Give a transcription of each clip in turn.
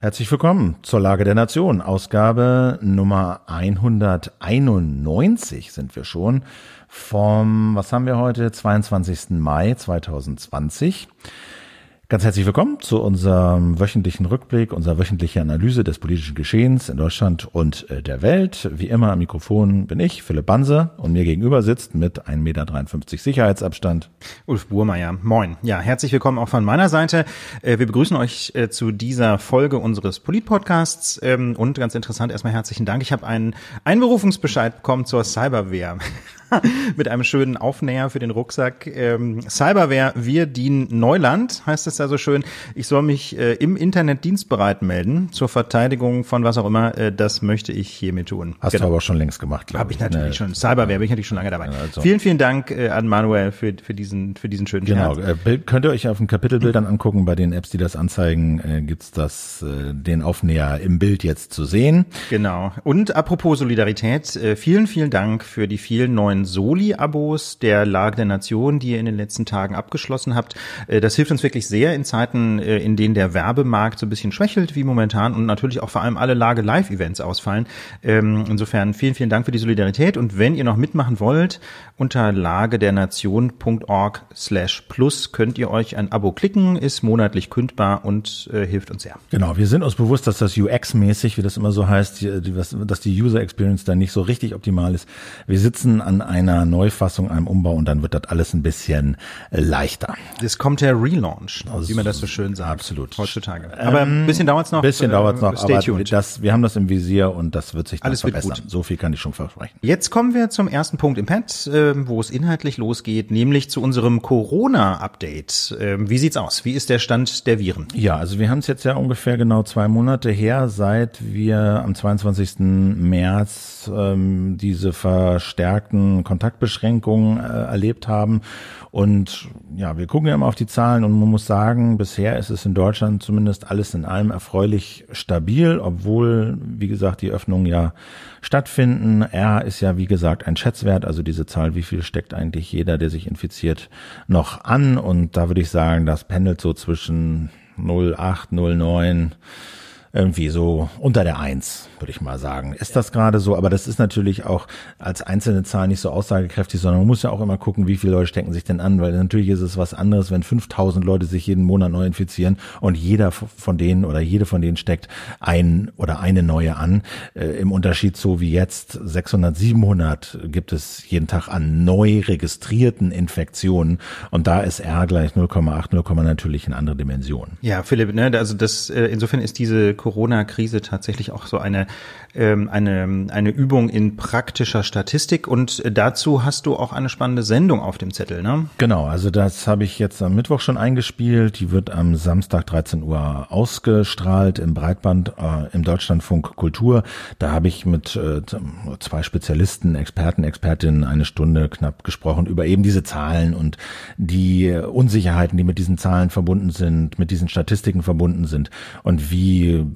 Herzlich willkommen zur Lage der Nation. Ausgabe Nummer 191 sind wir schon vom, was haben wir heute, 22. Mai 2020. Ganz herzlich willkommen zu unserem wöchentlichen Rückblick, unserer wöchentlichen Analyse des politischen Geschehens in Deutschland und äh, der Welt. Wie immer am Mikrofon bin ich, Philipp Banse, und mir gegenüber sitzt mit 1,53 Meter Sicherheitsabstand. Ulf Burmeier, moin. Ja, herzlich willkommen auch von meiner Seite. Äh, wir begrüßen euch äh, zu dieser Folge unseres Polit-Podcasts ähm, und ganz interessant, erstmal herzlichen Dank. Ich habe einen Einberufungsbescheid bekommen zur Cyberwehr. mit einem schönen Aufnäher für den Rucksack. Ähm, Cyberware, wir dienen Neuland, heißt es da so schön. Ich soll mich äh, im Internet dienstbereit melden zur Verteidigung von was auch immer. Äh, das möchte ich hiermit tun. Hast genau. du aber schon längst gemacht, glaube ich. Habe ich natürlich ne, schon. Cyberware bin ich natürlich schon lange dabei. Also. Vielen, vielen Dank äh, an Manuel für, für diesen für diesen schönen Genau. Äh, könnt ihr euch auf den Kapitelbildern angucken. Bei den Apps, die das anzeigen, äh, gibt's das äh, den Aufnäher im Bild jetzt zu sehen. Genau. Und apropos Solidarität, äh, vielen, vielen Dank für die vielen neuen neuen Soli-Abos der Lage der Nation, die ihr in den letzten Tagen abgeschlossen habt. Äh, das hilft uns wirklich sehr in Zeiten, äh, in denen der Werbemarkt so ein bisschen schwächelt wie momentan und natürlich auch vor allem alle Lage-Live-Events ausfallen. Ähm, insofern vielen, vielen Dank für die Solidarität und wenn ihr noch mitmachen wollt, unter lagedernation.org slash plus könnt ihr euch ein Abo klicken, ist monatlich kündbar und äh, hilft uns sehr. Genau, wir sind uns bewusst, dass das UX-mäßig, wie das immer so heißt, dass die User Experience da nicht so richtig optimal ist. Wir sitzen an einer Neufassung, einem Umbau und dann wird das alles ein bisschen äh, leichter. Es kommt der Relaunch, also, wie man das so schön sagt. Absolut. Heutzutage. Aber ein bisschen dauert's noch. Ein bisschen äh, dauert's noch, aber das, wir haben das im Visier und das wird sich dann alles verbessern. So viel kann ich schon versprechen. Jetzt kommen wir zum ersten Punkt im Pad, äh, wo es inhaltlich losgeht, nämlich zu unserem Corona-Update. Ähm, wie sieht's aus? Wie ist der Stand der Viren? Ja, also wir haben es jetzt ja ungefähr genau zwei Monate her, seit wir am 22. März ähm, diese verstärkten Kontaktbeschränkungen äh, erlebt haben. Und ja, wir gucken ja immer auf die Zahlen und man muss sagen, bisher ist es in Deutschland zumindest alles in allem erfreulich stabil, obwohl, wie gesagt, die Öffnungen ja stattfinden. R ist ja, wie gesagt, ein Schätzwert, also diese Zahl, wie viel steckt eigentlich jeder, der sich infiziert, noch an. Und da würde ich sagen, das pendelt so zwischen 0,8, 0,9 irgendwie so unter der Eins, würde ich mal sagen. Ist das gerade so? Aber das ist natürlich auch als einzelne Zahl nicht so aussagekräftig, sondern man muss ja auch immer gucken, wie viele Leute stecken sich denn an, weil natürlich ist es was anderes, wenn 5000 Leute sich jeden Monat neu infizieren und jeder von denen oder jede von denen steckt ein oder eine neue an. Äh, Im Unterschied so wie jetzt 600, 700 gibt es jeden Tag an neu registrierten Infektionen und da ist R gleich 0,8, 0, natürlich eine andere Dimension. Ja, Philipp, ne, also das, äh, insofern ist diese Corona-Krise tatsächlich auch so eine, ähm, eine, eine Übung in praktischer Statistik. Und dazu hast du auch eine spannende Sendung auf dem Zettel, ne? Genau, also das habe ich jetzt am Mittwoch schon eingespielt. Die wird am Samstag 13 Uhr ausgestrahlt im Breitband äh, im Deutschlandfunk Kultur. Da habe ich mit äh, zwei Spezialisten, Experten, Expertinnen eine Stunde knapp gesprochen über eben diese Zahlen und die Unsicherheiten, die mit diesen Zahlen verbunden sind, mit diesen Statistiken verbunden sind und wie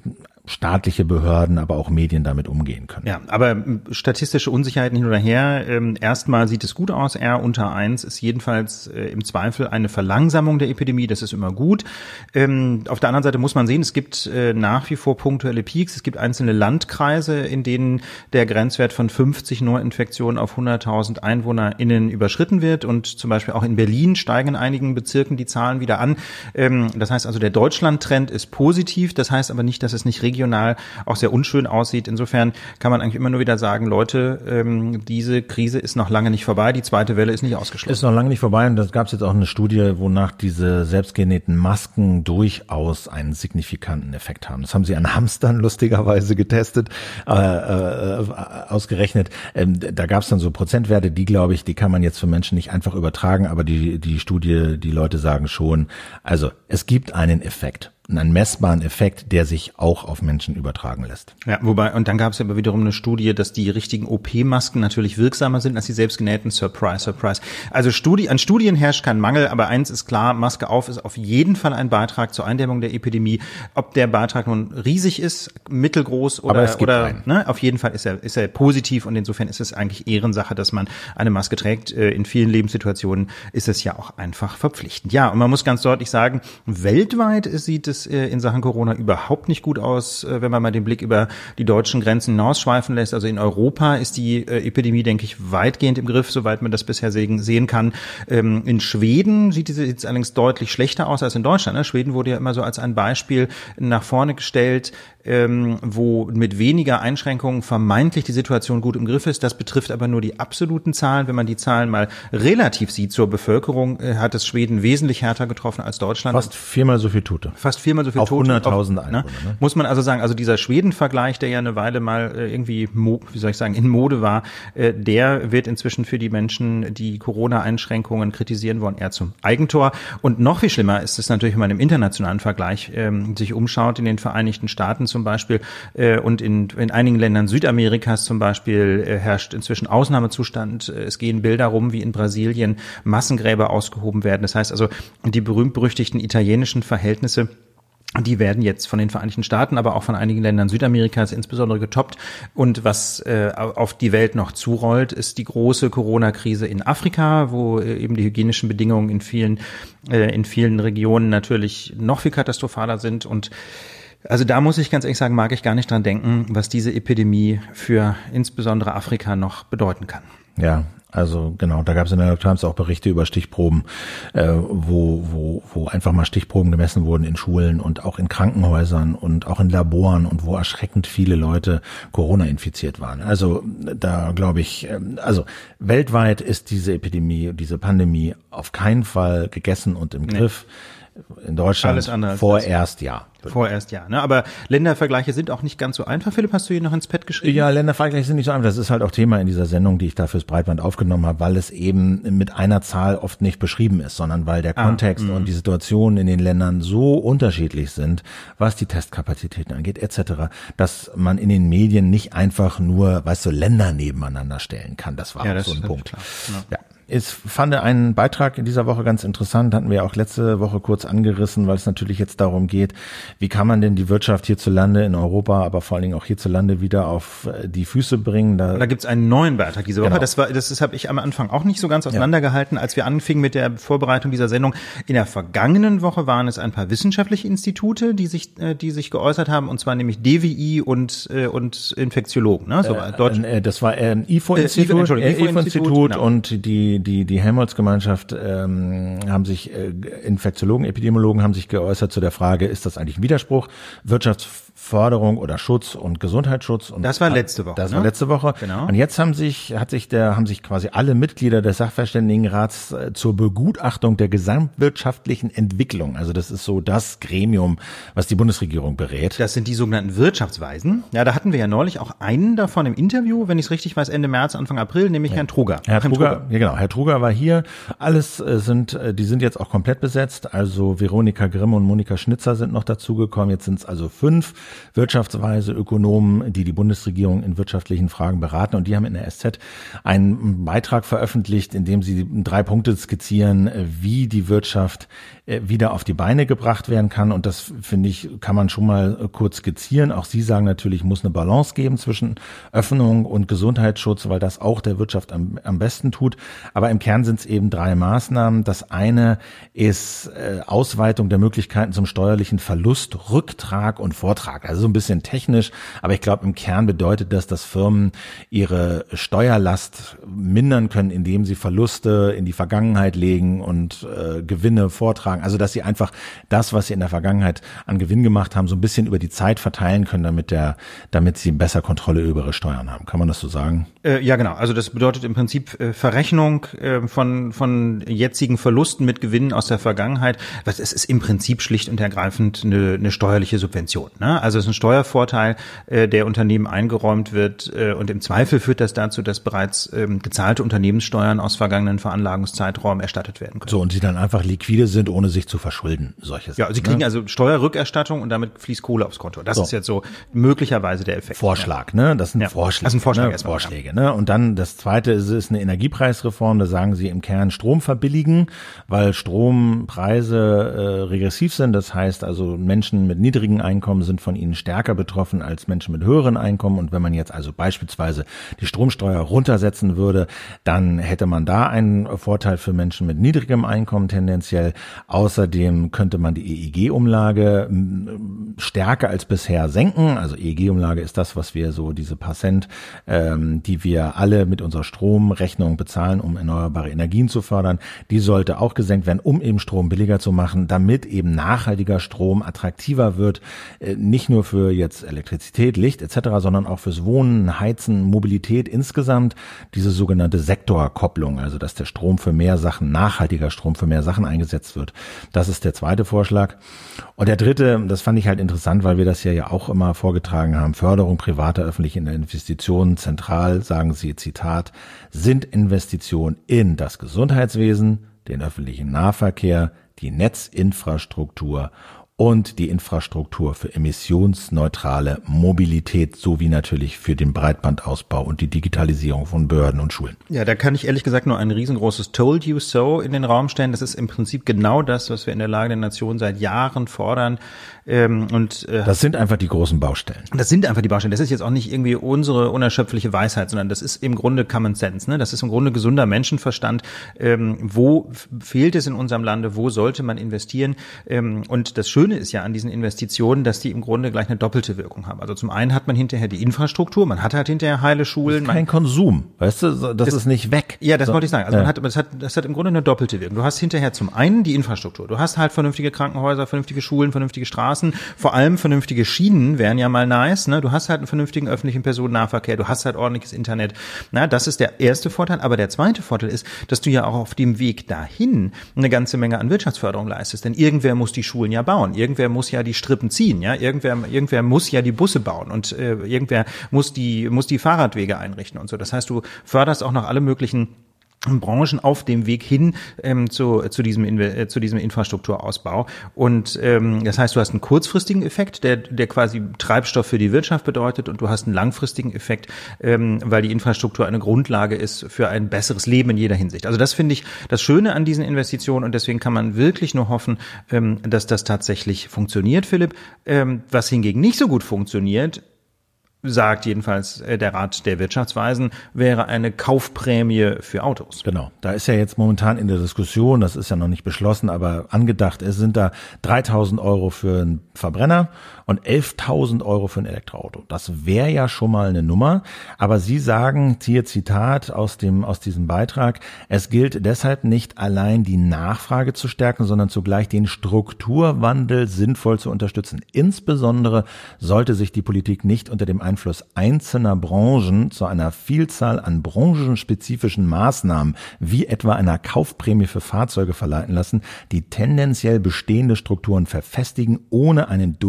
staatliche Behörden, aber auch Medien damit umgehen können. Ja, aber statistische Unsicherheiten hin oder her. Ähm, erstmal sieht es gut aus. R unter eins ist jedenfalls äh, im Zweifel eine Verlangsamung der Epidemie. Das ist immer gut. Ähm, auf der anderen Seite muss man sehen, es gibt äh, nach wie vor punktuelle Peaks. Es gibt einzelne Landkreise, in denen der Grenzwert von 50 Neuinfektionen auf 100.000 EinwohnerInnen überschritten wird. Und zum Beispiel auch in Berlin steigen in einigen Bezirken die Zahlen wieder an. Ähm, das heißt also, der Deutschland-Trend ist positiv. Das heißt aber nicht, dass es nicht regional auch sehr unschön aussieht. Insofern kann man eigentlich immer nur wieder sagen, Leute, ähm, diese Krise ist noch lange nicht vorbei, die zweite Welle ist nicht ausgeschlossen. Ist noch lange nicht vorbei und das gab es jetzt auch eine Studie, wonach diese selbstgenähten Masken durchaus einen signifikanten Effekt haben. Das haben sie an Hamstern lustigerweise getestet, äh, äh, ausgerechnet. Ähm, da gab es dann so Prozentwerte, die glaube ich, die kann man jetzt für Menschen nicht einfach übertragen, aber die, die Studie, die Leute sagen schon, also es gibt einen Effekt einen messbaren Effekt, der sich auch auf Menschen übertragen lässt. Ja, wobei, und dann gab es aber wiederum eine Studie, dass die richtigen OP-Masken natürlich wirksamer sind als die selbstgenähten. Surprise, surprise. Also Studie, an Studien herrscht kein Mangel, aber eins ist klar, Maske auf ist auf jeden Fall ein Beitrag zur Eindämmung der Epidemie. Ob der Beitrag nun riesig ist, mittelgroß oder, oder ne, auf jeden Fall ist er, ist er positiv und insofern ist es eigentlich Ehrensache, dass man eine Maske trägt. Äh, in vielen Lebenssituationen ist es ja auch einfach verpflichtend. Ja, und man muss ganz deutlich sagen, weltweit sieht es es äh, in Sachen Corona überhaupt nicht gut aus, äh, wenn man mal den Blick über die deutschen Grenzen hinausschweifen lässt. Also in Europa ist die äh, Epidemie, denke ich, weitgehend im Griff, soweit man das bisher sehen kann. Ähm, in Schweden sieht es jetzt allerdings deutlich schlechter aus als in Deutschland. Ne? Schweden wurde ja immer so als ein Beispiel nach vorne gestellt, ähm, wo mit weniger Einschränkungen vermeintlich die Situation gut im Griff ist. Das betrifft aber nur die absoluten Zahlen. Wenn man die Zahlen mal relativ sieht zur Bevölkerung, hat es Schweden wesentlich härter getroffen als Deutschland. Fast viermal so viel Tote. Fast viermal so viel auf Tote. 100.000 Einwohner. Ne? Ne? Muss man also sagen, also dieser Schweden-Vergleich, der ja eine Weile mal äh, irgendwie, wie soll ich sagen, in Mode war, äh, der wird inzwischen für die Menschen, die Corona-Einschränkungen kritisieren wollen, eher zum Eigentor. Und noch viel schlimmer ist es natürlich, wenn man im internationalen Vergleich ähm, sich umschaut, in den Vereinigten Staaten zum Beispiel äh, und in, in einigen Ländern Südamerikas zum Beispiel äh, herrscht inzwischen Ausnahmezustand. Es gehen Bilder rum, wie in Brasilien Massengräber ausgehoben werden. Das heißt also, die berühmt-berüchtigten italienischen Verhältnisse die werden jetzt von den Vereinigten Staaten, aber auch von einigen Ländern Südamerikas insbesondere getoppt. Und was äh, auf die Welt noch zurollt, ist die große Corona-Krise in Afrika, wo äh, eben die hygienischen Bedingungen in vielen, äh, in vielen Regionen natürlich noch viel katastrophaler sind. Und also da muss ich ganz ehrlich sagen, mag ich gar nicht dran denken, was diese Epidemie für insbesondere Afrika noch bedeuten kann. Ja, also genau, da gab es in der New York Times auch Berichte über Stichproben, äh, wo, wo, wo einfach mal Stichproben gemessen wurden in Schulen und auch in Krankenhäusern und auch in Laboren und wo erschreckend viele Leute Corona infiziert waren. Also da glaube ich, ähm, also weltweit ist diese Epidemie, diese Pandemie auf keinen Fall gegessen und im nee. In Deutschland vorerst ja. Vorerst ja, ne? Aber Ländervergleiche sind auch nicht ganz so einfach. Philipp, hast du hier noch ins Pad geschrieben? Ja, Ländervergleiche sind nicht so einfach. Das ist halt auch Thema in dieser Sendung, die ich da fürs Breitband aufgenommen habe, weil es eben mit einer Zahl oft nicht beschrieben ist, sondern weil der ah, Kontext ah, und die Situationen in den Ländern so unterschiedlich sind, was die Testkapazitäten angeht, etc., dass man in den Medien nicht einfach nur, weißt du, Länder nebeneinander stellen kann. Das war ja, das so ein Punkt. Klar. Ja. ja. Ich fand einen Beitrag in dieser Woche ganz interessant, hatten wir auch letzte Woche kurz angerissen, weil es natürlich jetzt darum geht, wie kann man denn die Wirtschaft hierzulande in Europa, aber vor allen Dingen auch hierzulande wieder auf äh, die Füße bringen. Da, da gibt es einen neuen Beitrag diese Woche. Genau. Das war, das, das habe ich am Anfang auch nicht so ganz auseinandergehalten, als wir anfingen mit der Vorbereitung dieser Sendung. In der vergangenen Woche waren es ein paar wissenschaftliche Institute, die sich, äh, die sich geäußert haben, und zwar nämlich DWI und äh, und Infektiologen. Ne? So, äh, äh, das war ein IFO-Institut, äh, IFO, IFO, IFO genau. und die die die Helmholtz-Gemeinschaft ähm, haben sich äh, Infektiologen, Epidemiologen haben sich geäußert zu der Frage, ist das eigentlich ein Widerspruch? Wirtschafts Förderung oder Schutz und Gesundheitsschutz. Und das war letzte Woche. Das ne? war letzte Woche. Genau. Und jetzt haben sich, hat sich der, haben sich quasi alle Mitglieder des Sachverständigenrats äh, zur Begutachtung der gesamtwirtschaftlichen Entwicklung. Also das ist so das Gremium, was die Bundesregierung berät. Das sind die sogenannten Wirtschaftsweisen. Ja, da hatten wir ja neulich auch einen davon im Interview, wenn ich es richtig weiß, Ende März, Anfang April, nämlich ja. Herrn Truger. Herr Truger, Truger, ja genau. Herr Truger war hier. Alles äh, sind, äh, die sind jetzt auch komplett besetzt. Also Veronika Grimm und Monika Schnitzer sind noch dazugekommen. Jetzt sind es also fünf. Wirtschaftsweise Ökonomen, die die Bundesregierung in wirtschaftlichen Fragen beraten. Und die haben in der SZ einen Beitrag veröffentlicht, in dem sie drei Punkte skizzieren, wie die Wirtschaft äh, wieder auf die Beine gebracht werden kann. Und das, finde ich, kann man schon mal kurz skizzieren. Auch Sie sagen natürlich, muss eine Balance geben zwischen Öffnung und Gesundheitsschutz, weil das auch der Wirtschaft am, am besten tut. Aber im Kern sind es eben drei Maßnahmen. Das eine ist äh, Ausweitung der Möglichkeiten zum steuerlichen Verlust, Rücktrag und Vortrag. Also so ein bisschen technisch, aber ich glaube, im Kern bedeutet das, dass Firmen ihre Steuerlast mindern können, indem sie Verluste in die Vergangenheit legen und äh, Gewinne vortragen. Also dass sie einfach das, was sie in der Vergangenheit an Gewinn gemacht haben, so ein bisschen über die Zeit verteilen können, damit der, damit sie besser Kontrolle über ihre Steuern haben. Kann man das so sagen? Äh, ja, genau. Also das bedeutet im Prinzip äh, Verrechnung äh, von von jetzigen Verlusten mit Gewinnen aus der Vergangenheit. Was es ist im Prinzip schlicht und ergreifend eine, eine steuerliche Subvention. Ne? Also es ist ein Steuervorteil, äh, der Unternehmen eingeräumt wird äh, und im Zweifel führt das dazu, dass bereits ähm, gezahlte Unternehmenssteuern aus vergangenen Veranlagungszeitraum erstattet werden können. So und sie dann einfach liquide sind, ohne sich zu verschulden, solche Ja, sie kriegen ne? also Steuerrückerstattung und damit fließt Kohle aufs Konto. Das so. ist jetzt so möglicherweise der Effekt. Vorschlag, ne? Das sind ja. Vorschläge. Das sind Vorschläge, ne? Vorschläge, ne? Und dann das zweite ist, ist eine Energiepreisreform, da sagen sie im Kern Strom verbilligen, weil Strompreise äh, regressiv sind. Das heißt also Menschen mit niedrigen Einkommen sind von ihnen stärker betroffen als Menschen mit höheren Einkommen. Und wenn man jetzt also beispielsweise die Stromsteuer runtersetzen würde, dann hätte man da einen Vorteil für Menschen mit niedrigem Einkommen tendenziell. Außerdem könnte man die EEG-Umlage stärker als bisher senken. Also EEG-Umlage ist das, was wir so diese paar Cent, ähm, die wir alle mit unserer Stromrechnung bezahlen, um erneuerbare Energien zu fördern. Die sollte auch gesenkt werden, um eben Strom billiger zu machen, damit eben nachhaltiger Strom attraktiver wird, äh, nicht nur für jetzt Elektrizität, Licht etc., sondern auch fürs Wohnen, Heizen, Mobilität insgesamt. Diese sogenannte Sektorkopplung, also dass der Strom für mehr Sachen, nachhaltiger Strom für mehr Sachen eingesetzt wird. Das ist der zweite Vorschlag. Und der dritte, das fand ich halt interessant, weil wir das ja auch immer vorgetragen haben, Förderung privater öffentlicher Investitionen zentral, sagen Sie, Zitat, sind Investitionen in das Gesundheitswesen, den öffentlichen Nahverkehr, die Netzinfrastruktur und die Infrastruktur für emissionsneutrale Mobilität sowie natürlich für den Breitbandausbau und die Digitalisierung von Behörden und Schulen. Ja, da kann ich ehrlich gesagt nur ein riesengroßes Told you so in den Raum stellen. Das ist im Prinzip genau das, was wir in der Lage der Nation seit Jahren fordern. Ähm, und äh, das sind einfach die großen Baustellen. Das sind einfach die Baustellen. Das ist jetzt auch nicht irgendwie unsere unerschöpfliche Weisheit, sondern das ist im Grunde Common Sense. Ne? Das ist im Grunde gesunder Menschenverstand. Ähm, wo fehlt es in unserem Lande? Wo sollte man investieren? Ähm, und das Schöne ist ja an diesen Investitionen, dass die im Grunde gleich eine doppelte Wirkung haben. Also zum einen hat man hinterher die Infrastruktur, man hat halt hinterher heile Schulen. Das ist kein Konsum, weißt du, das, das ist nicht weg. Ja, das so. wollte ich sagen. Also ja. man hat, das hat, das hat im Grunde eine doppelte Wirkung. Du hast hinterher zum einen die Infrastruktur. Du hast halt vernünftige Krankenhäuser, vernünftige Schulen, vernünftige Straßen, vor allem vernünftige Schienen wären ja mal nice. Ne? Du hast halt einen vernünftigen öffentlichen Personennahverkehr, du hast halt ordentliches Internet. Na, das ist der erste Vorteil. Aber der zweite Vorteil ist, dass du ja auch auf dem Weg dahin eine ganze Menge an Wirtschaftsförderung leistest. Denn irgendwer muss die Schulen ja bauen. Irgendwer muss ja die Strippen ziehen. Ja, irgendwer, irgendwer muss ja die Busse bauen und äh, irgendwer muss die muss die Fahrradwege einrichten und so. Das heißt, du förderst auch noch alle möglichen Branchen auf dem Weg hin ähm, zu, zu, diesem, äh, zu diesem Infrastrukturausbau. Und ähm, das heißt, du hast einen kurzfristigen Effekt, der, der quasi Treibstoff für die Wirtschaft bedeutet, und du hast einen langfristigen Effekt, ähm, weil die Infrastruktur eine Grundlage ist für ein besseres Leben in jeder Hinsicht. Also das finde ich das Schöne an diesen Investitionen und deswegen kann man wirklich nur hoffen, ähm, dass das tatsächlich funktioniert, Philipp. Ähm, was hingegen nicht so gut funktioniert, sagt jedenfalls äh, der Rat der Wirtschaftsweisen, wäre eine Kaufprämie für Autos. Genau. Da ist ja jetzt momentan in der Diskussion, das ist ja noch nicht beschlossen, aber angedacht es sind da 3000 Euro für einen Verbrenner und 11.000 Euro für ein Elektroauto. Das wäre ja schon mal eine Nummer. Aber Sie sagen, hier Zitat aus dem, aus diesem Beitrag, es gilt deshalb nicht allein die Nachfrage zu stärken, sondern zugleich den Strukturwandel sinnvoll zu unterstützen. Insbesondere sollte sich die Politik nicht unter dem Einfluss einzelner Branchen zu einer Vielzahl an branchenspezifischen Maßnahmen, wie etwa einer Kaufprämie für Fahrzeuge verleiten lassen, die tendenziell bestehende Strukturen verfestigen, ohne einen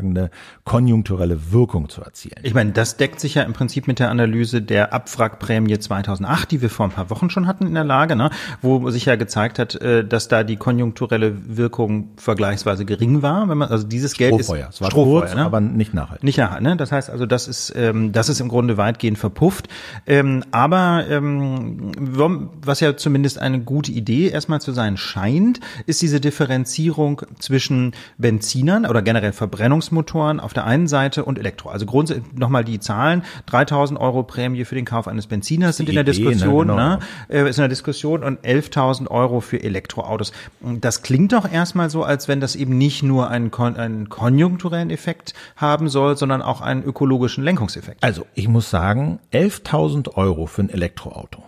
durchschlagende konjunkturelle Wirkung zu erzielen. Ich meine, das deckt sich ja im Prinzip mit der Analyse der Abwrackprämie 2008, die wir vor ein paar Wochen schon hatten in der Lage, ne, wo sich ja gezeigt hat, äh, dass da die konjunkturelle Wirkung vergleichsweise gering war, wenn man also dieses Geld ist es war Strohfeuer, kurz, ne? aber nicht nachhaltig. Nicht nachhaltig, ne? Das heißt also, das ist, ähm, das ist im Grunde weitgehend verpufft. Ähm, aber ähm, was ja zumindest eine gute Idee erstmal zu sein scheint, ist diese Differenzierung zwischen Benzinern oder generell Verbrennungsmotoren auf der einen Seite und Elektro. Also grundsätzlich nochmal die Zahlen, 3000 Euro Prämie für den Kauf eines Benziners sind in der Idee, ne, Diskussion, ne, genau. ne, äh, ist in der Diskussion und 11.000 Euro für Elektroautos. Das klingt doch erstmal so, als wenn das eben nicht nur einen, einen konjunkturellen Effekt haben soll, sondern auch einen ökologischen ökologischen Lenkungseffekt. Also ich muss sagen, 11.000 Euro für ein Elektroauto,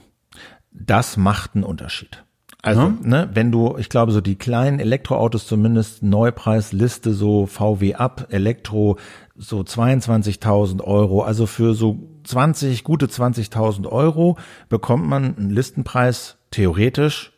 das macht einen Unterschied. Also, hm? ne, wenn du, ich glaube, so die kleinen Elektroautos zumindest Neupreisliste, so VW ab, Elektro, so 22.000 Euro, also für so 20, gute 20.000 Euro bekommt man einen Listenpreis theoretisch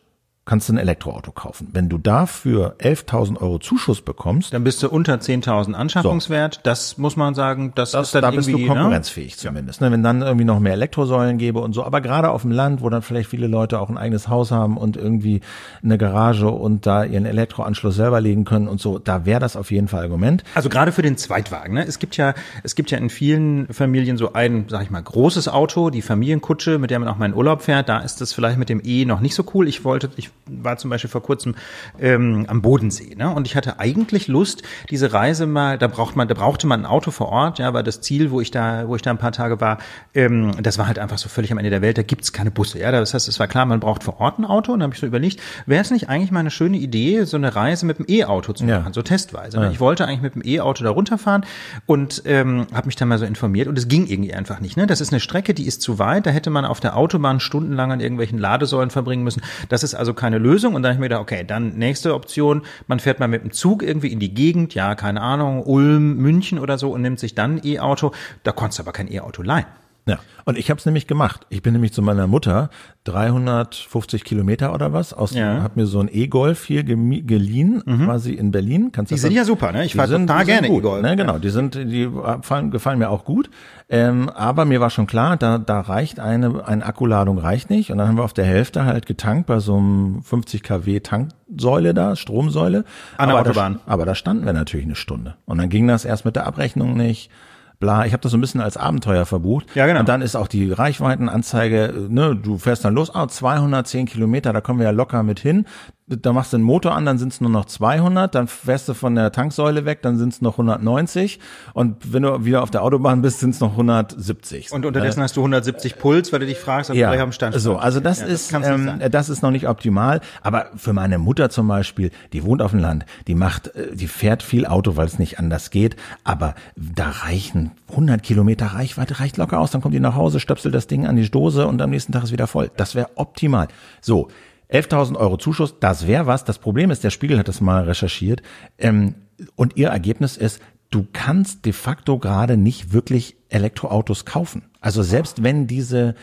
kannst du ein Elektroauto kaufen. Wenn du dafür 11.000 Euro Zuschuss bekommst, dann bist du unter 10.000 Anschaffungswert. So. Das muss man sagen, das, das ist dann da bist du ne? konkurrenzfähig ne? zumindest. Ja. Wenn dann irgendwie noch mehr Elektrosäulen gäbe und so. Aber gerade auf dem Land, wo dann vielleicht viele Leute auch ein eigenes Haus haben und irgendwie eine Garage und da ihren Elektroanschluss selber legen können und so, da wäre das auf jeden Fall Argument. Also gerade für den Zweitwagen. Ne? Es gibt ja, es gibt ja in vielen Familien so ein, sag ich mal, großes Auto, die Familienkutsche, mit der man auch mal in Urlaub fährt. Da ist das vielleicht mit dem E noch nicht so cool. Ich wollte, ich war zum Beispiel vor kurzem ähm, am Bodensee, ne? Und ich hatte eigentlich Lust, diese Reise mal, da braucht man, da brauchte man ein Auto vor Ort, ja, weil das Ziel, wo ich da, wo ich da ein paar Tage war, ähm, das war halt einfach so völlig am Ende der Welt, da gibt's keine Busse, ja. Das heißt, es war klar, man braucht vor Ort ein Auto. Und dann habe ich so überlegt, wäre es nicht eigentlich mal eine schöne Idee, so eine Reise mit dem E-Auto zu machen, ja. so testweise. Ja. Ich wollte eigentlich mit dem E-Auto da runterfahren und ähm, habe mich dann mal so informiert und es ging irgendwie einfach nicht. Ne? Das ist eine Strecke, die ist zu weit, da hätte man auf der Autobahn stundenlang an irgendwelchen Ladesäulen verbringen müssen. Das ist also keine Lösung. Und dann habe ich mir gedacht, okay, dann nächste Option, man fährt mal mit dem Zug irgendwie in die Gegend, ja, keine Ahnung, Ulm, München oder so und nimmt sich dann E-Auto. Da konntest du aber kein E-Auto leihen. Ja, und ich habe es nämlich gemacht. Ich bin nämlich zu meiner Mutter 350 Kilometer oder was aus, ja. habe mir so ein E-Golf hier geliehen, mhm. quasi in Berlin. Kannst die sind ja super, ne? Ich fahre total gerne E-Golf. Ne, genau, die sind, die gefallen, gefallen mir auch gut. Ähm, aber mir war schon klar, da, da reicht eine, eine Akkuladung reicht nicht. Und dann haben wir auf der Hälfte halt getankt bei so einem 50 kW Tanksäule da, Stromsäule. An der Autobahn. Da, aber da standen wir natürlich eine Stunde. Und dann ging das erst mit der Abrechnung nicht bla. Ich habe das so ein bisschen als Abenteuer verbucht. Ja, genau. Und dann ist auch die Reichweitenanzeige, ne, du fährst dann los, ah, 210 Kilometer, da kommen wir ja locker mit hin da machst du den Motor an, dann sind es nur noch 200, dann fährst du von der Tanksäule weg, dann sind es noch 190 und wenn du wieder auf der Autobahn bist, sind es noch 170. Und unterdessen äh, hast du 170 Puls, weil du dich fragst, ob ja, du am Stand So, also das ja, ist das, ähm, das ist noch nicht optimal, aber für meine Mutter zum Beispiel, die wohnt auf dem Land, die macht, äh, die fährt viel Auto, weil es nicht anders geht, aber da reichen 100 Kilometer Reichweite reicht locker aus, dann kommt die nach Hause, stöpselt das Ding an die Dose und am nächsten Tag ist wieder voll. Das wäre optimal. So, 11.000 Euro Zuschuss, das wäre was. Das Problem ist, der Spiegel hat das mal recherchiert ähm, und ihr Ergebnis ist, du kannst de facto gerade nicht wirklich Elektroautos kaufen. Also selbst wenn diese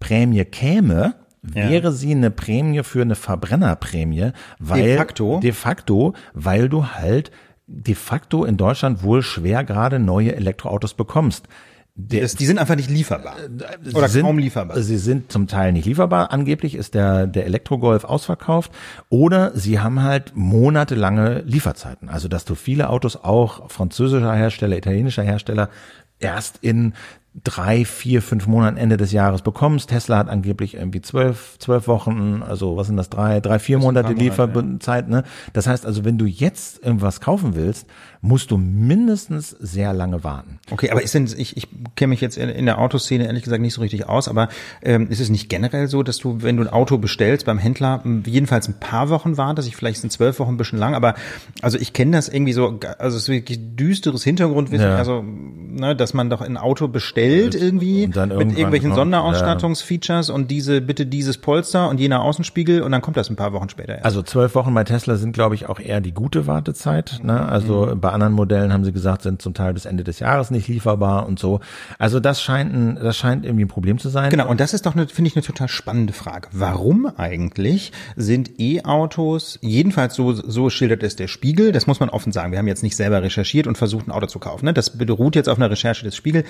Prämie käme, wäre ja. sie eine Prämie für eine Verbrennerprämie, weil de facto, de facto, weil du halt de facto in Deutschland wohl schwer gerade neue Elektroautos bekommst. Das, die sind einfach nicht lieferbar. Äh, Oder sind, kaum lieferbar. Sie sind zum Teil nicht lieferbar. Angeblich ist der, der Elektrogolf ausverkauft. Oder sie haben halt monatelange Lieferzeiten. Also, dass du viele Autos auch französischer Hersteller, italienischer Hersteller erst in drei, vier, fünf Monaten Ende des Jahres bekommst. Tesla hat angeblich irgendwie zwölf, zwölf Wochen, also was sind das, drei, drei, vier Monate Lieferzeit. Ne? Das heißt also, wenn du jetzt irgendwas kaufen willst, musst du mindestens sehr lange warten. Okay, aber ist denn, ich, ich kenne mich jetzt in der Autoszene ehrlich gesagt nicht so richtig aus, aber ähm, ist es nicht generell so, dass du, wenn du ein Auto bestellst beim Händler, jedenfalls ein paar Wochen wartest, ich vielleicht sind zwölf Wochen ein bisschen lang, aber also ich kenne das irgendwie so, also es ist wirklich düsteres Hintergrundwissen, ja. also ne, dass man doch ein Auto bestellt irgendwie mit irgendwelchen Sonderausstattungsfeatures ja. und diese, bitte dieses Polster und jener Außenspiegel und dann kommt das ein paar Wochen später. Erst. Also zwölf Wochen bei Tesla sind, glaube ich, auch eher die gute Wartezeit. Ne? Also mhm. bei anderen Modellen haben sie gesagt, sind zum Teil bis Ende des Jahres nicht lieferbar und so. Also das scheint ein, das scheint irgendwie ein Problem zu sein. Genau, und das ist doch, eine, finde ich, eine total spannende Frage. Warum eigentlich sind E-Autos, jedenfalls so, so schildert es der Spiegel, das muss man offen sagen, wir haben jetzt nicht selber recherchiert und versucht, ein Auto zu kaufen. Ne? Das beruht jetzt auf einer Recherche des Spiegel.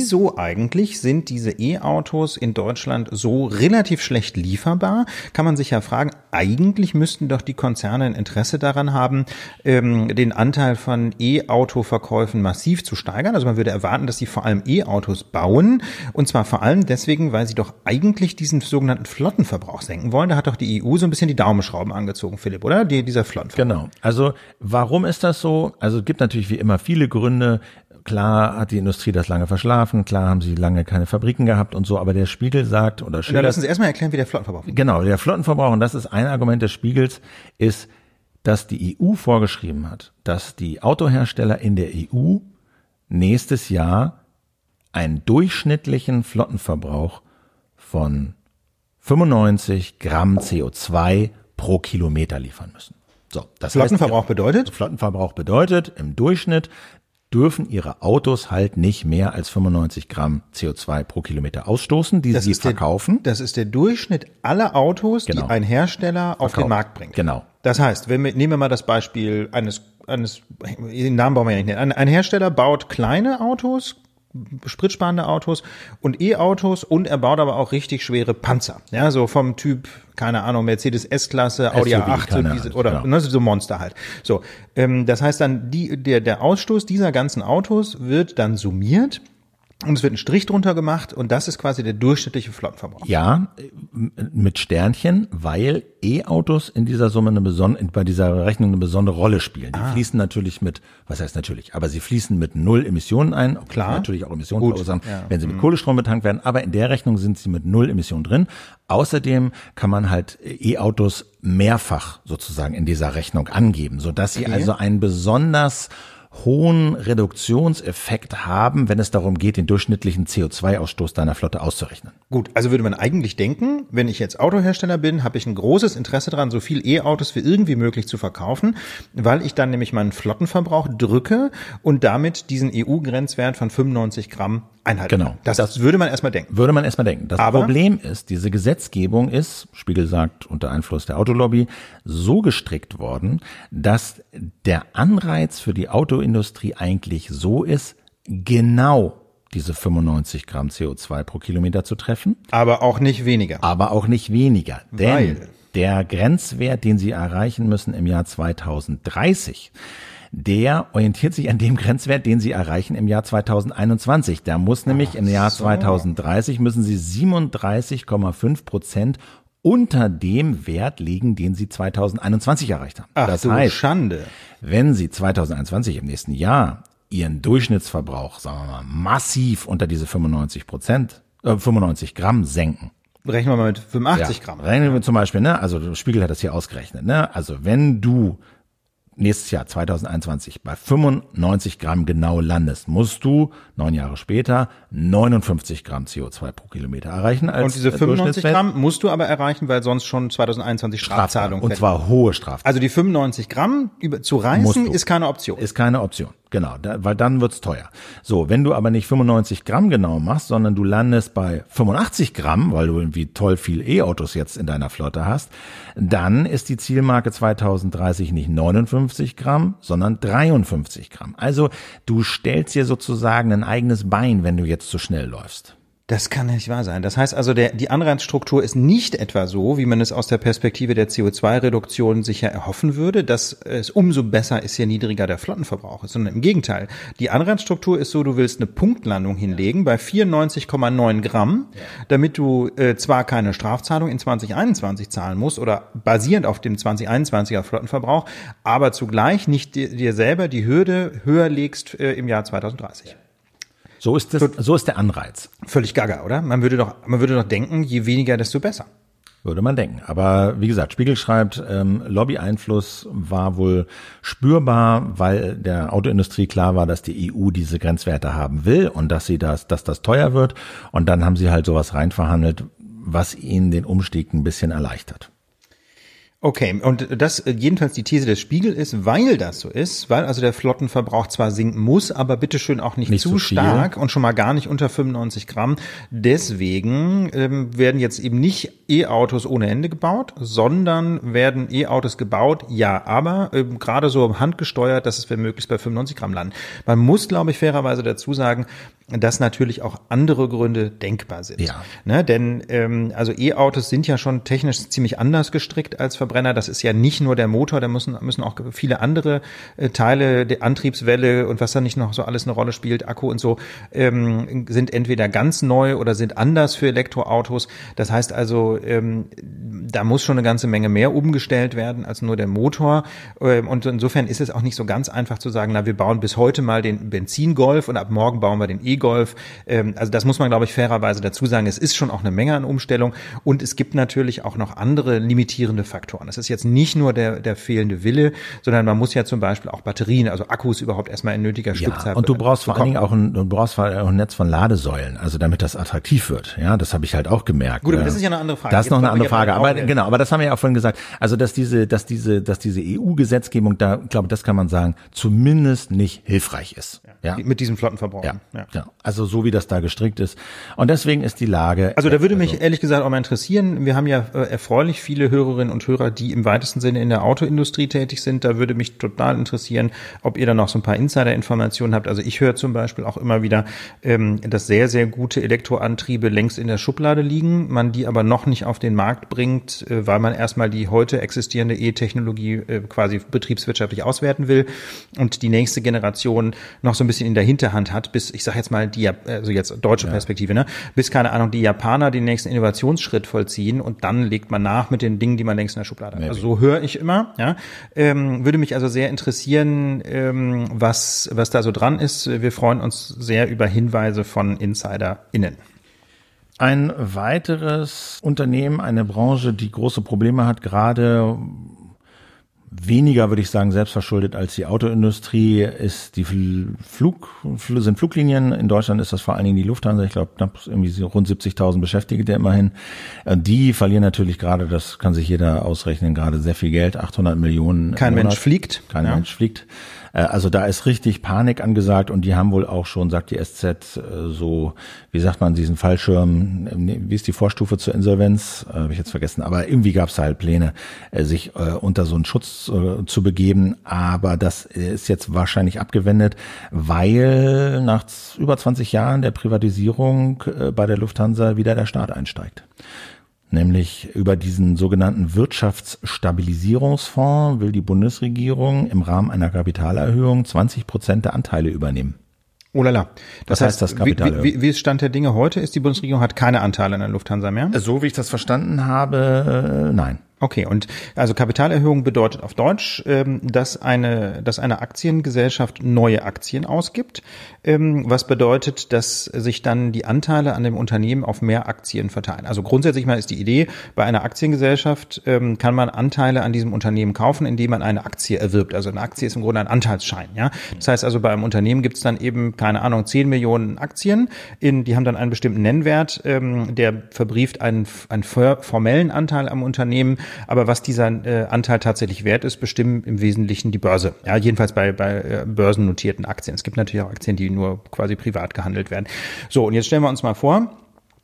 Wieso eigentlich sind diese E-Autos in Deutschland so relativ schlecht lieferbar? Kann man sich ja fragen, eigentlich müssten doch die Konzerne ein Interesse daran haben, ähm, den Anteil von E-Auto-Verkäufen massiv zu steigern. Also man würde erwarten, dass sie vor allem E-Autos bauen. Und zwar vor allem deswegen, weil sie doch eigentlich diesen sogenannten Flottenverbrauch senken wollen. Da hat doch die EU so ein bisschen die Daumenschrauben angezogen, Philipp, oder? Die, dieser Flottenverbrauch. Genau. Also warum ist das so? Also es gibt natürlich wie immer viele Gründe. Klar hat die Industrie das lange verschlafen, klar haben sie lange keine Fabriken gehabt und so, aber der Spiegel sagt oder Schiller, Lassen Sie erstmal erklären, wie der Flottenverbrauch Genau, der Flottenverbrauch, und das ist ein Argument des Spiegels, ist, dass die EU vorgeschrieben hat, dass die Autohersteller in der EU nächstes Jahr einen durchschnittlichen Flottenverbrauch von 95 Gramm CO2 pro Kilometer liefern müssen. So, das Flottenverbrauch heißt, bedeutet? Flottenverbrauch bedeutet im Durchschnitt dürfen ihre Autos halt nicht mehr als 95 Gramm CO2 pro Kilometer ausstoßen, die das sie verkaufen. Der, das ist der Durchschnitt aller Autos, genau. die ein Hersteller auf den Markt bringt. Genau. Das heißt, wenn wir, nehmen wir mal das Beispiel eines, eines, den Namen brauchen wir ja nicht nennen. Ein, ein Hersteller baut kleine Autos, spritsparende Autos und E-Autos und er baut aber auch richtig schwere Panzer. Ja, so vom Typ, keine Ahnung, Mercedes S-Klasse, Audi A8 so diese, oder genau. ne, so Monster halt. So, ähm, das heißt dann, die, der, der Ausstoß dieser ganzen Autos wird dann summiert und es wird ein Strich drunter gemacht und das ist quasi der durchschnittliche Flottenverbrauch. Ja, mit Sternchen, weil E-Autos in dieser Summe eine besondere, bei dieser Rechnung eine besondere Rolle spielen. Die ah. fließen natürlich mit, was heißt natürlich, aber sie fließen mit null Emissionen ein. Klar. Natürlich auch Emissionen Gut. verursachen, ja. wenn sie mit mhm. Kohlestrom betankt werden. Aber in der Rechnung sind sie mit null Emissionen drin. Außerdem kann man halt E-Autos mehrfach sozusagen in dieser Rechnung angeben, sodass sie okay. also ein besonders hohen Reduktionseffekt haben, wenn es darum geht, den durchschnittlichen CO2-Ausstoß deiner Flotte auszurechnen. Gut, also würde man eigentlich denken, wenn ich jetzt Autohersteller bin, habe ich ein großes Interesse daran, so viel E-Autos wie irgendwie möglich zu verkaufen, weil ich dann nämlich meinen Flottenverbrauch drücke und damit diesen EU-Grenzwert von 95 Gramm einhalten. Genau. Das, das würde man erstmal denken. Würde man erstmal denken. Das Aber Problem ist, diese Gesetzgebung ist, Spiegel sagt, unter Einfluss der Autolobby, so gestrickt worden, dass der Anreiz für die Autoindustrie eigentlich so ist, genau diese 95 Gramm CO2 pro Kilometer zu treffen. Aber auch nicht weniger. Aber auch nicht weniger. Denn Weil. der Grenzwert, den sie erreichen müssen im Jahr 2030, der orientiert sich an dem Grenzwert, den sie erreichen im Jahr 2021. Da muss nämlich Ach im Jahr so. 2030 müssen sie 37,5 Prozent unter dem Wert liegen, den sie 2021 erreicht haben. Ach, das heißt, Schande. wenn sie 2021 im nächsten Jahr ihren Durchschnittsverbrauch, sagen wir mal, massiv unter diese 95 Prozent, äh, 95 Gramm senken, Rechnen wir mal mit 85 ja, Gramm. Rechnen wir zum Beispiel, ne? Also Spiegel hat das hier ausgerechnet, ne? Also wenn du nächstes Jahr 2021 bei 95 Gramm genau landest, musst du neun Jahre später 59 Gramm CO2 pro Kilometer erreichen. Und diese 95 Gramm musst du aber erreichen, weil sonst schon 2021 Strafzahlung. Und zwar hohe Strafzahlung. Also die 95 Gramm zu reißen ist keine Option. Ist keine Option. Genau, da, weil dann wird's teuer. So, wenn du aber nicht 95 Gramm genau machst, sondern du landest bei 85 Gramm, weil du irgendwie toll viel E-Autos jetzt in deiner Flotte hast, dann ist die Zielmarke 2030 nicht 59 Gramm, sondern 53 Gramm. Also du stellst dir sozusagen ein eigenes Bein, wenn du jetzt zu schnell läufst. Das kann nicht wahr sein. Das heißt also, der, die Anreizstruktur ist nicht etwa so, wie man es aus der Perspektive der CO2-Reduktion sicher erhoffen würde, dass es umso besser ist, je niedriger der Flottenverbrauch ist, sondern im Gegenteil. Die Anreizstruktur ist so, du willst eine Punktlandung hinlegen bei 94,9 Gramm, damit du äh, zwar keine Strafzahlung in 2021 zahlen musst oder basierend auf dem 2021er Flottenverbrauch, aber zugleich nicht dir, selber die Hürde höher legst äh, im Jahr 2030. So ist das, so ist der Anreiz. Völlig gaga, oder? Man würde doch, man würde doch denken, je weniger, desto besser. Würde man denken. Aber wie gesagt, Spiegel schreibt, ähm, Lobby-Einfluss war wohl spürbar, weil der Autoindustrie klar war, dass die EU diese Grenzwerte haben will und dass sie das, dass das teuer wird. Und dann haben sie halt sowas reinverhandelt, was ihnen den Umstieg ein bisschen erleichtert. Okay, und das jedenfalls die These des Spiegel ist, weil das so ist, weil also der Flottenverbrauch zwar sinken muss, aber bitteschön auch nicht, nicht zu stark und schon mal gar nicht unter 95 Gramm. Deswegen ähm, werden jetzt eben nicht E-Autos ohne Ende gebaut, sondern werden E-Autos gebaut, ja, aber ähm, gerade so handgesteuert, dass es wir möglichst bei 95 Gramm landen. Man muss, glaube ich, fairerweise dazu sagen, dass natürlich auch andere Gründe denkbar sind. Ja. Ne, denn ähm, also E-Autos sind ja schon technisch ziemlich anders gestrickt als Verbrenner. Das ist ja nicht nur der Motor, da müssen, müssen auch viele andere äh, Teile der Antriebswelle und was da nicht noch so alles eine Rolle spielt, Akku und so, ähm, sind entweder ganz neu oder sind anders für Elektroautos. Das heißt also, ähm, da muss schon eine ganze Menge mehr umgestellt werden als nur der Motor. Ähm, und insofern ist es auch nicht so ganz einfach zu sagen, na, wir bauen bis heute mal den Benzingolf und ab morgen bauen wir den E E-Golf. Ähm, also das muss man, glaube ich, fairerweise dazu sagen. Es ist schon auch eine Menge an Umstellung und es gibt natürlich auch noch andere limitierende Faktoren. Es ist jetzt nicht nur der, der fehlende Wille, sondern man muss ja zum Beispiel auch Batterien, also Akkus überhaupt erstmal in nötiger ja, Stückzahl. Und du brauchst vor allen Dingen auch ein, du brauchst vor allem auch ein Netz von Ladesäulen, also damit das attraktiv wird. Ja, das habe ich halt auch gemerkt. Gut, aber das ist ja eine andere Frage. Das ist noch eine andere Frage. Aber genau, aber das haben wir ja auch vorhin gesagt. Also dass diese, dass diese, dass diese EU-Gesetzgebung da, glaube das kann man sagen, zumindest nicht hilfreich ist. Ja. ja. Mit diesem Flottenverbrauch. Ja. ja. ja. Also so wie das da gestrickt ist. Und deswegen ist die Lage. Also da würde mich also, ehrlich gesagt auch mal interessieren. Wir haben ja äh, erfreulich viele Hörerinnen und Hörer, die im weitesten Sinne in der Autoindustrie tätig sind. Da würde mich total interessieren, ob ihr da noch so ein paar Insider-Informationen habt. Also ich höre zum Beispiel auch immer wieder, ähm, dass sehr, sehr gute Elektroantriebe längst in der Schublade liegen, man die aber noch nicht auf den Markt bringt, äh, weil man erstmal die heute existierende E-Technologie äh, quasi betriebswirtschaftlich auswerten will und die nächste Generation noch so ein bisschen in der Hinterhand hat, bis, ich sage jetzt mal, mal die, also jetzt deutsche ja. Perspektive, ne, bis keine Ahnung, die Japaner den nächsten Innovationsschritt vollziehen und dann legt man nach mit den Dingen, die man längst in der Schublade hat. Also so höre ich immer, ja. Ähm, würde mich also sehr interessieren, ähm, was, was da so dran ist. Wir freuen uns sehr über Hinweise von InsiderInnen. Ein weiteres Unternehmen, eine Branche, die große Probleme hat, gerade weniger, würde ich sagen, selbstverschuldet als die Autoindustrie, ist die Flug, sind Fluglinien. In Deutschland ist das vor allen Dingen die Lufthansa. Ich glaube, knapp irgendwie rund 70.000 Beschäftigte immerhin. Äh, die verlieren natürlich gerade, das kann sich jeder ausrechnen, gerade sehr viel Geld, 800 Millionen. Kein Mensch fliegt. Kein ja. Mensch fliegt. Äh, also da ist richtig Panik angesagt und die haben wohl auch schon, sagt die SZ, äh, so, wie sagt man, diesen Fallschirm, wie ist die Vorstufe zur Insolvenz? Habe ich jetzt vergessen, aber irgendwie gab es halt Pläne, sich unter so einen Schutz zu begeben. Aber das ist jetzt wahrscheinlich abgewendet, weil nach über 20 Jahren der Privatisierung bei der Lufthansa wieder der Staat einsteigt nämlich über diesen sogenannten Wirtschaftsstabilisierungsfonds will die Bundesregierung im Rahmen einer Kapitalerhöhung 20 Prozent der Anteile übernehmen. Oh lala. Das Was heißt, heißt das Kapital? Wie, wie, wie ist Stand der Dinge heute? Ist die Bundesregierung hat keine Anteile an der Lufthansa mehr? So wie ich das verstanden habe, äh, nein. Okay, und also Kapitalerhöhung bedeutet auf Deutsch, ähm, dass eine, dass eine Aktiengesellschaft neue Aktien ausgibt, ähm, was bedeutet, dass sich dann die Anteile an dem Unternehmen auf mehr Aktien verteilen. Also grundsätzlich mal ist die Idee, bei einer Aktiengesellschaft ähm, kann man Anteile an diesem Unternehmen kaufen, indem man eine Aktie erwirbt. Also eine Aktie ist im Grunde ein Anteilsschein. Ja, das heißt also bei einem Unternehmen gibt es dann eben keine Ahnung 10 Millionen Aktien, in, die haben dann einen bestimmten Nennwert, der verbrieft einen, einen formellen Anteil am Unternehmen aber was dieser äh, Anteil tatsächlich wert ist, bestimmen im Wesentlichen die Börse. Ja, jedenfalls bei, bei äh, börsennotierten Aktien. Es gibt natürlich auch Aktien, die nur quasi privat gehandelt werden. So, und jetzt stellen wir uns mal vor,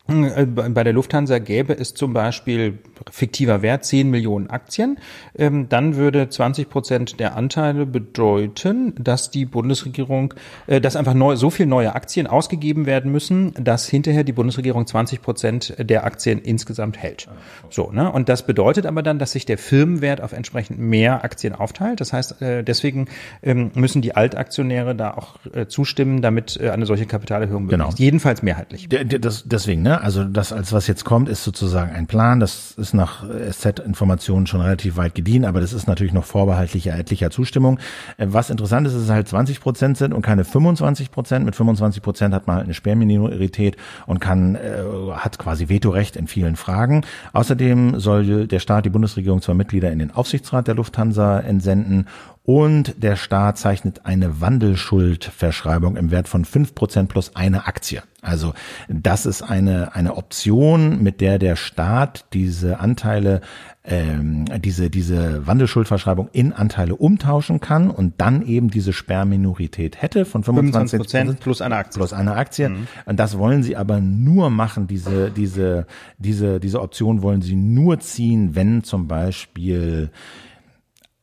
bei der Lufthansa gäbe es zum Beispiel fiktiver Wert 10 Millionen Aktien. Ähm, dann würde 20 Prozent der Anteile bedeuten, dass die Bundesregierung, äh, dass einfach neu, so viel neue Aktien ausgegeben werden müssen, dass hinterher die Bundesregierung 20 Prozent der Aktien insgesamt hält. So, ne? Und das bedeutet aber dann, dass sich der Firmenwert auf entsprechend mehr Aktien aufteilt. Das heißt, äh, deswegen ähm, müssen die Altaktionäre da auch zustimmen, damit eine solche Kapitalerhöhung möglich genau. ist. Jedenfalls mehrheitlich. Deswegen, ne? Also das als was jetzt kommt, ist sozusagen ein Plan. Das ist nach SZ-Informationen schon relativ weit gediehen, aber das ist natürlich noch vorbehaltlicher etlicher Zustimmung. Äh, was interessant ist, ist, halt 20 Prozent sind und keine 25 Prozent. Mit 25 Prozent hat man halt eine Sperrminorität und kann äh, hat quasi Vetorecht in vielen Fragen. Außerdem soll der Staat die Bundesregierung zwar Mitglieder in den Aufsichtsrat der Lufthansa entsenden und der Staat zeichnet eine Wandelschuldverschreibung im Wert von fünf Prozent plus eine Aktie. Also das ist eine, eine Option, mit der der Staat diese Anteile, ähm, diese, diese Wandelschuldverschreibung in Anteile umtauschen kann und dann eben diese Sperrminorität hätte von 25 Prozent plus eine Aktie. Plus eine Aktie. Mhm. Und das wollen sie aber nur machen, diese, diese, diese, diese Option wollen sie nur ziehen, wenn zum Beispiel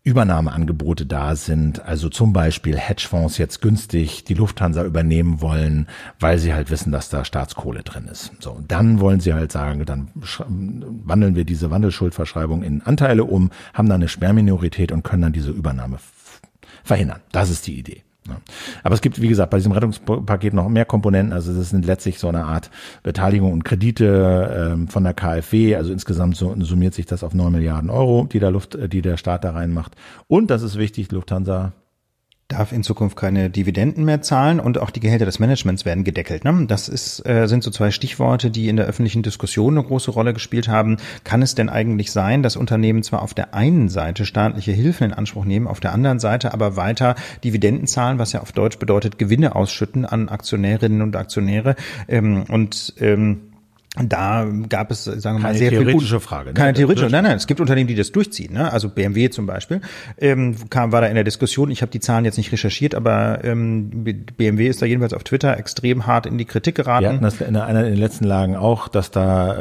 Übernahmeangebote da sind, also zum Beispiel Hedgefonds jetzt günstig die Lufthansa übernehmen wollen, weil sie halt wissen, dass da Staatskohle drin ist. So, dann wollen sie halt sagen, dann wandeln wir diese Wandelschuldverschreibung in Anteile um, haben dann eine Sperrminorität und können dann diese Übernahme verhindern. Das ist die Idee. Ja. Aber es gibt, wie gesagt, bei diesem Rettungspaket noch mehr Komponenten. Also das sind letztlich so eine Art Beteiligung und Kredite ähm, von der KfW. Also insgesamt summiert sich das auf neun Milliarden Euro, die der Luft, äh, die der Staat da reinmacht. Und das ist wichtig, Lufthansa darf in Zukunft keine Dividenden mehr zahlen und auch die Gehälter des Managements werden gedeckelt. Ne? Das ist, äh, sind so zwei Stichworte, die in der öffentlichen Diskussion eine große Rolle gespielt haben. Kann es denn eigentlich sein, dass Unternehmen zwar auf der einen Seite staatliche Hilfen in Anspruch nehmen, auf der anderen Seite aber weiter Dividenden zahlen, was ja auf Deutsch bedeutet Gewinne ausschütten an Aktionärinnen und Aktionäre ähm, und ähm, da gab es, sagen wir mal, sehr theoretische viel Frage. Ne? Keine theoretische. Nein, nein, es gibt Unternehmen, die das durchziehen. Ne? Also BMW zum Beispiel ähm, kam, war da in der Diskussion. Ich habe die Zahlen jetzt nicht recherchiert, aber ähm, BMW ist da jedenfalls auf Twitter extrem hart in die Kritik geraten. Wir hatten das in einer in den letzten Lagen auch, dass da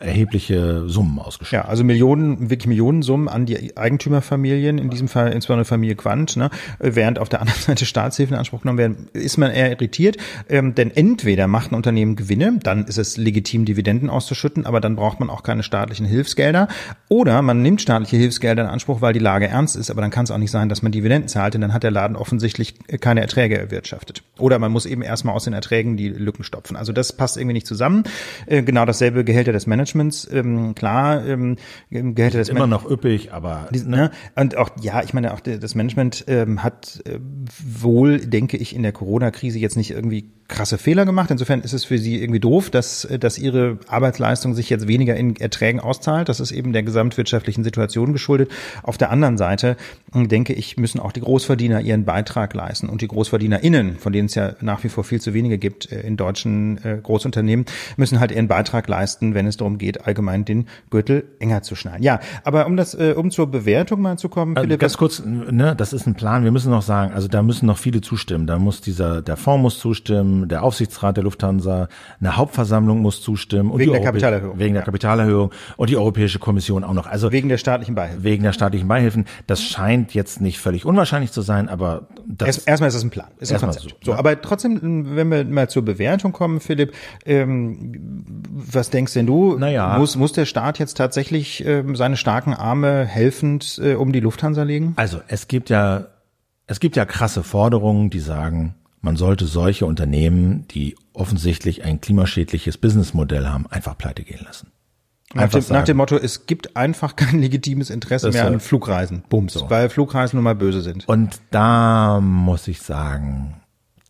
äh, erhebliche Summen ausgeschüttet. Ja, also Millionen, wirklich Millionensummen an die Eigentümerfamilien, in diesem Fall insbesondere Familie Quandt, ne? während auf der anderen Seite Staatshilfen in Anspruch genommen werden, ist man eher irritiert, ähm, denn entweder macht ein Unternehmen Gewinne, dann ist es legitim, die Dividenden auszuschütten, aber dann braucht man auch keine staatlichen Hilfsgelder. Oder man nimmt staatliche Hilfsgelder in Anspruch, weil die Lage ernst ist, aber dann kann es auch nicht sein, dass man Dividenden zahlt, denn dann hat der Laden offensichtlich keine Erträge erwirtschaftet. Oder man muss eben erstmal aus den Erträgen die Lücken stopfen. Also das passt irgendwie nicht zusammen. Äh, genau dasselbe Gehälter des Managements. Ähm, klar, ähm, Gehälter des immer noch üppig, aber ne? ne? und auch ja, ich meine auch das Management ähm, hat äh, wohl, denke ich, in der Corona-Krise jetzt nicht irgendwie krasse Fehler gemacht. Insofern ist es für sie irgendwie doof, dass, dass ihre Arbeitsleistung sich jetzt weniger in Erträgen auszahlt. Das ist eben der gesamtwirtschaftlichen Situation geschuldet. Auf der anderen Seite hm, denke ich, müssen auch die Großverdiener ihren Beitrag leisten und die GroßverdienerInnen, von denen es ja nach wie vor viel zu wenige gibt äh, in deutschen äh, Großunternehmen, müssen halt ihren Beitrag leisten, wenn es darum geht, allgemein den Gürtel enger zu schneiden. Ja, aber um das, äh, um zur Bewertung mal zu kommen, also Philipp. Ganz kurz, ne, das ist ein Plan. Wir müssen noch sagen, also da müssen noch viele zustimmen. Da muss dieser, der Fonds muss zustimmen, der Aufsichtsrat der Lufthansa, eine Hauptversammlung muss zustimmen. Und wegen der Kapitalerhöhung. Wegen der ja. Kapitalerhöhung und die Europäische Kommission auch noch. Also wegen der staatlichen Beihilfen. Wegen der staatlichen Beihilfen. Das scheint jetzt nicht völlig unwahrscheinlich zu sein, aber das Erst, erstmal ist das ein Plan, ist ein Konzept. So, so ja. aber trotzdem, wenn wir mal zur Bewertung kommen, Philipp, ähm, was denkst denn du? Naja. Muss, muss der Staat jetzt tatsächlich ähm, seine starken Arme helfend äh, um die Lufthansa legen? Also es gibt ja es gibt ja krasse Forderungen, die sagen, man sollte solche Unternehmen, die offensichtlich ein klimaschädliches Businessmodell haben, einfach pleite gehen lassen. Nach dem, nach dem, Motto, es gibt einfach kein legitimes Interesse mehr an Flugreisen. Bums. So. Weil Flugreisen nun mal böse sind. Und da muss ich sagen,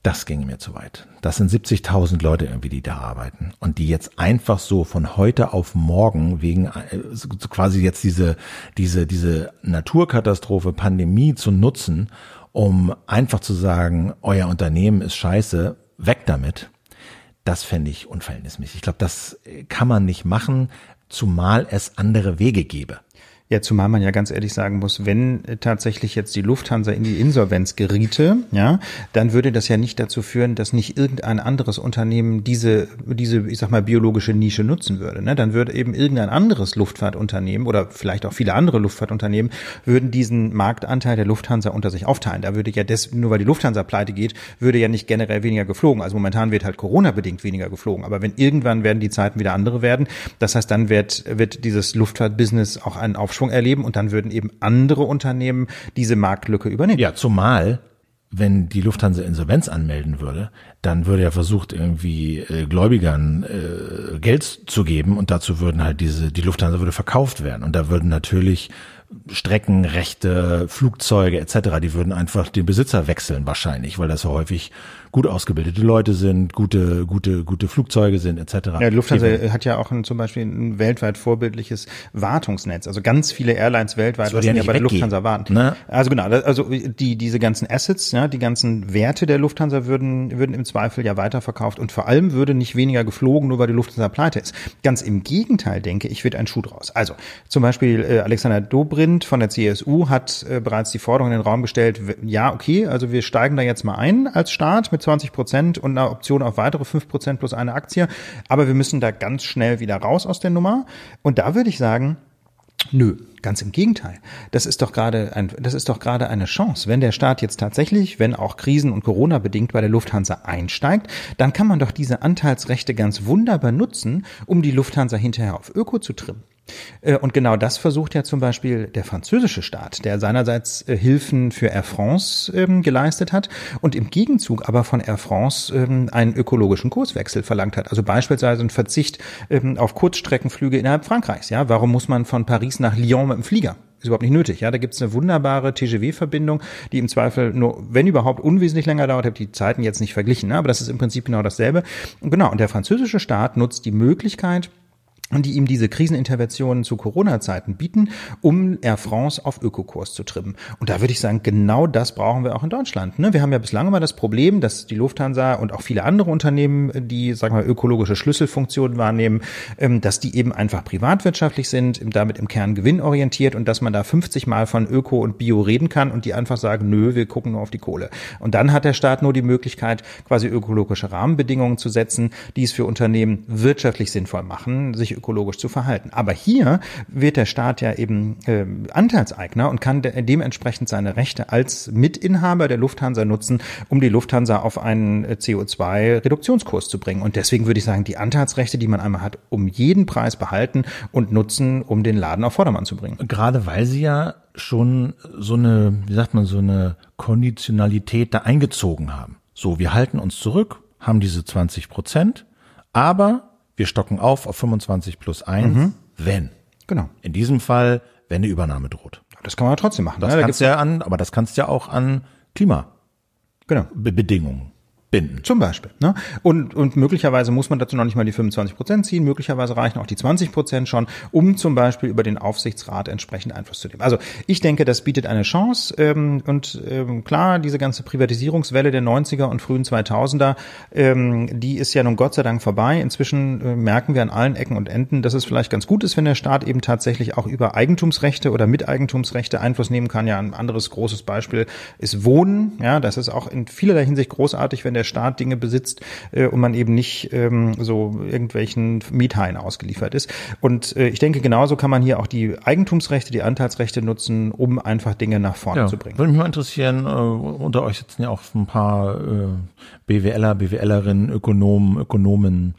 das ginge mir zu weit. Das sind 70.000 Leute irgendwie, die da arbeiten und die jetzt einfach so von heute auf morgen wegen äh, quasi jetzt diese diese diese Naturkatastrophe Pandemie zu nutzen, um einfach zu sagen, euer Unternehmen ist scheiße, weg damit, das fände ich unverhältnismäßig. Ich glaube, das kann man nicht machen, zumal es andere Wege gäbe. Ja, zumal man ja ganz ehrlich sagen muss, wenn äh, tatsächlich jetzt die Lufthansa in die Insolvenz geriete, ja, dann würde das ja nicht dazu führen, dass nicht irgendein anderes Unternehmen diese, diese, ich sag mal, biologische Nische nutzen würde. Ne? Dann würde eben irgendein anderes Luftfahrtunternehmen oder vielleicht auch viele andere Luftfahrtunternehmen würden diesen Marktanteil der Lufthansa unter sich aufteilen. Da würde ja des, nur weil die Lufthansa pleite geht, würde ja nicht generell weniger geflogen. Also momentan wird halt Corona-bedingt weniger geflogen. Aber wenn irgendwann werden die Zeiten wieder andere werden, das heißt, dann wird, wird dieses Luftfahrtbusiness auch einen Aufschwung Aufschwung erleben und dann würden eben andere Unternehmen diese Marktlücke übernehmen. Ja, zumal wenn die Lufthansa Insolvenz anmelden würde, dann würde ja versucht, irgendwie äh, Gläubigern äh, Geld zu geben und dazu würden halt diese, die Lufthansa würde verkauft werden. Und da würden natürlich Streckenrechte, Flugzeuge etc., die würden einfach den Besitzer wechseln wahrscheinlich, weil das so häufig gut ausgebildete Leute sind, gute, gute, gute Flugzeuge sind, etc. Ja, die Lufthansa hat ja auch ein, zum Beispiel ein weltweit vorbildliches Wartungsnetz. Also ganz viele Airlines weltweit lassen ja, ja bei der Lufthansa warten. Ne? Also genau, also die, diese ganzen Assets, ja, die ganzen Werte der Lufthansa würden, würden im Zweifel ja weiterverkauft und vor allem würde nicht weniger geflogen, nur weil die Lufthansa pleite ist. Ganz im Gegenteil, denke ich, wird ein Schuh draus. Also zum Beispiel äh, Alexander Dobrindt von der CSU hat äh, bereits die Forderung in den Raum gestellt, ja, okay, also wir steigen da jetzt mal ein als Staat mit 20 Prozent und eine Option auf weitere 5 Prozent plus eine Aktie. Aber wir müssen da ganz schnell wieder raus aus der Nummer. Und da würde ich sagen, Nö, ganz im Gegenteil. Das ist doch gerade ein, das ist doch gerade eine Chance. Wenn der Staat jetzt tatsächlich, wenn auch Krisen und Corona bedingt bei der Lufthansa einsteigt, dann kann man doch diese Anteilsrechte ganz wunderbar nutzen, um die Lufthansa hinterher auf Öko zu trimmen. Äh, und genau das versucht ja zum Beispiel der französische Staat, der seinerseits äh, Hilfen für Air France ähm, geleistet hat und im Gegenzug aber von Air France ähm, einen ökologischen Kurswechsel verlangt hat. Also beispielsweise einen Verzicht ähm, auf Kurzstreckenflüge innerhalb Frankreichs. Ja, warum muss man von Paris nach Lyon mit dem Flieger? Ist überhaupt nicht nötig. Ja, da gibt es eine wunderbare TGW-Verbindung, die im Zweifel nur, wenn überhaupt, unwesentlich länger dauert. Ich habe die Zeiten jetzt nicht verglichen, ne? aber das ist im Prinzip genau dasselbe. Genau, und der französische Staat nutzt die Möglichkeit, die ihm diese Kriseninterventionen zu Corona-Zeiten bieten, um Air France auf Ökokurs zu trimmen. Und da würde ich sagen, genau das brauchen wir auch in Deutschland. Ne? Wir haben ja bislang immer das Problem, dass die Lufthansa und auch viele andere Unternehmen, die, sagen wir, ökologische Schlüsselfunktionen wahrnehmen, ähm, dass die eben einfach privatwirtschaftlich sind, damit im Kern gewinnorientiert und dass man da 50 Mal von Öko und Bio reden kann und die einfach sagen, nö, wir gucken nur auf die Kohle. Und dann hat der Staat nur die Möglichkeit, quasi ökologische Rahmenbedingungen zu setzen, die es für Unternehmen wirtschaftlich sinnvoll machen, sich ökologisch zu verhalten. Aber hier wird der Staat ja eben äh, Anteilseigner und kann de dementsprechend seine Rechte als Mitinhaber der Lufthansa nutzen, um die Lufthansa auf einen äh, CO2-Reduktionskurs zu bringen. Und deswegen würde ich sagen, die Anteilsrechte, die man einmal hat, um jeden Preis behalten und nutzen, um den Laden auf Vordermann zu bringen. Gerade weil sie ja schon so eine, wie sagt man, so eine Konditionalität da eingezogen haben. So, wir halten uns zurück, haben diese 20 Prozent, aber wir stocken auf auf 25 plus 1, mhm. wenn. Genau. In diesem Fall, wenn eine Übernahme droht. Das kann man trotzdem machen. Das ne? da kannst du ja an, aber das kannst du ja auch an Klima. Genau. Be Bedingungen binden. Zum Beispiel. Ne? Und, und möglicherweise muss man dazu noch nicht mal die 25 Prozent ziehen. Möglicherweise reichen auch die 20 Prozent schon, um zum Beispiel über den Aufsichtsrat entsprechend Einfluss zu nehmen. Also ich denke, das bietet eine Chance. Ähm, und ähm, klar, diese ganze Privatisierungswelle der 90er und frühen 2000er, ähm, die ist ja nun Gott sei Dank vorbei. Inzwischen äh, merken wir an allen Ecken und Enden, dass es vielleicht ganz gut ist, wenn der Staat eben tatsächlich auch über Eigentumsrechte oder Miteigentumsrechte Einfluss nehmen kann. Ja, ein anderes großes Beispiel ist Wohnen. Ja, das ist auch in vielerlei Hinsicht großartig, wenn der der Staat Dinge besitzt äh, und man eben nicht ähm, so irgendwelchen Miethaien ausgeliefert ist. Und äh, ich denke, genauso kann man hier auch die Eigentumsrechte, die Anteilsrechte nutzen, um einfach Dinge nach vorne ja, zu bringen. Würde mich mal interessieren, äh, unter euch sitzen ja auch ein paar äh, BWLer, BWLerinnen, Ökonomen, Ökonomen,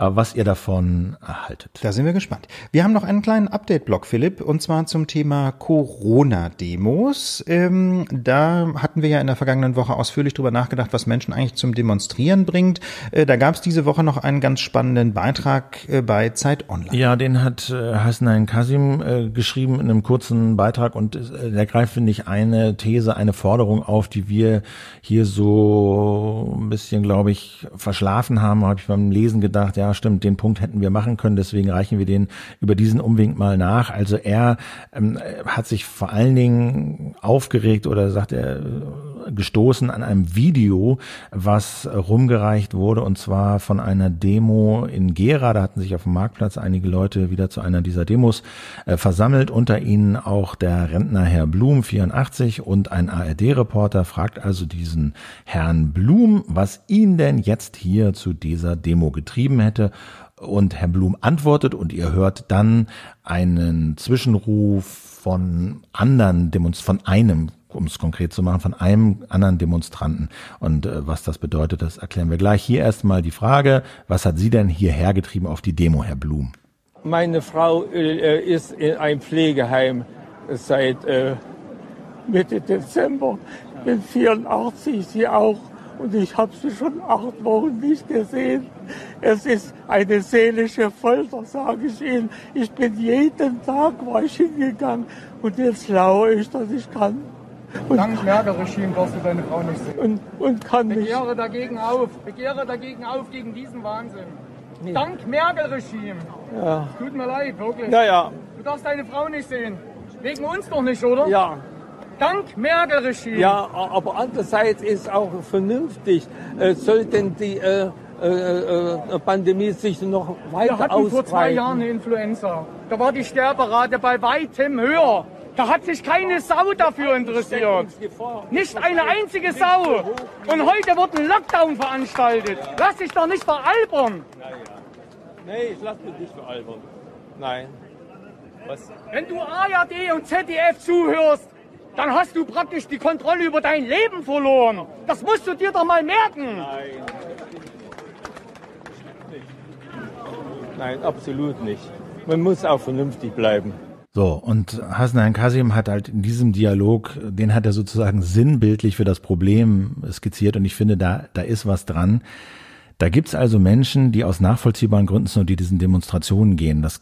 was ihr davon erhaltet. Da sind wir gespannt. Wir haben noch einen kleinen Update-Blog, Philipp, und zwar zum Thema Corona-Demos. Ähm, da hatten wir ja in der vergangenen Woche ausführlich drüber nachgedacht, was Menschen eigentlich zum Demonstrieren bringt. Äh, da gab es diese Woche noch einen ganz spannenden Beitrag äh, bei Zeit Online. Ja, den hat äh, Hasnain Kasim äh, geschrieben in einem kurzen Beitrag und äh, der greift, finde ich, eine These, eine Forderung auf, die wir hier so ein bisschen, glaube ich, verschlafen haben, habe ich beim Lesen gedacht, ja, stimmt, den Punkt hätten wir machen können, deswegen reichen wir den über diesen Umweg mal nach. Also er ähm, hat sich vor allen Dingen aufgeregt oder sagt er gestoßen an einem Video, was rumgereicht wurde und zwar von einer Demo in Gera. Da hatten sich auf dem Marktplatz einige Leute wieder zu einer dieser Demos äh, versammelt. Unter ihnen auch der Rentner Herr Blum, 84 und ein ARD-Reporter fragt also diesen Herrn Blum, was ihn denn jetzt hier zu dieser Demo getrieben hätte hätte. Und Herr Blum antwortet und ihr hört dann einen Zwischenruf von anderen Demonstranten, von einem, um es konkret zu machen, von einem anderen Demonstranten. Und äh, was das bedeutet, das erklären wir gleich. Hier erstmal die Frage, was hat Sie denn hierher getrieben auf die Demo, Herr Blum? Meine Frau äh, ist in einem Pflegeheim seit äh, Mitte Dezember. Bin 84, sie auch und ich habe sie schon acht Wochen nicht gesehen. Es ist eine seelische Folter, sage ich Ihnen. Ich bin jeden Tag war ich hingegangen und jetzt laue ich, dass ich kann. Und Dank Merkel-Regime darfst du deine Frau nicht sehen. Und, und kann nicht. Begehre dagegen auf. Begehre dagegen auf gegen diesen Wahnsinn. Nee. Dank Merkel-Regime. Ja. Tut mir leid, wirklich. Ja, ja. Du darfst deine Frau nicht sehen. Wegen uns doch nicht, oder? Ja. Dank Merkel-Regime. Ja, aber andererseits ist auch vernünftig, äh, sollten die äh, äh, äh, Pandemie sich noch weiter Wir hatten ausbreiten. vor zwei Jahren eine Influenza. Da war die Sterberate bei weitem höher. Da hat sich keine Sau dafür interessiert. Nicht eine einzige Sau. Und heute wird ein Lockdown veranstaltet. Lass dich doch nicht veralbern. Nee, ich lass mich nicht veralbern. Nein. Was? Wenn du ARD und ZDF zuhörst, dann hast du praktisch die Kontrolle über dein Leben verloren. Das musst du dir doch mal merken. Nein. Nein, absolut nicht. Man muss auch vernünftig bleiben. So, und Hasnain Kasim hat halt in diesem Dialog, den hat er sozusagen sinnbildlich für das Problem skizziert und ich finde, da, da ist was dran. Da gibt's also Menschen, die aus nachvollziehbaren Gründen zu diesen Demonstrationen gehen. Dass,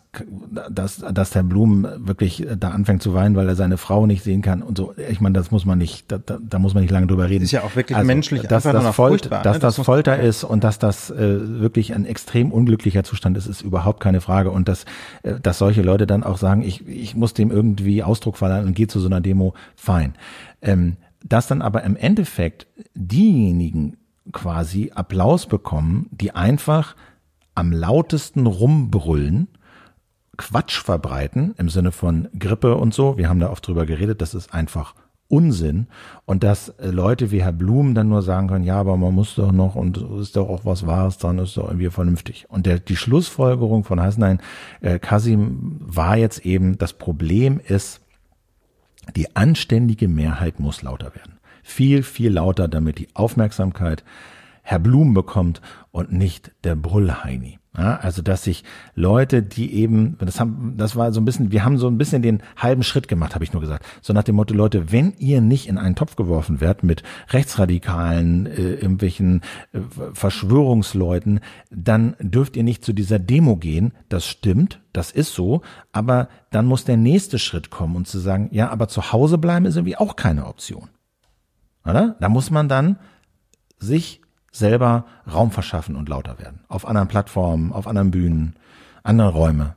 dass, dass Herr Blum wirklich da anfängt zu weinen, weil er seine Frau nicht sehen kann und so. Ich meine, das muss man nicht, da, da muss man nicht lange drüber reden. Das ist ja auch wirklich also, menschlich, dass das, Folter, dass ne? das, das Folter ist und dass das äh, wirklich ein extrem unglücklicher Zustand ist, ist überhaupt keine Frage. Und dass, äh, dass solche Leute dann auch sagen, ich, ich muss dem irgendwie Ausdruck verleihen und gehe zu so einer Demo, fein. Ähm, dass dann aber im Endeffekt diejenigen quasi Applaus bekommen, die einfach am lautesten rumbrüllen, Quatsch verbreiten im Sinne von Grippe und so. Wir haben da oft drüber geredet, das ist einfach Unsinn und dass äh, Leute wie Herr Blum dann nur sagen können, ja, aber man muss doch noch und ist doch auch was Wahres dran, ist doch irgendwie vernünftig. Und der, die Schlussfolgerung von Hasnain äh, Kasim war jetzt eben, das Problem ist, die anständige Mehrheit muss lauter werden. Viel, viel lauter, damit die Aufmerksamkeit Herr Blum bekommt und nicht der Brüllheini. Ja, also dass sich Leute, die eben, das haben, das war so ein bisschen, wir haben so ein bisschen den halben Schritt gemacht, habe ich nur gesagt. So nach dem Motto, Leute, wenn ihr nicht in einen Topf geworfen werdet mit Rechtsradikalen, äh, irgendwelchen äh, Verschwörungsleuten, dann dürft ihr nicht zu dieser Demo gehen. Das stimmt, das ist so, aber dann muss der nächste Schritt kommen und zu sagen, ja, aber zu Hause bleiben ist irgendwie auch keine Option. Oder? Da muss man dann sich selber Raum verschaffen und lauter werden. Auf anderen Plattformen, auf anderen Bühnen, andere Räume.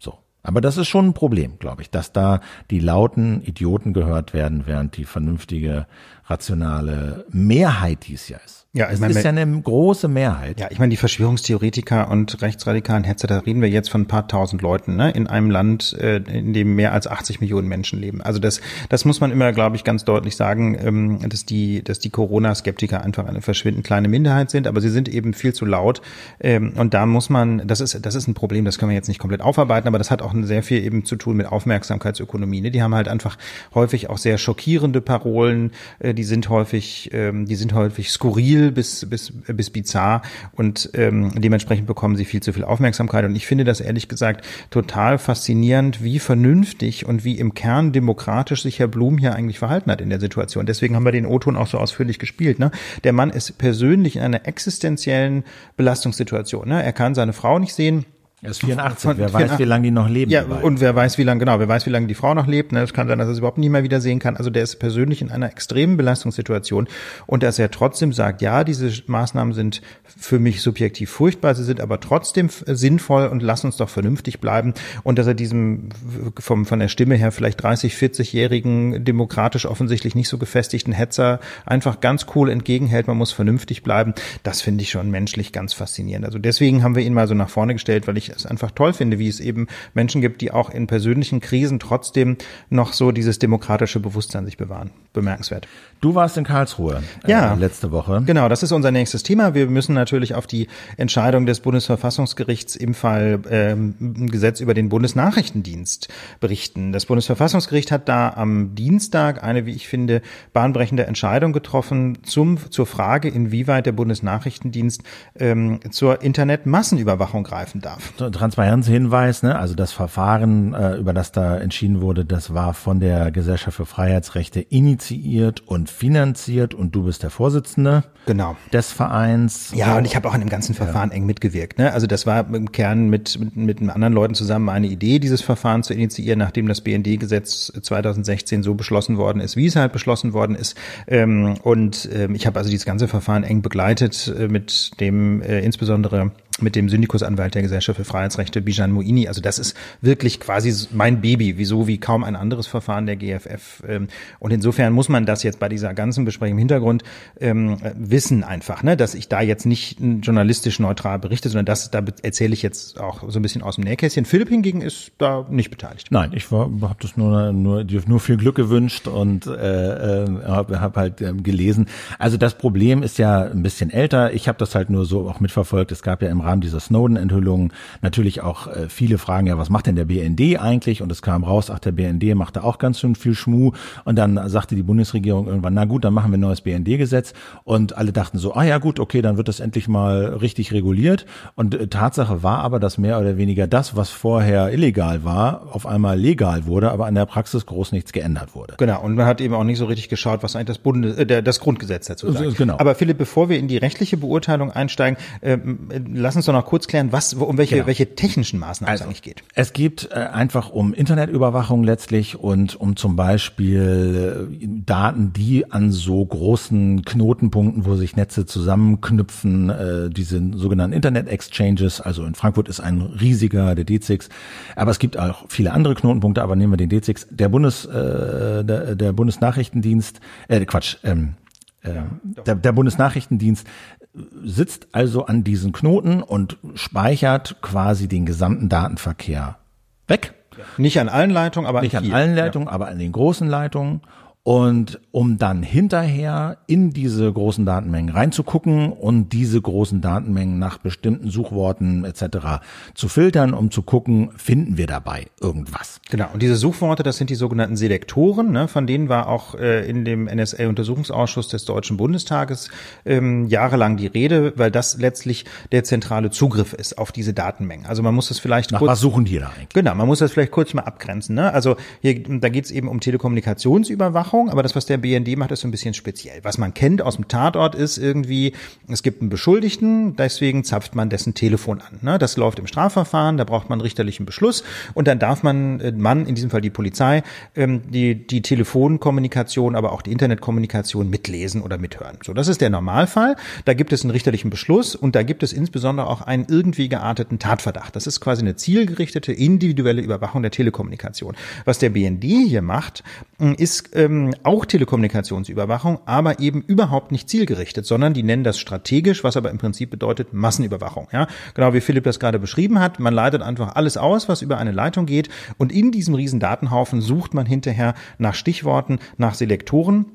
So. Aber das ist schon ein Problem, glaube ich, dass da die lauten Idioten gehört werden, während die vernünftige, rationale Mehrheit dies ja ist. Ja, es ist ja eine große Mehrheit. Ja, ich meine, die Verschwörungstheoretiker und rechtsradikalen Hetzer, da reden wir jetzt von ein paar tausend Leuten, ne, in einem Land, äh, in dem mehr als 80 Millionen Menschen leben. Also das, das muss man immer, glaube ich, ganz deutlich sagen, ähm, dass die, dass die Corona-Skeptiker einfach eine verschwindend kleine Minderheit sind, aber sie sind eben viel zu laut. Ähm, und da muss man, das ist, das ist ein Problem, das können wir jetzt nicht komplett aufarbeiten, aber das hat auch sehr viel eben zu tun mit Aufmerksamkeitsökonomie. Ne? Die haben halt einfach häufig auch sehr schockierende Parolen, äh, die sind häufig, ähm, die sind häufig skurril bis, bis, bis bizarr und ähm, dementsprechend bekommen sie viel zu viel Aufmerksamkeit. Und ich finde das ehrlich gesagt total faszinierend, wie vernünftig und wie im Kern demokratisch sich Herr Blum hier eigentlich verhalten hat in der Situation. Deswegen haben wir den O-Ton auch so ausführlich gespielt. Ne? Der Mann ist persönlich in einer existenziellen Belastungssituation. Ne? Er kann seine Frau nicht sehen. Er ist 84. Von, wer 84. weiß, wie lange die noch leben. Ja, und wer weiß, wie lange, genau, wer weiß, wie lange die Frau noch lebt. Ne? Es kann sein, dass er es überhaupt nicht mehr wieder sehen kann. Also der ist persönlich in einer extremen Belastungssituation. Und dass er trotzdem sagt, ja, diese Maßnahmen sind für mich subjektiv furchtbar, sie sind aber trotzdem sinnvoll und lass uns doch vernünftig bleiben. Und dass er diesem vom, von der Stimme her vielleicht 30, 40-jährigen, demokratisch offensichtlich nicht so gefestigten Hetzer einfach ganz cool entgegenhält, man muss vernünftig bleiben, das finde ich schon menschlich ganz faszinierend. Also deswegen haben wir ihn mal so nach vorne gestellt, weil ich es einfach toll finde, wie es eben Menschen gibt, die auch in persönlichen Krisen trotzdem noch so dieses demokratische Bewusstsein sich bewahren. Bemerkenswert. Du warst in Karlsruhe äh, ja, letzte Woche. Genau, das ist unser nächstes Thema. Wir müssen natürlich auf die Entscheidung des Bundesverfassungsgerichts im Fall ähm, Gesetz über den Bundesnachrichtendienst berichten. Das Bundesverfassungsgericht hat da am Dienstag eine, wie ich finde, bahnbrechende Entscheidung getroffen zum, zur Frage, inwieweit der Bundesnachrichtendienst ähm, zur Internetmassenüberwachung greifen darf. Transparenzhinweis, ne? also das Verfahren, äh, über das da entschieden wurde, das war von der Gesellschaft für Freiheitsrechte initiiert und finanziert und du bist der Vorsitzende genau. des Vereins. Ja, und ich habe auch in dem ganzen Verfahren ja. eng mitgewirkt. Ne? Also das war im Kern mit, mit, mit anderen Leuten zusammen eine Idee, dieses Verfahren zu initiieren, nachdem das BND-Gesetz 2016 so beschlossen worden ist, wie es halt beschlossen worden ist. Ähm, und ähm, ich habe also dieses ganze Verfahren eng begleitet äh, mit dem äh, insbesondere mit dem Syndikusanwalt der Gesellschaft für Freiheitsrechte, Bijan Moini. Also das ist wirklich quasi mein Baby, wieso wie kaum ein anderes Verfahren der GFF. Ähm, und insofern muss man das jetzt bei dieser ganzen Besprechung im Hintergrund ähm, wissen einfach, ne, dass ich da jetzt nicht journalistisch neutral berichte, sondern das, da erzähle ich jetzt auch so ein bisschen aus dem Nähkästchen. Philipp hingegen ist da nicht beteiligt. Nein, ich habe das nur, nur, nur viel Glück gewünscht und äh, äh, habe hab halt äh, gelesen. Also das Problem ist ja ein bisschen älter. Ich habe das halt nur so auch mitverfolgt. Es gab ja im Rahmen dieser Snowden-Enthüllungen natürlich auch äh, viele Fragen, ja, was macht denn der BND eigentlich? Und es kam raus, ach, der BND macht da auch ganz schön viel Schmuh. Und dann sagte die Bundesregierung irgendwann, na gut, dann machen wir ein neues BND-Gesetz. Und alle dachten so, ah ja gut, okay, dann wird das endlich mal richtig reguliert. Und äh, Tatsache war aber, dass mehr oder weniger das, was vorher illegal war, auf einmal legal wurde, aber an der Praxis groß nichts geändert wurde. Genau, und man hat eben auch nicht so richtig geschaut, was eigentlich das, Bundes, äh, das Grundgesetz dazu sagt. Genau. Aber Philipp, bevor wir in die rechtliche Beurteilung einsteigen, äh, lass uns doch noch kurz klären, was, um welche, genau. welche technischen Maßnahmen also, es eigentlich geht. Es geht äh, einfach um Internetüberwachung letztlich und um zum Beispiel äh, Daten, die an so großen Knotenpunkten, wo sich Netze zusammenknüpfen, äh, diese sogenannten Internet-Exchanges, also in Frankfurt ist ein riesiger, der D6, aber es gibt auch viele andere Knotenpunkte, aber nehmen wir den D6. Der Bundes, äh, der, der Bundesnachrichtendienst, äh, Quatsch, ähm, äh, der, der Bundesnachrichtendienst sitzt also an diesen Knoten und speichert quasi den gesamten Datenverkehr weg. Nicht an allen Leitungen, aber nicht an allen Leitungen, ja. aber an den großen Leitungen Und um dann hinterher in diese großen Datenmengen reinzugucken und diese großen Datenmengen nach bestimmten Suchworten etc. zu filtern, um zu gucken, finden wir dabei irgendwas. Genau, und diese Suchworte, das sind die sogenannten Selektoren, ne, von denen war auch äh, in dem NSA-Untersuchungsausschuss des Deutschen Bundestages ähm, jahrelang die Rede, weil das letztlich der zentrale Zugriff ist auf diese Datenmengen. Also man muss das vielleicht Nach kurz, was suchen die da eigentlich? Genau, man muss das vielleicht kurz mal abgrenzen. Ne? Also hier, da geht es eben um Telekommunikationsüberwachung, aber das, was der BND macht, ist so ein bisschen speziell. Was man kennt aus dem Tatort ist irgendwie, es gibt einen Beschuldigten, deswegen zapft man dessen Telefon an. Ne? Das läuft im Strafverfahren, da braucht man richterlichen Beschluss und dann darf man, äh, Mann, in diesem Fall die Polizei, ähm, die, die Telefonkommunikation, aber auch die Internetkommunikation mitlesen oder mithören. So, das ist der Normalfall. Da gibt es einen richterlichen Beschluss und da gibt es insbesondere auch einen irgendwie gearteten Tatverdacht. Das ist quasi eine zielgerichtete, individuelle Überwachung der Telekommunikation. Was der BND hier macht, ist ähm, auch Telekommunikationsüberwachung, aber eben überhaupt nicht zielgerichtet, sondern die nennen das strategisch, was aber im Prinzip bedeutet Massenüberwachung. Ja, genau wie Philipp das gerade beschrieben hat. Man leitet einfach alles aus, was über eine Leitung geht, und in diesem riesen Datenhaufen sucht man hinterher nach Stichworten, nach Selektoren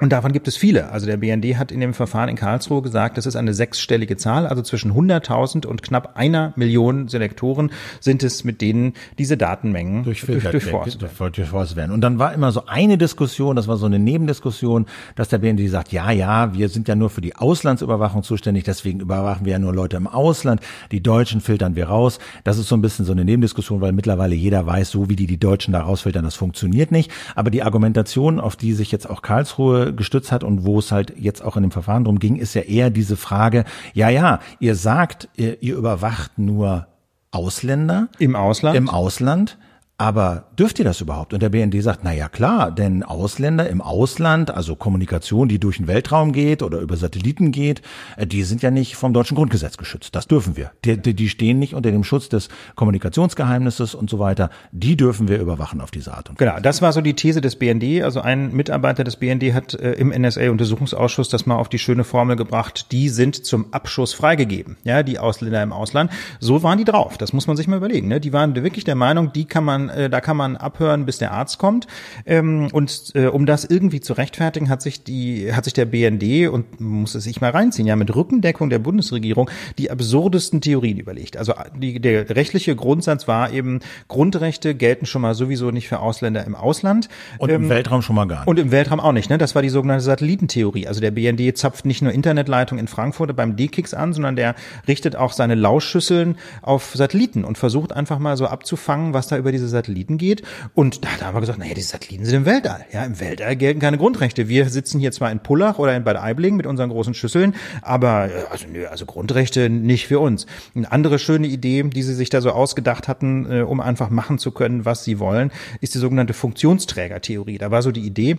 und davon gibt es viele. Also der BND hat in dem Verfahren in Karlsruhe gesagt, das ist eine sechsstellige Zahl, also zwischen 100.000 und knapp einer Million Selektoren sind es, mit denen diese Datenmengen durchforstet durch, werden. Und dann war immer so eine Diskussion, das war so eine Nebendiskussion, dass der BND sagt, ja, ja, wir sind ja nur für die Auslandsüberwachung zuständig, deswegen überwachen wir ja nur Leute im Ausland, die Deutschen filtern wir raus. Das ist so ein bisschen so eine Nebendiskussion, weil mittlerweile jeder weiß, so wie die die Deutschen da rausfiltern, das funktioniert nicht. Aber die Argumentation, auf die sich jetzt auch Karlsruhe gestützt hat und wo es halt jetzt auch in dem Verfahren drum ging, ist ja eher diese Frage, ja, ja, ihr sagt, ihr, ihr überwacht nur Ausländer. Im Ausland? Im Ausland. Aber dürft ihr das überhaupt? Und der BND sagt, na ja klar, denn Ausländer im Ausland, also Kommunikation, die durch den Weltraum geht oder über Satelliten geht, äh, die sind ja nicht vom deutschen Grundgesetz geschützt. Das dürfen wir. Die, die stehen nicht unter dem Schutz des Kommunikationsgeheimnisses und so weiter. Die dürfen wir überwachen auf diese Art und Weise. Genau, das war so die These des BND. Also ein Mitarbeiter des BND hat äh, im NSA-Untersuchungsausschuss das mal auf die schöne Formel gebracht, die sind zum Abschuss freigegeben. Ja, die Ausländer im Ausland. So waren die drauf. Das muss man sich mal überlegen. Ne? Die waren wirklich der Meinung, die kann man äh, da kann man abhören, bis der Arzt kommt. Ähm, und äh, um das irgendwie zu rechtfertigen, hat sich die, hat sich der BND und muss es sich mal reinziehen, ja, mit Rückendeckung der Bundesregierung die absurdesten Theorien überlegt. Also die, der rechtliche Grundsatz war eben, Grundrechte gelten schon mal sowieso nicht für Ausländer im Ausland. Und ähm, im Weltraum schon mal gar nicht. Und im Weltraum auch nicht. Ne? Das war die sogenannte Satellitentheorie. Also der BND zapft nicht nur Internetleitung in Frankfurt beim D-Kicks an, sondern der richtet auch seine Lauschschüsseln auf Satelliten und versucht einfach mal so abzufangen, was da über diese Satelliten geht. Und da, da haben wir gesagt, naja, die Satelliten sind im Weltall. Ja, im Weltall gelten keine Grundrechte. Wir sitzen hier zwar in Pullach oder in Bad Aibling mit unseren großen Schüsseln, aber äh, also nö, also Grundrechte nicht für uns. Eine andere schöne Idee, die sie sich da so ausgedacht hatten, äh, um einfach machen zu können, was sie wollen, ist die sogenannte Funktionsträgertheorie. Da war so die Idee,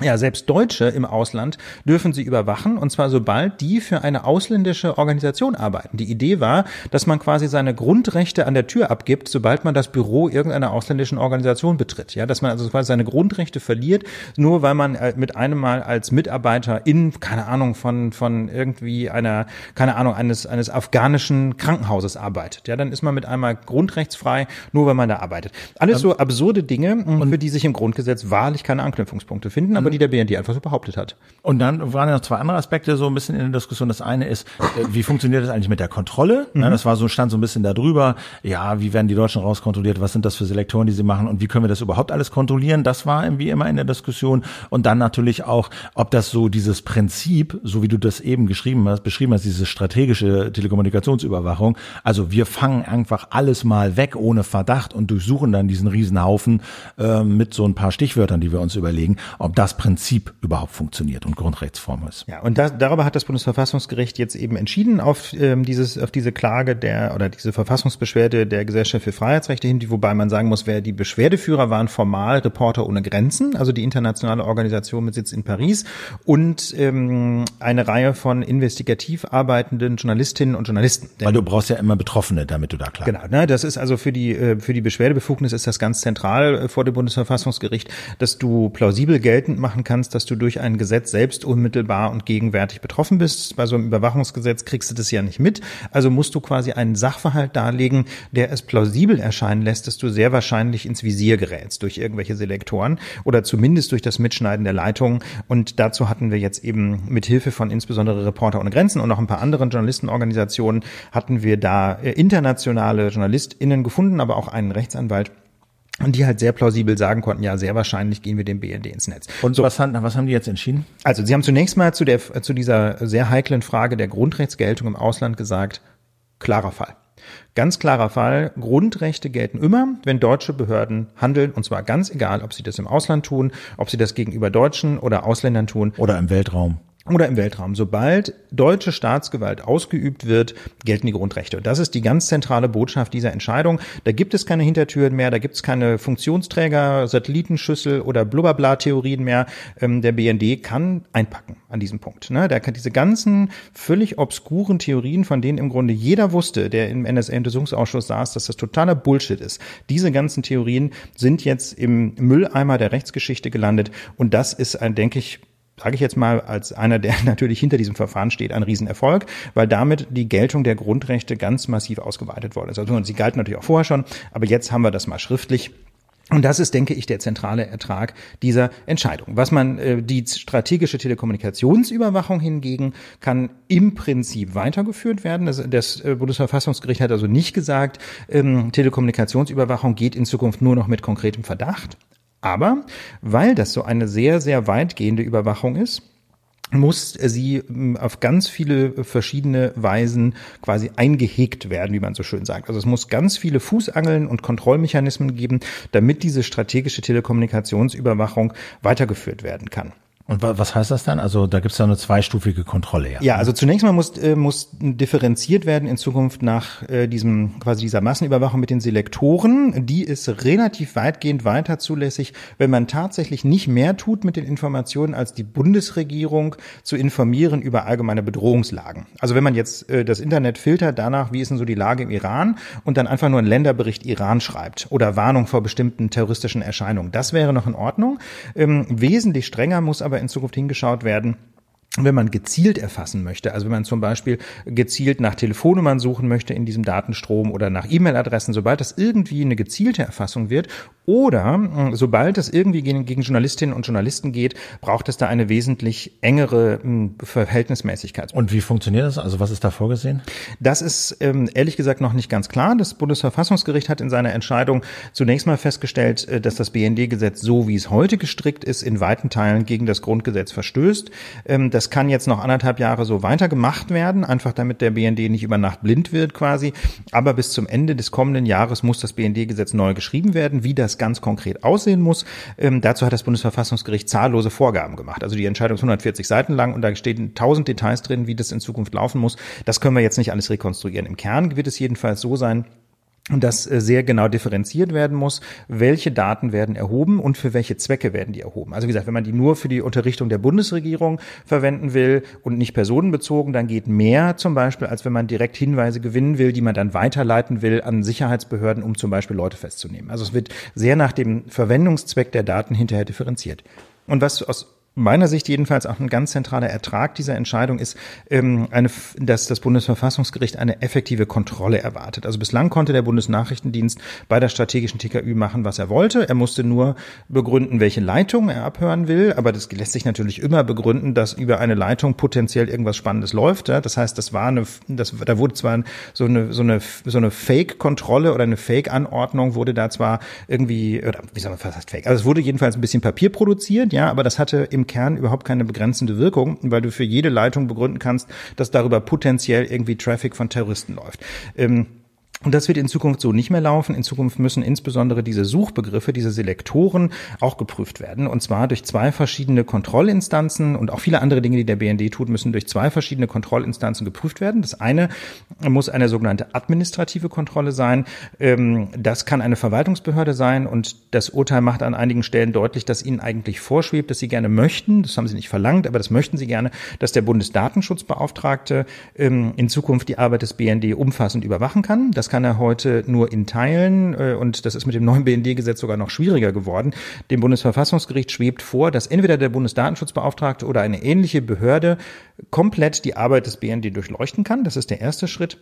ja, selbst Deutsche im Ausland dürfen sie überwachen, und zwar sobald die für eine ausländische Organisation arbeiten. Die Idee war, dass man quasi seine Grundrechte an der Tür abgibt, sobald man das Büro irgendeiner ausländischen Organisation betritt. Ja, dass man also quasi seine Grundrechte verliert, nur weil man äh, mit einem Mal als Mitarbeiter in, keine Ahnung, von, von irgendwie einer, keine Ahnung, eines, eines afghanischen Krankenhauses arbeitet. Ja, dann ist man mit einmal grundrechtsfrei, nur weil man da arbeitet. Alles so absurde Dinge, für die sich im Grundgesetz wahrlich keine Anknüpfungspunkte finden aber die der BND einfach so behauptet hat. Und dann waren ja noch zwei andere Aspekte so ein bisschen in der Diskussion. Das eine ist, äh, wie funktioniert das eigentlich mit der Kontrolle? Mhm. das war so, stand so ein bisschen da drüber. Ja, wie werden die Deutschen rauskontrolliert? Was sind das für Selektoren, die sie machen? Und wie können wir das überhaupt alles kontrollieren? Das war irgendwie immer in der Diskussion. Und dann natürlich auch, ob das so dieses Prinzip, so wie du das eben geschrieben hast, beschrieben hast, diese strategische Telekommunikationsüberwachung. Also wir fangen einfach alles mal weg ohne Verdacht und durchsuchen dann diesen Riesenhaufen äh, mit so ein paar Stichwörtern, die wir uns überlegen, ob das das Prinzip überhaupt funktioniert und Grundrechtsform ist. Ja, und das, darüber hat das Bundesverfassungsgericht jetzt eben entschieden auf ähm, dieses auf diese Klage der oder diese Verfassungsbeschwerde der Gesellschaft für Freiheitsrechte hin, wobei man sagen muss, wer die Beschwerdeführer waren formal Reporter ohne Grenzen, also die internationale Organisation mit Sitz in Paris und ähm, eine Reihe von investigativ arbeitenden Journalistinnen und Journalisten. Weil du brauchst ja immer Betroffene, damit du da klar. Genau, ne, das ist also für die äh, für die Beschwerdebefugnis ist das ganz zentral äh, vor dem Bundesverfassungsgericht, dass du plausibel geltend machen kannst, dass du durch ein Gesetz selbst unmittelbar und gegenwärtig betroffen bist. Bei so einem Überwachungsgesetz kriegst du das ja nicht mit. Also musst du quasi einen Sachverhalt darlegen, der es plausibel erscheinen lässt, dass du sehr wahrscheinlich ins Visier gerätst durch irgendwelche Selektoren oder zumindest durch das Mitschneiden der Leitungen. Und dazu hatten wir jetzt eben mit Hilfe von insbesondere Reporter ohne Grenzen und noch ein paar anderen Journalistenorganisationen hatten wir da äh, internationale JournalistInnen gefunden, aber auch einen Rechtsanwalt, und die halt sehr plausibel sagen konnten, ja, sehr wahrscheinlich gehen wir dem BND ins Netz. Und so, was, haben, was haben die jetzt entschieden? Also sie haben zunächst mal zu, der, zu dieser sehr heiklen Frage der Grundrechtsgeltung im Ausland gesagt, klarer Fall. Ganz klarer Fall, Grundrechte gelten immer, wenn deutsche Behörden handeln, und zwar ganz egal, ob sie das im Ausland tun, ob sie das gegenüber Deutschen oder Ausländern tun. Oder im Weltraum oder im Weltraum. Sobald deutsche Staatsgewalt ausgeübt wird, gelten die Grundrechte. Und das ist die ganz zentrale Botschaft dieser Entscheidung. Da gibt es keine Hintertüren mehr, da gibt es keine Funktionsträger, Satellitenschüssel oder Blubberbla-Theorien mehr. Ähm, der BND kann einpacken an diesem Punkt. Ne? Der kann diese ganzen völlig obskuren Theorien, von denen im Grunde jeder wusste, der im NSA-Untersuchungsausschuss saß, dass das totaler Bullshit ist. Diese ganzen Theorien sind jetzt im Mülleimer der Rechtsgeschichte gelandet. Und das ist ein, denke ich, sage ich jetzt mal, als einer, der natürlich hinter diesem Verfahren steht, ein Riesenerfolg, weil damit die Geltung der Grundrechte ganz massiv ausgeweitet worden ist. Also sie galten natürlich auch vorher schon, aber jetzt haben wir das mal schriftlich. Und das ist, denke ich, der zentrale Ertrag dieser Entscheidung. Was man, äh, die strategische Telekommunikationsüberwachung hingegen kann im Prinzip weitergeführt werden. Das, das äh, Bundesverfassungsgericht hat also nicht gesagt, ähm, Telekommunikationsüberwachung geht in Zukunft nur noch mit konkretem Verdacht. Aber weil das so eine sehr, sehr weitgehende Überwachung ist, muss sie ähm, auf ganz viele verschiedene Weisen quasi eingehegt werden, wie man so schön sagt. Also es muss ganz viele Fußangeln und Kontrollmechanismen geben, damit diese strategische Telekommunikationsüberwachung weitergeführt werden kann. Und was heißt das dann? Also da gibt es ja eine zweistufige Kontrolle. Ja, ja also zunächst mal muss, äh, muss differenziert werden in Zukunft nach äh, diesem quasi dieser Massenüberwachung mit den Selektoren. Die ist relativ weitgehend weiter zulässig, wenn man tatsächlich nicht mehr tut mit den Informationen, als die Bundesregierung zu informieren über allgemeine Bedrohungslagen. Also wenn man jetzt äh, das Internet filtert danach, wie ist denn so die Lage im Iran und dann einfach nur einen Länderbericht Iran schreibt oder Warnung vor bestimmten terroristischen Erscheinungen, das wäre noch in Ordnung. Ähm, wesentlich strenger muss aber in Zukunft hingeschaut werden, wenn man gezielt erfassen möchte, also wenn man zum Beispiel gezielt nach Telefonnummern suchen möchte in diesem Datenstrom oder nach E-Mail-Adressen, sobald das irgendwie eine gezielte Erfassung wird oder hm, sobald es irgendwie gegen, gegen, Journalistinnen und Journalisten geht, braucht es da eine wesentlich engere hm, Verhältnismäßigkeit. Und wie funktioniert das? Also was ist da vorgesehen? Das ist ähm, ehrlich gesagt noch nicht ganz klar. Das Bundesverfassungsgericht hat in seiner Entscheidung zunächst mal festgestellt, äh, dass das BND-Gesetz so wie es heute gestrickt ist, in weiten Teilen gegen das Grundgesetz verstößt. Ähm, das kann jetzt noch anderthalb Jahre so weitergemacht werden, einfach damit der BND nicht über Nacht blind wird quasi. Aber bis zum Ende des kommenden Jahres muss das BND-Gesetz neu geschrieben werden. Wie das ganz konkret aussehen muss, ähm, dazu hat das Bundesverfassungsgericht zahllose Vorgaben gemacht. Also die Entscheidung ist 140 Seiten lang und da stehen tausend Details drin, wie das in Zukunft laufen muss. Das können wir jetzt nicht alles rekonstruieren. Im Kern wird es jedenfalls so sein, und das äh, sehr genau differenziert werden muss, welche Daten werden erhoben und für welche Zwecke werden die erhoben. Also wie gesagt, wenn man die nur für die Unterrichtung der Bundesregierung verwenden will und nicht personenbezogen, dann geht mehr zum Beispiel, als wenn man direkt Hinweise gewinnen will, die man dann weiterleiten will an Sicherheitsbehörden, um zum Beispiel Leute festzunehmen. Also es wird sehr nach dem Verwendungszweck der Daten hinterher differenziert. Und was aus meiner Sicht jedenfalls auch ein ganz zentraler Ertrag dieser Entscheidung ist, ähm, eine, dass das Bundesverfassungsgericht eine effektive Kontrolle erwartet. Also bislang konnte der Bundesnachrichtendienst bei der strategischen TKÜ machen, was er wollte. Er musste nur begründen, welche Leitung er abhören will. Aber das lässt sich natürlich immer begründen, dass über eine Leitung potenziell irgendwas Spannendes läuft. Das heißt, das war eine, das, da wurde zwar so eine, so eine, so eine Fake-Kontrolle oder eine Fake-Anordnung wurde da zwar irgendwie, oder wie soll man fast Fake? Also es wurde jedenfalls ein bisschen Papier produziert, ja, aber das hatte im im Kern überhaupt keine begrenzende Wirkung, weil du für jede Leitung begründen kannst, dass darüber potenziell irgendwie Traffic von Terroristen läuft. Ähm, und das wird in Zukunft so nicht mehr laufen. In Zukunft müssen insbesondere diese Suchbegriffe, diese Selektoren auch geprüft werden. Und zwar durch zwei verschiedene Kontrollinstanzen und auch viele andere Dinge, die der BND tut, müssen durch zwei verschiedene Kontrollinstanzen geprüft werden. Das eine muss eine sogenannte administrative Kontrolle sein. Ähm, das kann eine Verwaltungsbehörde sein und das Urteil macht an einigen Stellen deutlich, dass ihnen eigentlich vorschwebt, dass sie gerne möchten, das haben sie nicht verlangt, aber das möchten sie gerne, dass der Bundesdatenschutzbeauftragte ähm, in Zukunft die Arbeit des BND umfassend überwachen kann. Das kann er heute nur in Teilen äh, und das ist mit dem neuen BND-Gesetz sogar noch schwieriger geworden. Dem Bundesverfassungsgericht schwebt vor, dass entweder der Bundesdatenschutzbeauftragte oder eine ähnliche Behörde komplett die Arbeit des BND durchleuchten kann. Das ist der erste Schritt.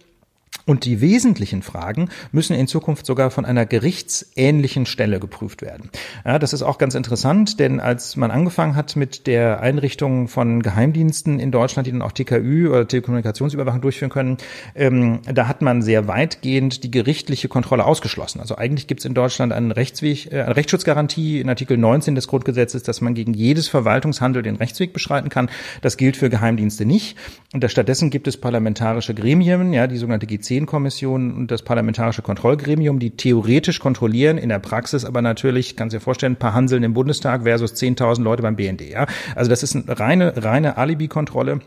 Und die wesentlichen Fragen müssen in Zukunft sogar von einer gerichtsähnlichen Stelle geprüft werden. Ja, das ist auch ganz interessant, denn als man angefangen hat mit der Einrichtung von Geheimdiensten in Deutschland, die dann auch TKÜ oder Telekommunikationsüberwachung durchführen können, ähm, da hat man sehr weitgehend die gerichtliche Kontrolle ausgeschlossen. Also eigentlich gibt es in Deutschland einen Rechtsweg, äh, eine Rechtsschutzgarantie in Artikel 19 des Grundgesetzes, dass man gegen jedes Verwaltungshandel den Rechtsweg beschreiten kann. Das gilt für Geheimdienste nicht. Und stattdessen gibt es parlamentarische Gremien, ja, die sogenannte G10-Kommission und das parlamentarische Kontrollgremium, die theoretisch kontrollieren, in der Praxis aber natürlich, kannst dir vorstellen, ein paar Hanseln im Bundestag versus 10.000 Leute beim BND, ja. Also das ist eine reine, reine Alibi-Kontrolle.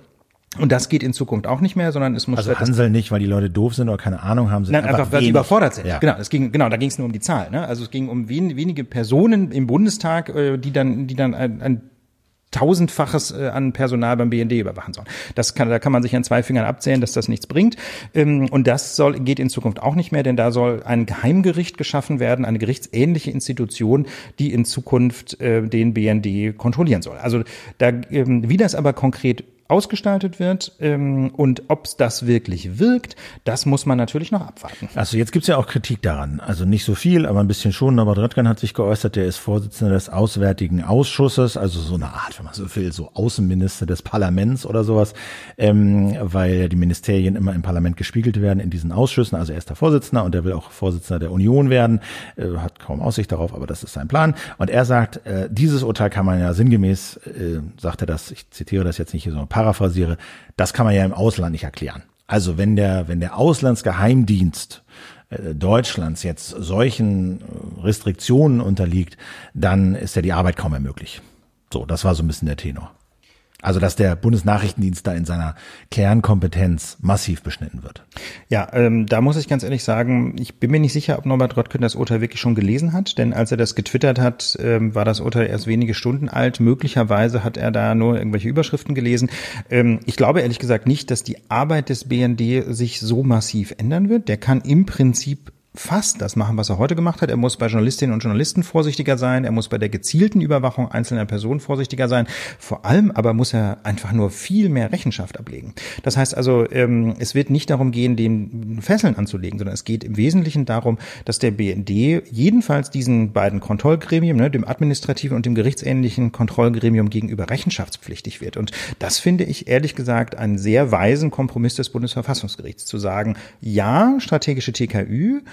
Und das geht in Zukunft auch nicht mehr, sondern es muss also Hansel nicht, weil die Leute doof sind oder keine Ahnung haben, Nein, einfach, weil sie überfordert sind. Ja. Genau, es ging genau, da ging es nur um die Zahl. Ne? Also es ging um wen, wenige Personen im Bundestag, äh, die dann, die dann ein, ein tausendfaches äh, an Personal beim BND überwachen sollen. Das kann, da kann man sich an zwei Fingern abzählen, dass das nichts bringt. Ähm, und das soll, geht in Zukunft auch nicht mehr, denn da soll ein Geheimgericht geschaffen werden, eine gerichtsähnliche Institution, die in Zukunft äh, den BND kontrollieren soll. Also da, ähm, wie das aber konkret ausgestaltet wird ähm, und ob es das wirklich wirkt, das muss man natürlich noch abwarten. Also jetzt gibt's ja auch Kritik daran. Also nicht so viel, aber ein bisschen schon. Aber Röttgen hat sich geäußert, der ist Vorsitzender des Auswärtigen Ausschusses, also so eine Art, wenn man so will, so Außenminister des Parlaments oder sowas, ähm, weil die Ministerien immer im Parlament gespiegelt werden in diesen Ausschüssen. Also er ist der Vorsitzender und er will auch Vorsitzender der Union werden, äh, hat kaum Aussicht darauf, aber das ist sein Plan. Und er sagt, äh, dieses Urteil kann man ja sinngemäß, äh, sagt er das, ich zitiere das jetzt nicht hier so, paraphrasiere, das kann man ja im Ausland nicht erklären. Also wenn der, wenn der Auslandsgeheimdienst äh, Deutschlands jetzt solchen äh, Restriktionen unterliegt, dann ist ja die Arbeit kaum mehr möglich. So, das war so ein bisschen der Tenor. Also dass der Bundesnachrichtendienst da in seiner Kernkompetenz massiv beschnitten wird. Ja, ähm, da muss ich ganz ehrlich sagen, ich bin mir nicht sicher, ob Norbert Röttgen das Urteil wirklich schon gelesen hat, denn als er das getwittert hat, ähm, war das Urteil erst wenige Stunden alt. Möglicherweise hat er da nur irgendwelche Überschriften gelesen. Ähm, ich glaube ehrlich gesagt nicht, dass die Arbeit des BND sich so massiv ändern wird. Der kann im Prinzip fast das machen, was er heute gemacht hat. Er muss bei Journalistinnen und Journalisten vorsichtiger sein. Er muss bei der gezielten Überwachung einzelner Personen vorsichtiger sein. Vor allem aber muss er einfach nur viel mehr Rechenschaft ablegen. Das heißt also, ähm, es wird nicht darum gehen, den Fesseln anzulegen, sondern es geht im Wesentlichen darum, dass der BND jedenfalls diesen beiden Kontrollgremien, ne, dem administrativen und dem gerichtsähnlichen Kontrollgremium gegenüber rechenschaftspflichtig wird. Und das finde ich ehrlich gesagt einen sehr weisen Kompromiss des Bundesverfassungsgerichts, zu sagen, ja, strategische TKÜ,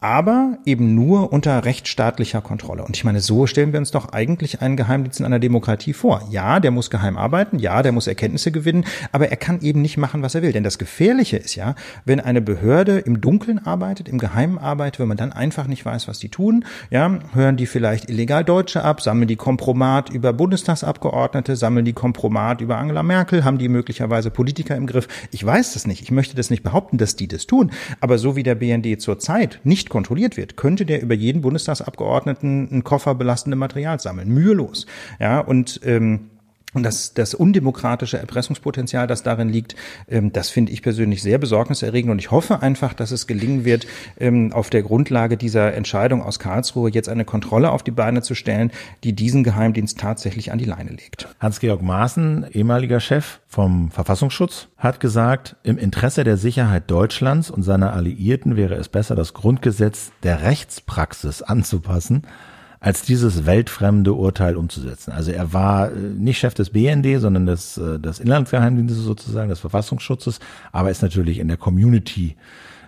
aber eben nur unter rechtsstaatlicher Kontrolle. Und ich meine, so stellen wir uns doch eigentlich einen Geheimdienst in einer Demokratie vor. Ja, der muss geheim arbeiten, ja, der muss Erkenntnisse gewinnen, aber er kann eben nicht machen, was er will. Denn das Gefährliche ist ja, wenn eine Behörde im Dunkeln arbeitet, im Geheimen arbeitet, wenn man dann einfach nicht weiß, was die tun, ja, hören die vielleicht illegal Deutsche ab, sammeln die Kompromat über Bundestagsabgeordnete, sammeln die Kompromat über Angela Merkel, haben die möglicherweise Politiker im Griff. Ich weiß das nicht. Ich möchte das nicht behaupten, dass die das tun. Aber so wie der BND zurzeit nicht kontrolliert wird, könnte der über jeden Bundestagsabgeordneten einen Koffer belastende Material sammeln. Mühelos. Ja, und ähm, und das, das undemokratische Erpressungspotenzial, das darin liegt, ähm, das finde ich persönlich sehr besorgniserregend. Und ich hoffe einfach, dass es gelingen wird, ähm, auf der Grundlage dieser Entscheidung aus Karlsruhe jetzt eine Kontrolle auf die Beine zu stellen, die diesen Geheimdienst tatsächlich an die Leine legt. Hans-Georg Maaßen, ehemaliger Chef vom Verfassungsschutz, hat gesagt, im Interesse der Sicherheit Deutschlands und seiner Alliierten wäre es besser, das Grundgesetz der Rechtspraxis anzupassen, als dieses weltfremde Urteil umzusetzen. Also er war äh, nicht Chef des BND, sondern des, äh, des Inlandsgeheimdienstes sozusagen, des Verfassungsschutzes, aber ist natürlich in der Community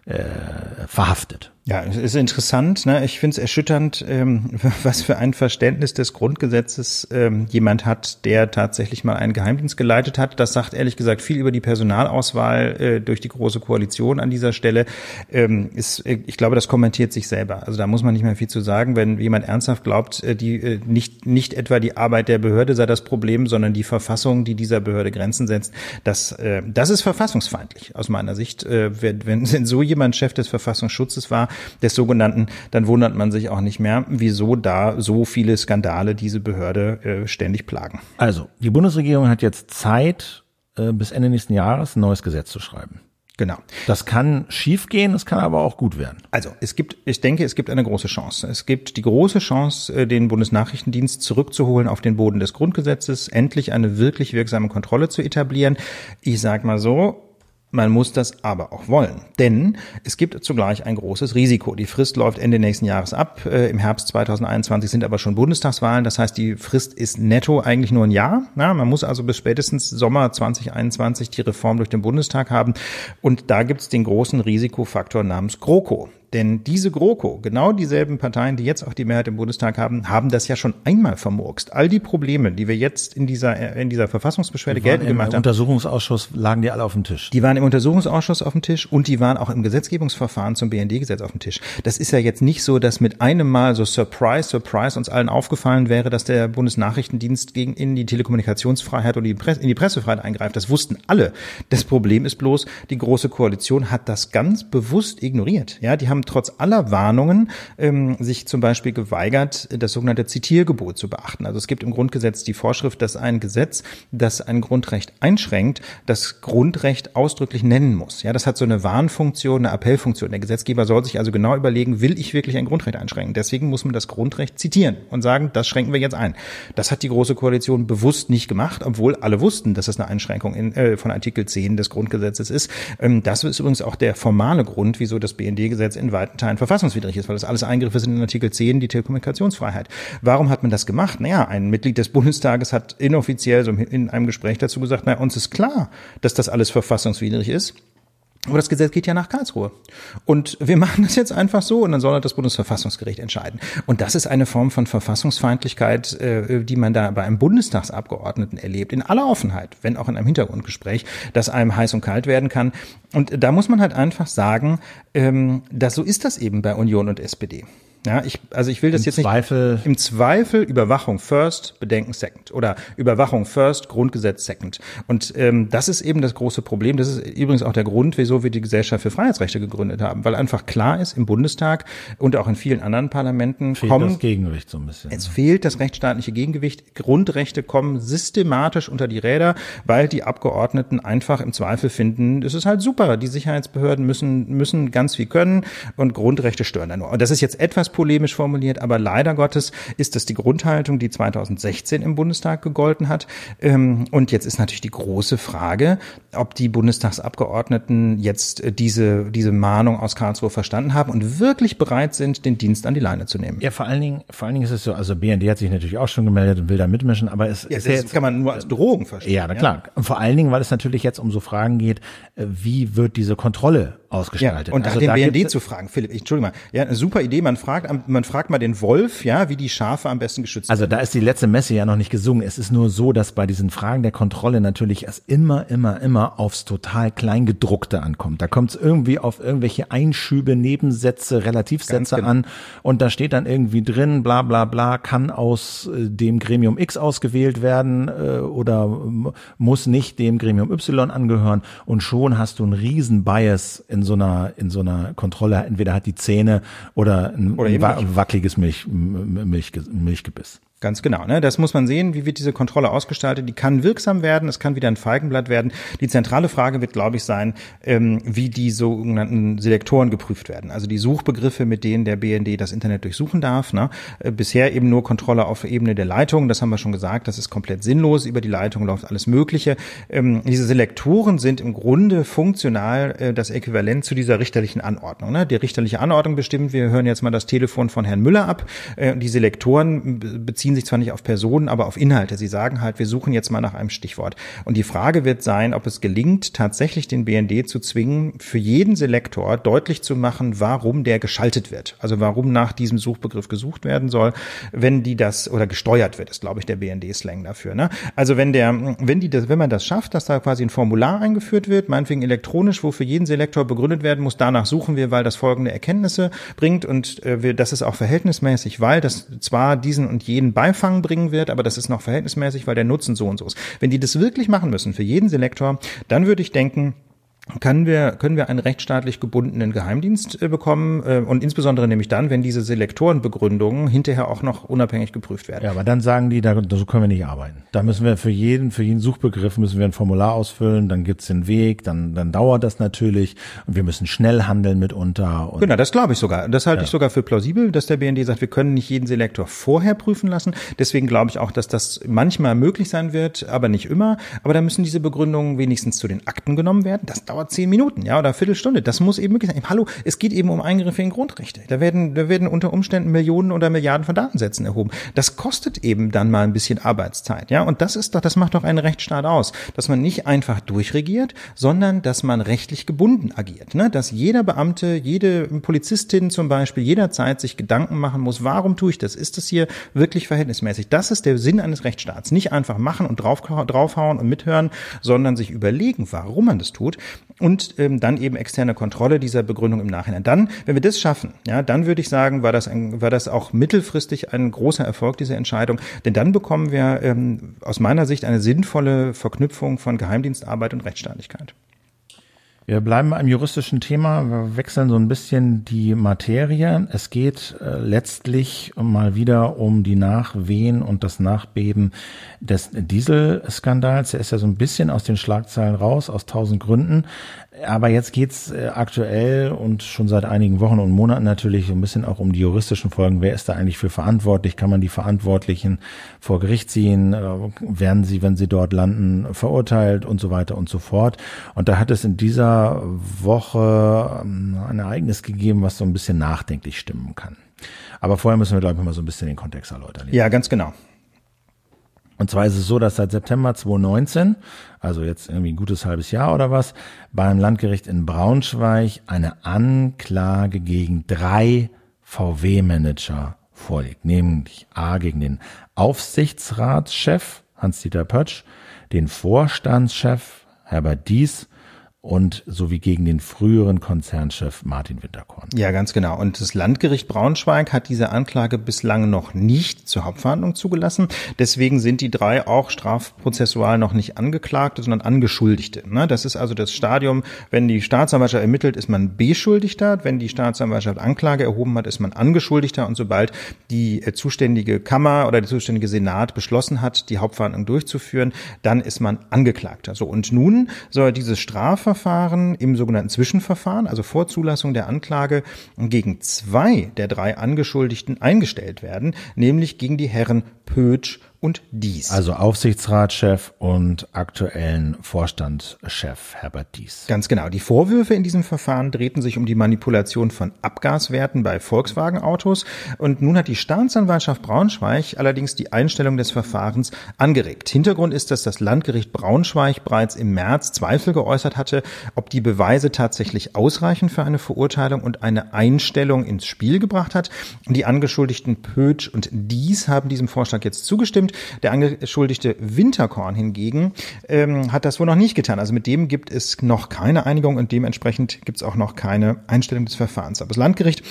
äh, verhaftet. Ja, es ist interessant. Ne? Ich finde es erschütternd, ähm, was für ein Verständnis des Grundgesetzes ähm, jemand hat, der tatsächlich mal einen Geheimdienst geleitet hat. Das sagt ehrlich gesagt viel über die Personalauswahl äh, durch die große Koalition an dieser Stelle. Ähm, ist, äh, ich glaube, das kommentiert sich selber. Also da muss man nicht mehr viel zu sagen. Wenn jemand ernsthaft glaubt, äh, die äh, nicht nicht etwa die Arbeit der Behörde sei das Problem, sondern die Verfassung, die dieser Behörde Grenzen setzt, das äh, das ist verfassungsfeindlich aus meiner Sicht. Äh, wenn, wenn so jemand Chef des Verfassungsschutzes war des sogenannten, dann wundert man sich auch nicht mehr, wieso da so viele Skandale diese Behörde äh, ständig plagen. Also, die Bundesregierung hat jetzt Zeit, äh, bis Ende nächsten Jahres ein neues Gesetz zu schreiben. Genau. Das kann schief gehen, es kann aber auch gut werden. Also es gibt, ich denke, es gibt eine große Chance. Es gibt die große Chance, äh, den Bundesnachrichtendienst zurückzuholen auf den Boden des Grundgesetzes, endlich eine wirklich wirksame Kontrolle zu etablieren. Ich sag mal so, man muss das aber auch wollen, denn es gibt zugleich ein großes Risiko. Die Frist läuft Ende nächsten Jahres ab. Äh, Im Herbst 2021 sind aber schon Bundestagswahlen. Das heißt, die Frist ist netto eigentlich nur ein Jahr. Ja, man muss also bis spätestens Sommer 2021 die Reform durch den Bundestag haben. Und da gibt es den großen Risikofaktor namens GroKo. Denn diese GroKo, genau dieselben Parteien, die jetzt auch die Mehrheit im Bundestag haben, haben das ja schon einmal vermurkst. All die Probleme, die wir jetzt in dieser, in dieser Verfassungsbeschwerde geltend gemacht haben. Im Untersuchungsausschuss lagen die alle auf dem Tisch. Die waren im Untersuchungsausschuss auf dem Tisch und die waren auch im Gesetzgebungsverfahren zum BND-Gesetz auf dem Tisch. Das ist ja jetzt nicht so, dass mit einem Mal so Surprise, Surprise uns allen aufgefallen wäre, dass der Bundesnachrichtendienst gegen in die Telekommunikationsfreiheit oder in die Pressefreiheit eingreift. Das wussten alle. Das Problem ist bloß, die Große Koalition hat das ganz bewusst ignoriert. Ja, die haben haben trotz aller Warnungen ähm, sich zum Beispiel geweigert, das sogenannte Zitiergebot zu beachten. Also es gibt im Grundgesetz die Vorschrift, dass ein Gesetz, das ein Grundrecht einschränkt, das Grundrecht ausdrücklich nennen muss. Ja, das hat so eine Warnfunktion, eine Appellfunktion. Der Gesetzgeber soll sich also genau überlegen, will ich wirklich ein Grundrecht einschränken? Deswegen muss man das Grundrecht zitieren und sagen, das schränken wir jetzt ein. Das hat die Große Koalition bewusst nicht gemacht, obwohl alle wussten, dass es eine Einschränkung in, äh, von Artikel 10 des Grundgesetzes ist. Ähm, das ist übrigens auch der formale Grund, wieso das BND-Gesetz in weiten Teilen verfassungswidrig ist, weil das alles Eingriffe sind in Artikel 10, die Telekommunikationsfreiheit. Warum hat man das gemacht? Naja, ein Mitglied des Bundestages hat inoffiziell so in einem Gespräch dazu gesagt, naja, uns ist klar, dass das alles verfassungswidrig ist. Aber das Gesetz geht ja nach Karlsruhe. Und wir machen das jetzt einfach so und dann soll das Bundesverfassungsgericht entscheiden. Und das ist eine Form von Verfassungsfeindlichkeit, äh, die man da bei einem Bundestagsabgeordneten erlebt, in aller Offenheit, wenn auch in einem Hintergrundgespräch, das einem heiß und kalt werden kann. Und da muss man halt einfach sagen, ähm, dass so ist das eben bei Union und SPD. Ja, ich, also ich will das Im jetzt Zweifel nicht. Im Zweifel Überwachung first, Bedenken second. Oder Überwachung first, Grundgesetz second. Und ähm, das ist eben das große Problem. Das ist übrigens auch der Grund, wieso wir die Gesellschaft für Freiheitsrechte gegründet haben. Weil einfach klar ist, im Bundestag und auch in vielen anderen Parlamenten fehlt kommen. das Gegengewicht so ein bisschen. Es fehlt das rechtsstaatliche Gegengewicht. Grundrechte kommen systematisch unter die Räder, weil die Abgeordneten einfach im Zweifel finden, es ist halt super. Die Sicherheitsbehörden müssen, müssen ganz viel können und Grundrechte stören dann nur. Und das ist jetzt etwas polemisch formuliert, aber leider Gottes ist das die Grundhaltung, die 2016 im Bundestag gegolten hat. Ähm, und jetzt ist natürlich die große Frage, ob die Bundestagsabgeordneten jetzt äh, diese, diese Mahnung aus Karlsruhe verstanden haben und wirklich bereit sind, den Dienst an die Leine zu nehmen. Ja, vor allen Dingen, vor allen Dingen ist es so, also BND hat sich natürlich auch schon gemeldet und will da mitmischen, aber es ja, ist das jetzt, kann man nur als Drogen verstehen. Ja, na klar. Ja? Vor allen Dingen, weil es natürlich jetzt um so Fragen geht, äh, wie wird diese Kontrolle ausgestaltet. Ja, und also den BND zu fragen, Philipp, ich, Entschuldigung mal, ja, eine super Idee, man fragt, man fragt mal den Wolf, ja, wie die Schafe am besten geschützt Also da ist die letzte Messe ja noch nicht gesungen. Es ist nur so, dass bei diesen Fragen der Kontrolle natürlich es immer, immer, immer aufs total Kleingedruckte ankommt. Da kommt es irgendwie auf irgendwelche Einschübe, Nebensätze, Relativsätze genau. an und da steht dann irgendwie drin, bla bla bla, kann aus äh, dem Gremium X ausgewählt werden äh, oder muss nicht dem Gremium Y angehören und schon hast du einen riesen Bias in so einer, in so einer Kontrolle. Entweder hat die Zähne oder ein, oder ein wackeliges Milch, Milch, Milchgebiss. Ganz genau. Ne? Das muss man sehen, wie wird diese Kontrolle ausgestaltet. Die kann wirksam werden, es kann wieder ein Feigenblatt werden. Die zentrale Frage wird, glaube ich, sein, ähm, wie die sogenannten Selektoren geprüft werden. Also die Suchbegriffe, mit denen der BND das Internet durchsuchen darf. Ne? Äh, bisher eben nur Kontrolle auf Ebene der Leitung. Das haben wir schon gesagt. Das ist komplett sinnlos. Über die Leitung läuft alles Mögliche. Ähm, diese Selektoren sind im Grunde funktional äh, das Äquivalent zu dieser richterlichen Anordnung. Ne? Die richterliche Anordnung bestimmt, wir hören jetzt mal das Telefon von Herrn Müller ab. Äh, die Selektoren beziehen beziehen sich zwar nicht auf Personen, aber auf Inhalte. Sie sagen halt, wir suchen jetzt mal nach einem Stichwort. Und die Frage wird sein, ob es gelingt, tatsächlich den BND zu zwingen, für jeden Selektor deutlich zu machen, warum der geschaltet wird. Also warum nach diesem Suchbegriff gesucht werden soll, wenn die das oder gesteuert wird, ist glaube ich der BND-Slang dafür. Ne? Also wenn der, wenn die das, wenn man das schafft, dass da quasi ein Formular eingeführt wird, meinetwegen elektronisch, wo für jeden Selektor begründet werden muss, danach suchen wir, weil das folgende Erkenntnisse bringt und äh, wir, das ist auch verhältnismäßig, weil das zwar diesen und jenen Beifang bringen wird, aber das ist noch verhältnismäßig, weil der Nutzen so und so ist. Wenn die das wirklich machen müssen für jeden Selektor, dann würde ich denken, können wir, können wir einen rechtsstaatlich gebundenen Geheimdienst äh, bekommen äh, und insbesondere nämlich dann, wenn diese Selektorenbegründungen hinterher auch noch unabhängig geprüft werden. Ja, aber dann sagen die, da, so können wir nicht arbeiten. Da müssen wir für jeden, für jeden Suchbegriff müssen wir ein Formular ausfüllen, dann gibt's den Weg, dann, dann dauert das natürlich und wir müssen schnell handeln mitunter. genau, das glaube ich sogar. Das halte ja. ich sogar für plausibel, dass der BND sagt, wir können nicht jeden Selektor vorher prüfen lassen. Deswegen glaube ich auch, dass das manchmal möglich sein wird, aber nicht immer. Aber da müssen diese Begründungen wenigstens zu den Akten genommen werden. Das dauert zehn Minuten, ja, oder Viertelstunde. Das muss eben möglich sein. Hallo, es geht eben um Eingriffe in Grundrechte. Da werden, da werden unter Umständen Millionen oder Milliarden von Datensätzen erhoben. Das kostet eben dann mal ein bisschen Arbeitszeit, ja. Und das ist doch, das macht doch einen Rechtsstaat aus, dass man nicht einfach durchregiert, sondern dass man rechtlich gebunden agiert, ne? Dass jeder Beamte, jede Polizistin zum Beispiel jederzeit sich Gedanken machen muss, warum tue ich das? Ist das hier wirklich verhältnismäßig? Das ist der Sinn eines Rechtsstaats. Nicht einfach machen und drauf, draufhauen und mithören, sondern sich überlegen, warum man das tut und ähm, dann eben externe Kontrolle dieser Begründung im Nachhinein. Dann, wenn wir das schaffen, ja, dann würde ich sagen, war das, ein, war das auch mittelfristig ein großer Erfolg dieser Entscheidung, denn dann bekommen wir ähm, aus meiner Sicht eine sinnvolle Verknüpfung von Geheimdienstarbeit und Rechtsstaatlichkeit. Wir bleiben beim juristischen Thema, wir wechseln so ein bisschen die Materie. Es geht äh, letztlich mal wieder um die Nachwehen und das Nachbeben des Dieselskandals. Er ist ja so ein bisschen aus den Schlagzeilen raus, aus tausend Gründen. Aber jetzt geht's äh, aktuell und schon seit einigen Wochen und Monaten natürlich ein bisschen auch um die juristischen Folgen. Wer ist da eigentlich für verantwortlich? Kann man die Verantwortlichen vor Gericht ziehen? Äh, werden sie, wenn sie dort landen, verurteilt und so weiter und so fort? Und da hat es in dieser Woche ähm, ein Ereignis gegeben, was so ein bisschen nachdenklich stimmen kann. Aber vorher müssen wir, glaube ich, mal so ein bisschen den Kontext erläutern. Ja, ganz genau. Und zwar ist es so, dass seit September 2019, also jetzt irgendwie ein gutes halbes Jahr oder was, beim Landgericht in Braunschweig eine Anklage gegen drei VW-Manager vorliegt. Nämlich A gegen den Aufsichtsratschef Hans-Dieter Pötsch, den Vorstandschef Herbert Dies und sowie gegen den früheren Konzernchef Martin Winterkorn. Ja, ganz genau. Und das Landgericht Braunschweig hat diese Anklage bislang noch nicht zur Hauptverhandlung zugelassen. Deswegen sind die drei auch strafprozessual noch nicht Angeklagte, sondern Angeschuldigte. Ne, das ist also das Stadium, wenn die Staatsanwaltschaft ermittelt, ist man Beschuldigter. Wenn die Staatsanwaltschaft Anklage erhoben hat, ist man Angeschuldigter. Und sobald die äh, zuständige Kammer oder der zuständige Senat beschlossen hat, die Hauptverhandlung durchzuführen, dann ist man Angeklagter. So, und nun soll dieses Strafverfahren Strafverfahren im sogenannten Zwischenverfahren, also vor Zulassung der Anklage, gegen zwei der drei Angeschuldigten eingestellt werden, nämlich gegen die Herren Pötsch und Dies. Also Aufsichtsratschef und aktuellen Vorstandschef Herbert Dies. Ganz genau. Die Vorwürfe in diesem Verfahren drehten sich um die Manipulation von Abgaswerten bei Volkswagen-Autos. Und nun hat die Staatsanwaltschaft Braunschweig allerdings die Einstellung des Verfahrens angeregt. Hintergrund ist, dass das Landgericht Braunschweig bereits im März Zweifel geäußert hatte, ob die Beweise tatsächlich ausreichen für eine Verurteilung und eine Einstellung ins Spiel gebracht hat. Die Angeschuldigten Pötsch und Dies haben diesem Vorschlag jetzt zugestimmt. Der angeschuldigte Winterkorn hingegen ähm, hat das wohl noch nicht getan. Also mit dem gibt es noch keine Einigung und dementsprechend gibt es auch noch keine Einstellung des Verfahrens. Aber das Landgericht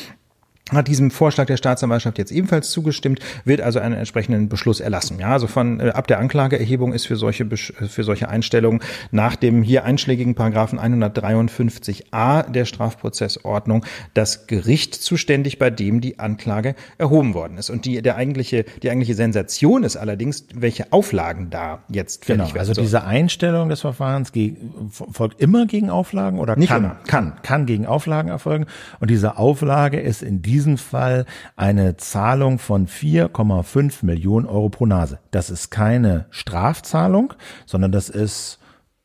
hat diesem Vorschlag der Staatsanwaltschaft jetzt ebenfalls zugestimmt, wird also einen entsprechenden Beschluss erlassen. Ja, also von äh, ab der Anklageerhebung ist für solche äh, für solche Einstellungen nach dem hier einschlägigen Paragraphen 153a der Strafprozessordnung das Gericht zuständig, bei dem die Anklage erhoben worden ist. Und die der eigentliche die eigentliche Sensation ist allerdings, welche Auflagen da jetzt fällig genau, werden. Also diese Einstellung des Verfahrens folgt immer gegen Auflagen oder Nicht kann immer. kann kann gegen Auflagen erfolgen und diese Auflage ist in diesem diesem Fall eine Zahlung von 4,5 Millionen Euro pro Nase. Das ist keine Strafzahlung, sondern das ist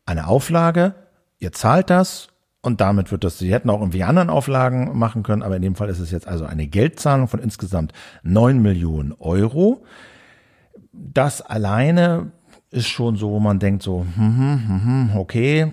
eine Auflage. Ihr zahlt das und damit wird das, Sie hätten auch irgendwie anderen Auflagen machen können, aber in dem Fall ist es jetzt also eine Geldzahlung von insgesamt 9 Millionen Euro. Das alleine ist schon so, wo man denkt so, hm, hm, hm, okay,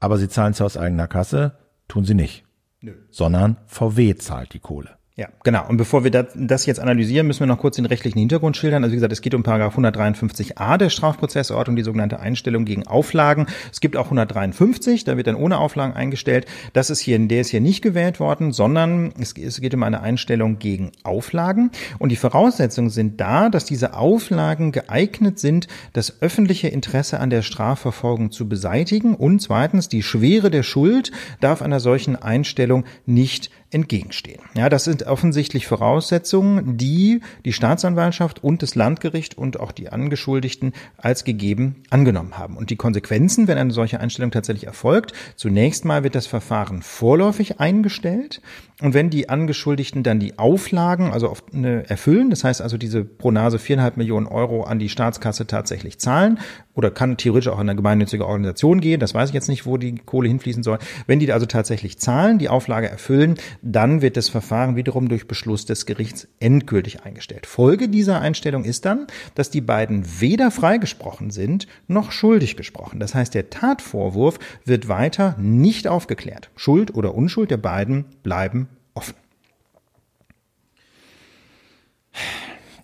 aber Sie zahlen es aus eigener Kasse, tun Sie nicht. Nö. Sondern VW zahlt die Kohle. Ja, genau. Und bevor wir das jetzt analysieren, müssen wir noch kurz den rechtlichen Hintergrund schildern. Also wie gesagt, es geht um Paragraph 153a der Strafprozessordnung, die sogenannte Einstellung gegen Auflagen. Es gibt auch 153, da wird dann ohne Auflagen eingestellt. Das ist hier, der ist hier nicht gewählt worden, sondern es, es geht um eine Einstellung gegen Auflagen. Und die Voraussetzungen sind da, dass diese Auflagen geeignet sind, das öffentliche Interesse an der Strafverfolgung zu beseitigen. Und zweitens, die Schwere der Schuld darf einer solchen Einstellung nicht entgegenstehen. Ja, das sind offensichtlich Voraussetzungen, die die Staatsanwaltschaft und das Landgericht und auch die Angeschuldigten als gegeben angenommen haben. Und die Konsequenzen, wenn eine solche Einstellung tatsächlich erfolgt, zunächst mal wird das Verfahren vorläufig eingestellt und wenn die Angeschuldigten dann die Auflagen, also auf eine erfüllen, das heißt also diese pro Nase viereinhalb Millionen Euro an die Staatskasse tatsächlich zahlen, oder kann theoretisch auch an eine gemeinnützige Organisation gehen, das weiß ich jetzt nicht, wo die Kohle hinfließen soll. Wenn die also tatsächlich zahlen, die Auflage erfüllen, dann wird das Verfahren wiederum durch Beschluss des Gerichts endgültig eingestellt. Folge dieser Einstellung ist dann, dass die beiden weder freigesprochen sind, noch schuldig gesprochen. Das heißt, der Tatvorwurf wird weiter nicht aufgeklärt. Schuld oder Unschuld der beiden bleiben offen.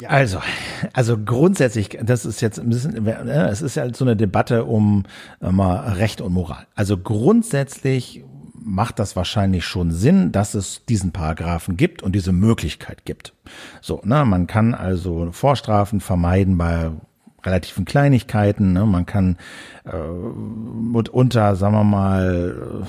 Ja. Also, also grundsätzlich, das ist jetzt ein bisschen, es ist ja halt so eine Debatte um äh, mal Recht und Moral. Also grundsätzlich macht das wahrscheinlich schon Sinn, dass es diesen Paragraphen gibt und diese Möglichkeit gibt. So, ne, man kann also Vorstrafen vermeiden bei relativen Kleinigkeiten. Ne? Man kann äh, mitunter, sagen wir mal,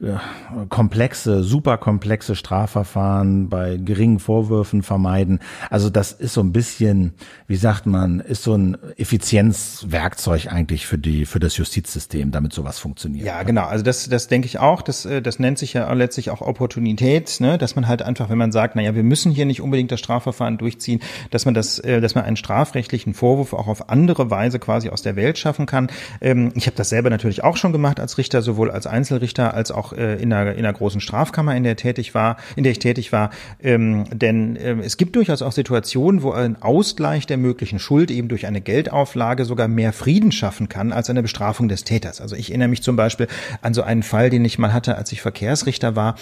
äh, komplexe, super komplexe Strafverfahren bei geringen Vorwürfen vermeiden. Also das ist so ein bisschen, wie sagt man, ist so ein Effizienzwerkzeug eigentlich für die für das Justizsystem, damit sowas funktioniert. Ja, genau. Also das das denke ich auch. Das äh, das nennt sich ja letztlich auch Opportunität, ne? dass man halt einfach, wenn man sagt, naja, wir müssen hier nicht unbedingt das Strafverfahren durchziehen, dass man das, äh, dass man einen strafrechtlichen Vorwurf auch auf andere Weise quasi aus der Welt schaffen kann. Ähm, ich habe das selber natürlich auch schon gemacht als Richter, sowohl als Einzelrichter als auch äh, in, einer, in einer großen Strafkammer, in der tätig war, in der ich tätig war. Ähm, denn äh, es gibt durchaus auch Situationen, wo ein Ausgleich der möglichen Schuld eben durch eine Geldauflage sogar mehr Frieden schaffen kann als eine Bestrafung des Täters. Also ich erinnere mich zum Beispiel an so einen Fall, den ich mal hatte, als ich Verkehrsrichter war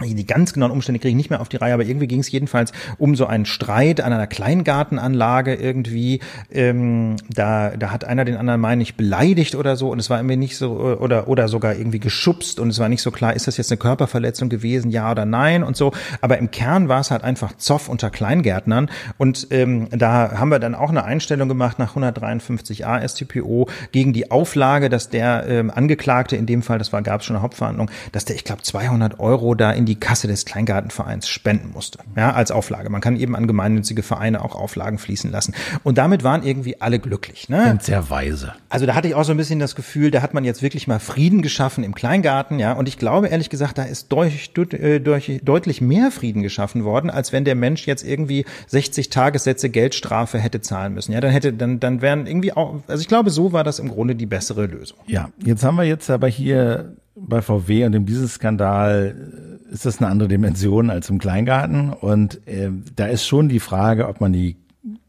die ganz genauen Umstände kriege ich nicht mehr auf die Reihe, aber irgendwie ging es jedenfalls um so einen Streit an einer Kleingartenanlage irgendwie. Ähm, da, da hat einer den anderen, meine ich, beleidigt oder so und es war irgendwie nicht so oder oder sogar irgendwie geschubst und es war nicht so klar, ist das jetzt eine Körperverletzung gewesen, ja oder nein und so. Aber im Kern war es halt einfach Zoff unter Kleingärtnern und ähm, da haben wir dann auch eine Einstellung gemacht nach 153a StPO gegen die Auflage, dass der ähm, Angeklagte in dem Fall, das war gab es schon eine Hauptverhandlung, dass der ich glaube 200 Euro da in die Kasse des Kleingartenvereins spenden musste, ja, als Auflage. Man kann eben an gemeinnützige Vereine auch Auflagen fließen lassen. Und damit waren irgendwie alle glücklich. Ne? Und sehr weise. Also da hatte ich auch so ein bisschen das Gefühl, da hat man jetzt wirklich mal Frieden geschaffen im Kleingarten, ja. Und ich glaube ehrlich gesagt, da ist durch, durch, durch, deutlich mehr Frieden geschaffen worden, als wenn der Mensch jetzt irgendwie 60 Tagessätze Geldstrafe hätte zahlen müssen. Ja, dann hätte, dann, dann wären irgendwie auch, also ich glaube, so war das im Grunde die bessere Lösung. Ja, jetzt haben wir jetzt aber hier bei VW und in diesem Skandal ist das eine andere Dimension als im Kleingarten. Und äh, da ist schon die Frage, ob man die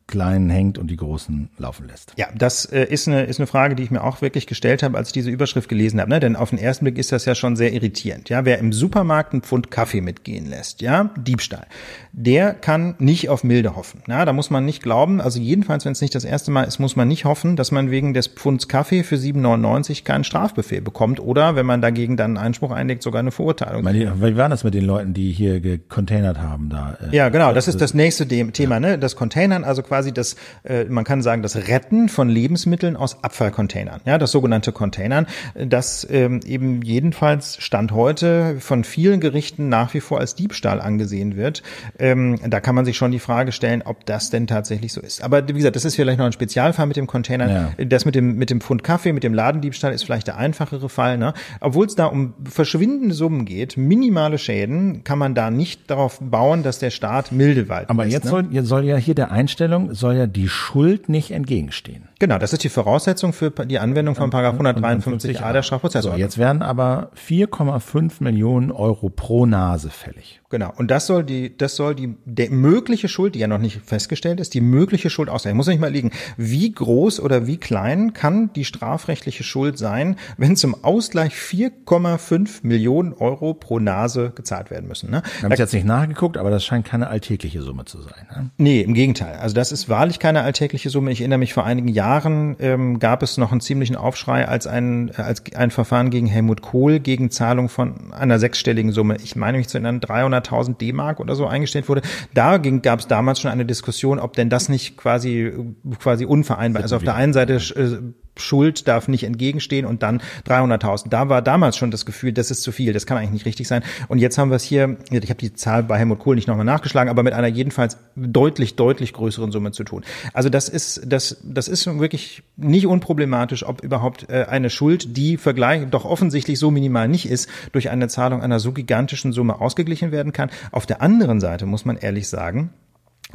Kleinen hängt und die Großen laufen lässt. Ja, das äh, ist, eine, ist eine Frage, die ich mir auch wirklich gestellt habe, als ich diese Überschrift gelesen habe. Ne? Denn auf den ersten Blick ist das ja schon sehr irritierend. Ja, wer im Supermarkt einen Pfund Kaffee mitgehen lässt, ja, Diebstahl, der kann nicht auf Milde hoffen. Ja, da muss man nicht glauben. Also jedenfalls, wenn es nicht das erste Mal ist, muss man nicht hoffen, dass man wegen des Pfunds Kaffee für 7,99 keinen Strafbefehl bekommt oder wenn man dagegen dann einen Einspruch einlegt, sogar eine Verurteilung. Meine, wie war das mit den Leuten, die hier gecontainert haben da? Äh, ja, genau. Das ist das nächste Thema, ja. ne? Das Containern, also quasi quasi das, äh, man kann sagen, das Retten von Lebensmitteln aus Abfallcontainern, ja, das sogenannte Containern, das ähm, eben jedenfalls Stand heute von vielen Gerichten nach wie vor als Diebstahl angesehen wird. Ähm, da kann man sich schon die Frage stellen, ob das denn tatsächlich so ist. Aber wie gesagt, das ist vielleicht noch ein Spezialfall mit dem Container. Ja. Das mit dem, mit dem Pfund Kaffee, mit dem Ladendiebstahl ist vielleicht der einfachere Fall. Ne? Obwohl es da um verschwindende Summen geht, minimale Schäden, kann man da nicht darauf bauen, dass der Staat milde walten Aber jetzt, ne? soll, jetzt soll ja hier der Einstellung Soll ja die Schuld nicht entgegenstehen. Genau, das ist die Voraussetzung für die Anwendung von Paragraph 153a der Strafprozessordnung. So, jetzt werden aber 4,5 Millionen Euro pro Nase fällig. Genau. Und das soll die, das soll die der mögliche Schuld, die ja noch nicht festgestellt ist, die mögliche Schuld ausgleichen. Muss nicht mal liegen, wie groß oder wie klein kann die strafrechtliche Schuld sein, wenn zum Ausgleich 4,5 Millionen Euro pro Nase gezahlt werden müssen. Ne? Wir haben es jetzt nicht nachgeguckt, aber das scheint keine alltägliche Summe zu sein. Ne? Nee, im Gegenteil. Also das ist wahrlich keine alltägliche Summe. Ich erinnere mich, vor einigen Jahren ähm, gab es noch einen ziemlichen Aufschrei, als ein, als ein Verfahren gegen Helmut Kohl gegen Zahlung von einer sechsstelligen Summe. Ich meine mich zu erinnern, 300 300.000 D-Mark oder so eingestellt wurde. Da gab es damals schon eine Diskussion, ob denn das nicht quasi quasi unvereinbar ist. Also auf der einen Seite äh, Schuld darf nicht entgegenstehen und dann 300.000. Da war damals schon das Gefühl, das ist zu viel, das kann eigentlich nicht richtig sein. Und jetzt haben wir es hier, ich habe die Zahl bei Helmut Kohl nicht nochmal nachgeschlagen, aber mit einer jedenfalls deutlich, deutlich größeren Summe zu tun. Also das ist, das, das ist wirklich nicht unproblematisch, ob überhaupt äh, eine Schuld, die vergleich, doch offensichtlich so minimal nicht ist, durch eine Zahlung einer so gigantischen Summe ausgeglichen werden kann. Auf der anderen Seite muss man ehrlich sagen,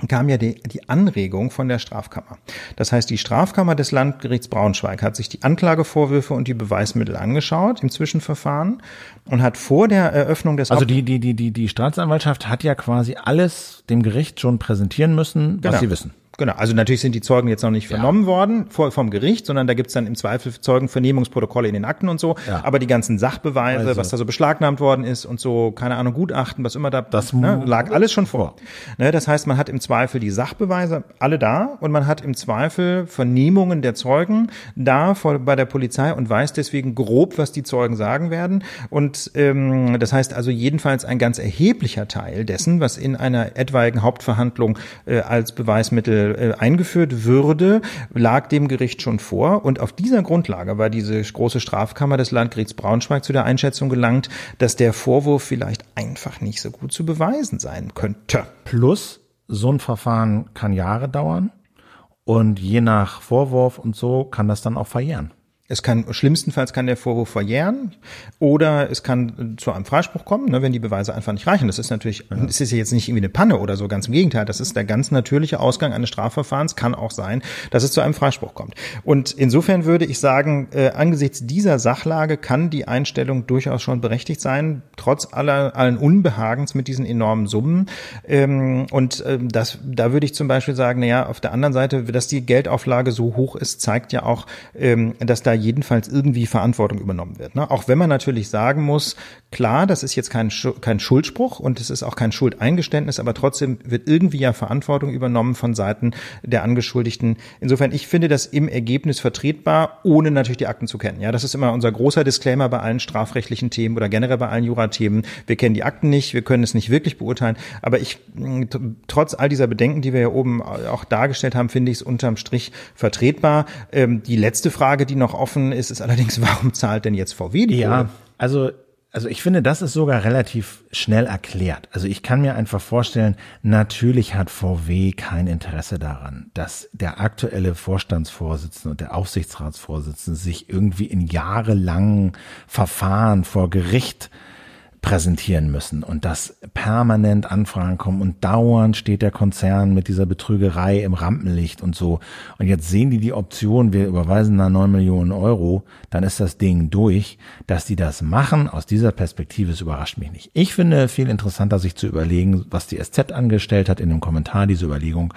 kam ja die, die Anregung von der Strafkammer. Das heißt, die Strafkammer des Landgerichts Braunschweig hat sich die Anklagevorwürfe und die Beweismittel angeschaut im Zwischenverfahren und hat vor der Eröffnung des Also die die die die die Staatsanwaltschaft hat ja quasi alles dem Gericht schon präsentieren müssen, was genau. sie wissen. Genau, also natürlich sind die Zeugen jetzt noch nicht vernommen ja. worden vor, vom Gericht, sondern da gibt's dann im Zweifel Zeugenvernehmungsprotokolle in den Akten und so. Ja. Aber die ganzen Sachbeweise, also. was da so beschlagnahmt worden ist und so, keine Ahnung, Gutachten, was immer da, das ne, lag alles schon vor. Ne, das heißt, man hat im Zweifel die Sachbeweise alle da und man hat im Zweifel Vernehmungen der Zeugen da vor, bei der Polizei und weiß deswegen grob, was die Zeugen sagen werden. Und ähm, das heißt also jedenfalls ein ganz erheblicher Teil dessen, was in einer etwaigen Hauptverhandlung äh, als Beweismittel äh, eingeführt würde, lag dem Gericht schon vor. Und auf dieser Grundlage war diese große Strafkammer des Landgerichts Braunschweig zu der Einschätzung gelangt, dass der Vorwurf vielleicht einfach nicht so gut zu beweisen sein könnte. Plus, so ein Verfahren kann Jahre dauern. Und je nach Vorwurf und so kann das dann auch verjähren. Es kann schlimmstenfalls kann der Vorwurf verjähren oder es kann zu einem Freispruch kommen, ne, wenn die Beweise einfach nicht reichen. Das ist natürlich, ja. es ist ja jetzt nicht irgendwie eine Panne oder so, ganz im Gegenteil. Das ist der ganz natürliche Ausgang eines Strafverfahrens. Kann auch sein, dass es zu einem Freispruch kommt. Und insofern würde ich sagen, äh, angesichts dieser Sachlage kann die Einstellung durchaus schon berechtigt sein, trotz aller allen Unbehagens mit diesen enormen Summen. Ähm, und ähm, das, da würde ich zum Beispiel sagen, na ja, auf der anderen Seite, dass die Geldauflage so hoch ist, zeigt ja auch, ähm, dass da jedenfalls irgendwie Verantwortung übernommen wird. Ne? Auch wenn man natürlich sagen muss, klar, das ist jetzt kein, kein Schuldspruch und es ist auch kein Schuldeingeständnis, aber trotzdem wird irgendwie ja Verantwortung übernommen von Seiten der Angeschuldigten. Insofern, ich finde das im Ergebnis vertretbar, ohne natürlich die Akten zu kennen. Ja, das ist immer unser großer Disclaimer bei allen strafrechtlichen Themen oder generell bei allen Jurathemen. Wir kennen die Akten nicht, wir können es nicht wirklich beurteilen, aber ich, trotz all dieser Bedenken, die wir ja oben auch dargestellt haben, finde ich es unterm Strich vertretbar. Ähm, die letzte Frage, die noch offen ist, ist allerdings, warum zahlt denn jetzt VW die Ja, Kohle? also also ich finde, das ist sogar relativ schnell erklärt. Also ich kann mir einfach vorstellen, natürlich hat VW kein Interesse daran, dass der aktuelle Vorstandsvorsitzende und der Aufsichtsratsvorsitzende sich irgendwie in jahrelangen Verfahren vor Gericht präsentieren müssen und dass permanent Anfragen kommen und dauernd steht der Konzern mit dieser Betrügerei im Rampenlicht und so. Und jetzt sehen die die Option, wir überweisen da neun Millionen Euro, dann ist das Ding durch. Dass die das machen, aus dieser Perspektive, es überrascht mich nicht. Ich finde viel interessanter, sich zu überlegen, was die SZ angestellt hat in dem Kommentar, diese Überlegung.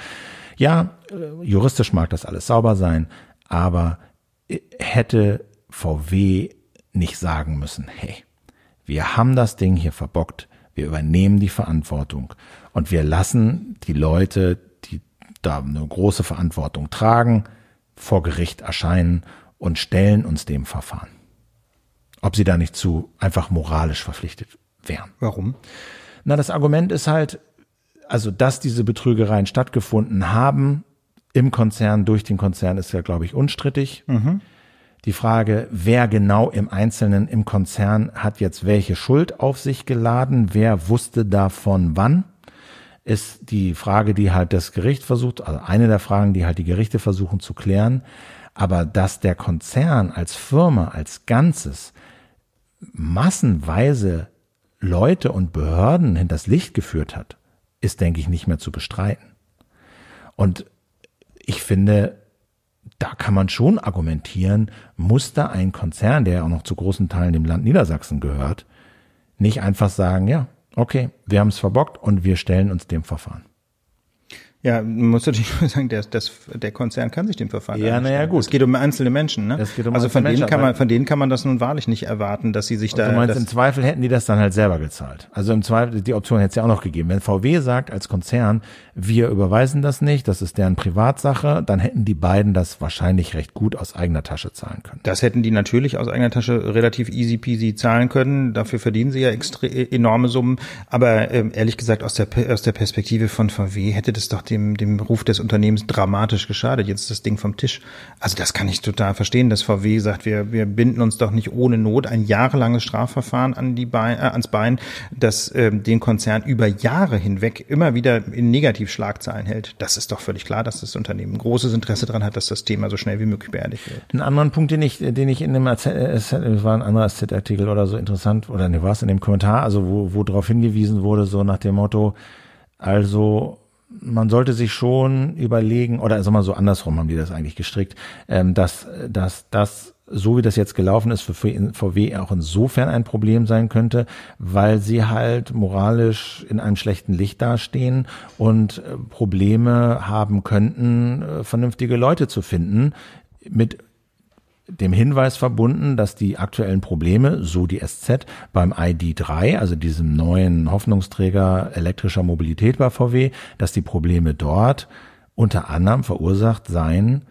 Ja, äh, juristisch mag das alles sauber sein, aber äh, hätte VW nicht sagen müssen, hey, wir haben das Ding hier verbockt, wir übernehmen die Verantwortung und wir lassen die Leute, die da eine große Verantwortung tragen, vor Gericht erscheinen und stellen uns dem Verfahren. Ob sie da nicht zu einfach moralisch verpflichtet wären. Warum? Na, das Argument ist halt, also, dass diese Betrügereien stattgefunden haben im Konzern, durch den Konzern, ist ja, glaube ich, unstrittig. Mhm. Die Frage, wer genau im Einzelnen im Konzern hat jetzt welche Schuld auf sich geladen, wer wusste davon wann, ist die Frage, die halt das Gericht versucht, also eine der Fragen, die halt die Gerichte versuchen zu klären. Aber dass der Konzern als Firma, als Ganzes massenweise Leute und Behörden hinters Licht geführt hat, ist, denke ich, nicht mehr zu bestreiten. Und ich finde, da kann man schon argumentieren, muss da ein Konzern, der ja auch noch zu großen Teilen dem Land Niedersachsen gehört, nicht einfach sagen, ja, okay, wir haben es verbockt und wir stellen uns dem Verfahren. Ja, man muss natürlich sagen, der, das, der Konzern kann sich dem Verfahren Ja, naja, gut. Es geht um einzelne Menschen, ne? Es geht um also von denen Menschen, kann man, von denen kann man das nun wahrlich nicht erwarten, dass sie sich da. du meinst, im Zweifel hätten die das dann halt selber gezahlt. Also im Zweifel, die Option hätte es ja auch noch gegeben. Wenn VW sagt als Konzern, wir überweisen das nicht, das ist deren Privatsache, dann hätten die beiden das wahrscheinlich recht gut aus eigener Tasche zahlen können. Das hätten die natürlich aus eigener Tasche relativ easy peasy zahlen können. Dafür verdienen sie ja extre enorme Summen. Aber ähm, ehrlich gesagt, aus der, aus der Perspektive von VW hätte das doch dem, dem Ruf des Unternehmens dramatisch geschadet. Jetzt ist das Ding vom Tisch. Also das kann ich total verstehen, dass VW sagt, wir, wir binden uns doch nicht ohne Not ein jahrelanges Strafverfahren an die Bein, äh, ans Bein, das ähm, den Konzern über Jahre hinweg immer wieder in Negativschlagzeilen hält. Das ist doch völlig klar, dass das Unternehmen ein großes Interesse daran hat, dass das Thema so schnell wie möglich beerdigt wird. Einen anderen Punkt, den ich, den ich in dem AZ, es war ein anderer SZ-Artikel oder so interessant, oder ne, war es in dem Kommentar, also wo, wo darauf hingewiesen wurde, so nach dem Motto, also man sollte sich schon überlegen, oder sag mal so andersrum haben die das eigentlich gestrickt, ähm, dass, dass das so wie das jetzt gelaufen ist, für VW auch insofern ein Problem sein könnte, weil sie halt moralisch in einem schlechten Licht dastehen und äh, Probleme haben könnten, äh, vernünftige Leute zu finden, mit dem Hinweis verbunden, dass die aktuellen Probleme, so die SZ, beim ID3, also diesem neuen Hoffnungsträger elektrischer Mobilität bei VW, dass die Probleme dort unter anderem verursacht seien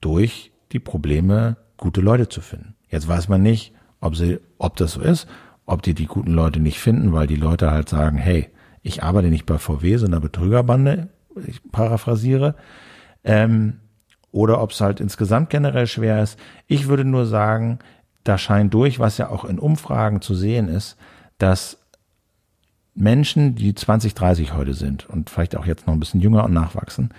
durch die Probleme, gute Leute zu finden. Jetzt weiß man nicht, ob sie, ob das so ist, ob die die guten Leute nicht finden, weil die Leute halt sagen, hey, ich arbeite nicht bei VW, sondern Betrügerbande, ich paraphrasiere, ähm, oder ob es halt insgesamt generell schwer ist. Ich würde nur sagen, da scheint durch, was ja auch in Umfragen zu sehen ist, dass Menschen, die 20, 30 heute sind und vielleicht auch jetzt noch ein bisschen jünger und nachwachsen,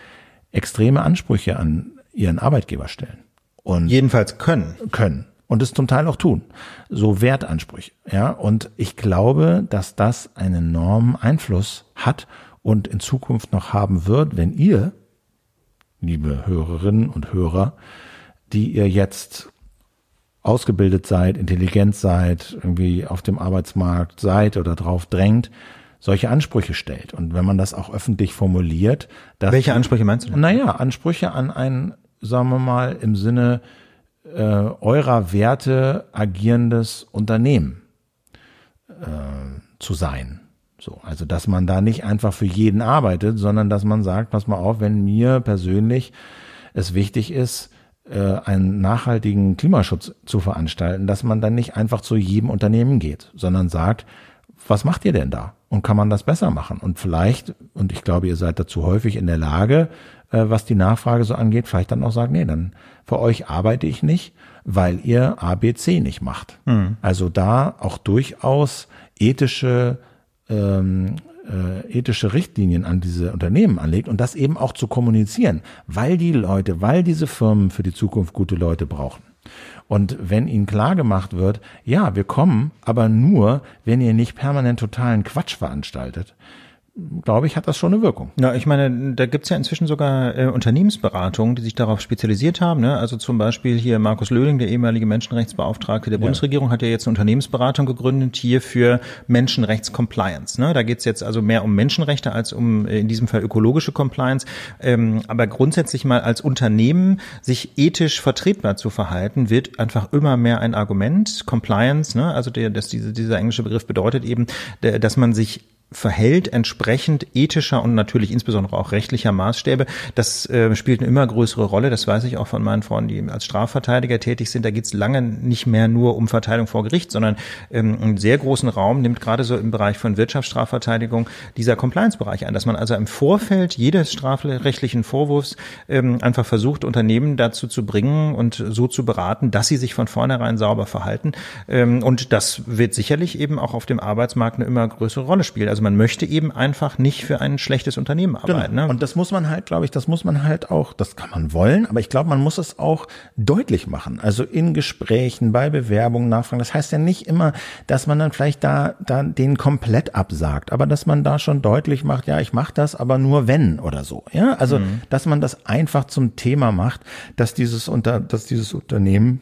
extreme Ansprüche an ihren Arbeitgeber stellen. Und Jedenfalls können. können und es zum Teil auch tun. So Wertansprüche, ja. Und ich glaube, dass das einen enormen Einfluss hat und in Zukunft noch haben wird, wenn ihr, liebe Hörerinnen und Hörer, die ihr jetzt ausgebildet seid, intelligent seid, irgendwie auf dem Arbeitsmarkt seid oder drauf drängt, solche Ansprüche stellt. Und wenn man das auch öffentlich formuliert, dass Welche Ansprüche meinst du denn? naja, Ansprüche an ein, sagen wir mal, im Sinne äh, eurer Werte agierendes Unternehmen äh, zu sein. So, also dass man da nicht einfach für jeden arbeitet, sondern dass man sagt, pass mal auf, wenn mir persönlich es wichtig ist, äh, einen nachhaltigen Klimaschutz zu veranstalten, dass man dann nicht einfach zu jedem Unternehmen geht, sondern sagt, was macht ihr denn da? Und kann man das besser machen? Und vielleicht, und ich glaube, ihr seid dazu häufig in der Lage, äh, was die Nachfrage so angeht, vielleicht dann auch sagen, nee, dann für euch arbeite ich nicht, weil ihr ABC nicht macht. Also da auch durchaus ethische ähm, äh, ethische Richtlinien an diese Unternehmen anlegt und das eben auch zu kommunizieren, weil die Leute, weil diese Firmen für die Zukunft gute Leute brauchen. Und wenn ihnen klar gemacht wird, ja, wir kommen, aber nur, wenn ihr nicht permanent totalen Quatsch veranstaltet, glaube ich, hat das schon eine Wirkung. Ja, ich meine, da gibt's ja inzwischen sogar äh, Unternehmensberatungen, die sich darauf spezialisiert haben. Ne? Also zum Beispiel hier Markus Löhling, der ehemalige Menschenrechtsbeauftragte der Bundesregierung, hat ja jetzt eine Unternehmensberatung gegründet hier für Menschenrechtscompliance. Ne? Da geht's jetzt also mehr um Menschenrechte als um äh, in diesem Fall ökologische Compliance. Ähm, aber grundsätzlich mal als Unternehmen sich ethisch vertretbar zu verhalten, wird einfach immer mehr ein Argument. Compliance, ne? also der, dass diese, dieser englische Begriff bedeutet eben, dass man sich verhält entsprechend ethischer und natürlich insbesondere auch rechtlicher Maßstäbe. Das äh, spielt eine immer größere Rolle. Das weiß ich auch von meinen Freunden, die als Strafverteidiger tätig sind. Da geht es lange nicht mehr nur um Verteilung vor Gericht, sondern ähm, einen sehr großen Raum nimmt gerade so im Bereich von Wirtschaftsstrafverteidigung dieser Compliance-Bereich ein, dass man also im Vorfeld jedes strafrechtlichen Vorwurfs ähm, einfach versucht, Unternehmen dazu zu bringen und so zu beraten, dass sie sich von vornherein sauber verhalten. Ähm, und das wird sicherlich eben auch auf dem Arbeitsmarkt eine immer größere Rolle spielen. Also man möchte eben einfach nicht für ein schlechtes Unternehmen Genau. arbeiten. Ne? Und das muss man halt, glaube ich, das muss man halt auch, das kann man wollen, aber ich glaube, man muss es auch deutlich machen. Also in Gesprächen, bei Bewerbungen nachfragen. Das heißt ja nicht immer, dass man dann vielleicht da, da den komplett absagt, aber dass man da schon deutlich macht, ja, ich mache das, aber nur wenn oder so. Ja, also Mhm. dass man das einfach zum Thema macht, dass dieses unter, dass dieses Unternehmen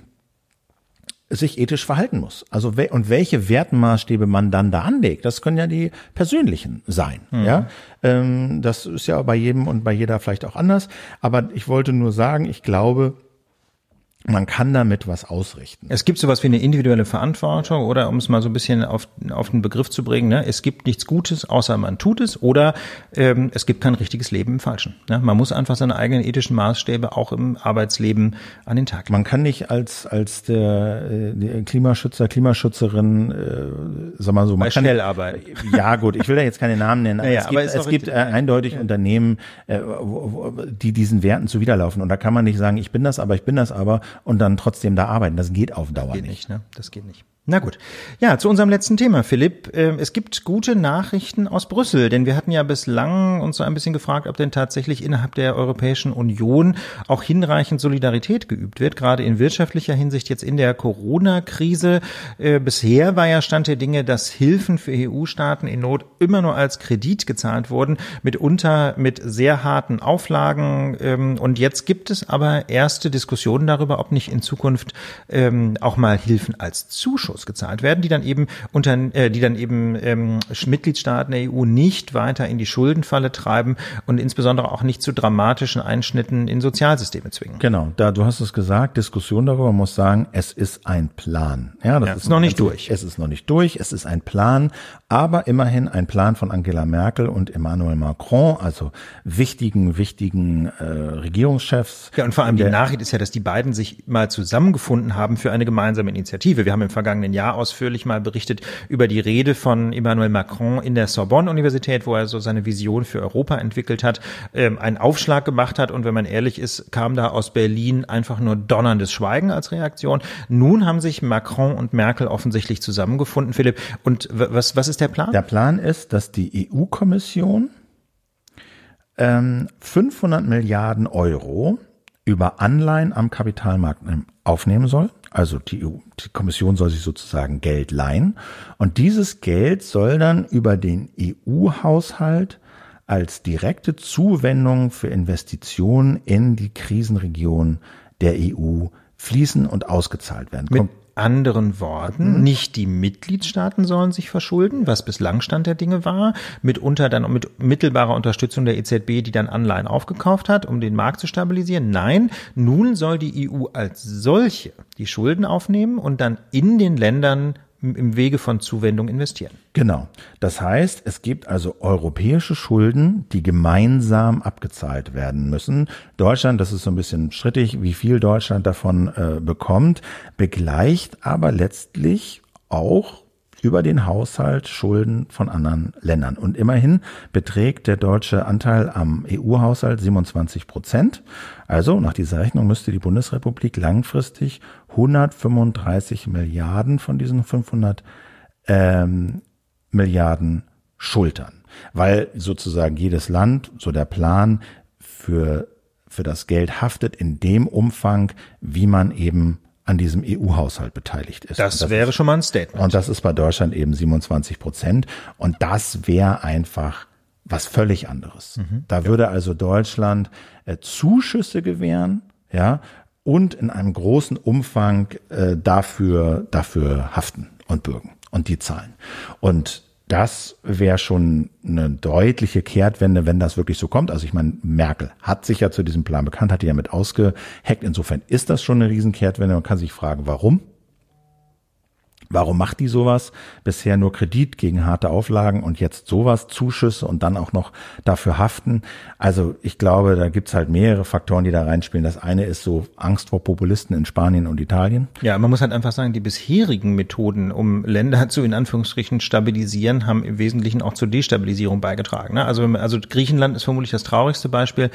sich ethisch verhalten muss. Also we und welche Wertenmaßstäbe man dann da anlegt, das können ja die persönlichen sein. Ja, ähm, das ist ja bei jedem und bei jeder vielleicht auch anders. Aber ich wollte nur sagen, ich glaube, man kann damit was ausrichten. Es gibt sowas wie eine individuelle Verantwortung oder um es mal so ein bisschen auf, auf den Begriff zu bringen, ne, es gibt nichts Gutes, außer man tut es oder ähm, es gibt kein richtiges Leben im Falschen. Ne? Man muss einfach seine eigenen ethischen Maßstäbe auch im Arbeitsleben an den Tag legen. Man kann nicht als als der, äh, der Klimaschützer, Klimaschützerin, äh, sag mal so, man Bei kann Schnellarbeit. Ja gut, ich will da jetzt keine Namen nennen, aber Naja, es gibt, aber es gibt richtig. äh, eindeutig Unternehmen, äh, wo- wo- die diesen Werten zuwiderlaufen. Und da kann man nicht sagen, ich bin das, aber ich bin das aber und dann trotzdem da arbeiten. Das geht auf Dauer geht nicht. nicht, ne? Das geht nicht. Na gut. Ja, zu unserem letzten Thema, Philipp. Ähm, Es gibt gute Nachrichten aus Brüssel, denn wir hatten ja bislang uns so ein bisschen gefragt, ob denn tatsächlich innerhalb der Europäischen Union auch hinreichend Solidarität geübt wird, gerade in wirtschaftlicher Hinsicht jetzt in der Corona-Krise. Äh, Bisher war ja Stand der Dinge, dass Hilfen für EU-Staaten in Not immer nur als Kredit gezahlt wurden, mitunter mit sehr harten Auflagen. ähm, Und jetzt gibt es aber erste Diskussionen darüber, ob nicht in Zukunft ähm, auch mal Hilfen als Zuschuss gezahlt werden, die dann eben unter, äh, die dann eben ähm, Mitgliedstaaten der EU nicht weiter in die Schuldenfalle treiben und insbesondere auch nicht zu dramatischen Einschnitten in Sozialsysteme zwingen. Genau, da du hast es gesagt, Diskussion darüber muss sagen, es ist ein Plan. Ja, das Ja, ist noch nicht durch. Es ist noch nicht durch, es ist ein Plan, aber immerhin ein Plan von Angela Merkel und Emmanuel Macron, also wichtigen, wichtigen äh, Regierungschefs. Ja, und vor allem die Nachricht ist ja, dass die beiden sich mal zusammengefunden haben für eine gemeinsame Initiative. Wir haben im vergangenen Jahr ausführlich mal berichtet über die Rede von Emmanuel Macron in der Sorbonne-Universität, wo er so seine Vision für Europa entwickelt hat, ähm, einen Aufschlag gemacht hat und wenn man ehrlich ist, kam da aus Berlin einfach nur donnerndes Schweigen als Reaktion. Nun haben sich Macron und Merkel offensichtlich zusammengefunden, Philipp. Und was, was ist der Plan? Der Plan ist, dass die EU-Kommission ähm, 500 Milliarden Euro über Anleihen am Kapitalmarkt ähm, aufnehmen soll. Also die, EU, die Kommission soll sich sozusagen Geld leihen. Und dieses Geld soll dann über den EU-Haushalt als direkte Zuwendung für Investitionen in die Krisenregion der EU fließen und ausgezahlt werden. Mit anderen Worten, Mhm. nicht die Mitgliedstaaten sollen sich verschulden, was bislang Stand der Dinge war, mitunter dann mit mittelbarer Unterstützung der EZB, die dann Anleihen aufgekauft hat, um den Markt zu stabilisieren. Nein, nun soll die EU als solche die Schulden aufnehmen und dann in den Ländern im Wege von Zuwendung investieren. Genau. Das heißt, es gibt also europäische Schulden, die gemeinsam abgezahlt werden müssen. Deutschland, das ist so ein bisschen strittig, wie viel Deutschland davon äh, bekommt, begleicht aber letztlich auch über den Haushalt Schulden von anderen Ländern. Und immerhin beträgt der deutsche Anteil am EU-Haushalt 27 Prozent. Also nach dieser Rechnung müsste die Bundesrepublik langfristig 135 Milliarden von diesen 500 ähm, Milliarden schultern, weil sozusagen jedes Land, so der Plan, für, für das Geld haftet in dem Umfang, wie man eben an diesem EU-Haushalt beteiligt ist. Das, Und wäre ist, schon mal ein Statement. Und das ist bei Deutschland eben 27 Prozent. Und das wäre einfach was völlig anderes. Da würde also Deutschland äh, Zuschüsse gewähren, ja, und in einem großen Umfang äh, dafür, dafür haften und bürgen und die zahlen. Und das wäre schon eine deutliche Kehrtwende, wenn das wirklich so kommt. Also ich meine, Merkel hat sich ja zu diesem Plan bekannt, hat die ja mit ausgeheckt. Insofern ist das schon eine Riesenkehrtwende. Man kann sich fragen, warum? Warum macht die sowas? Bisher nur Kredit gegen harte Auflagen und jetzt sowas, Zuschüsse und dann auch noch dafür haften. Also ich glaube, da gibt's halt mehrere Faktoren, die da reinspielen. Das eine ist so Angst vor Populisten in Spanien und Italien. Ja, man muss halt einfach sagen, die bisherigen Methoden, um Länder zu in Anführungsstrichen stabilisieren, haben im Wesentlichen auch zur Destabilisierung beigetragen. ne? Also, also Griechenland ist vermutlich das traurigste Beispiel.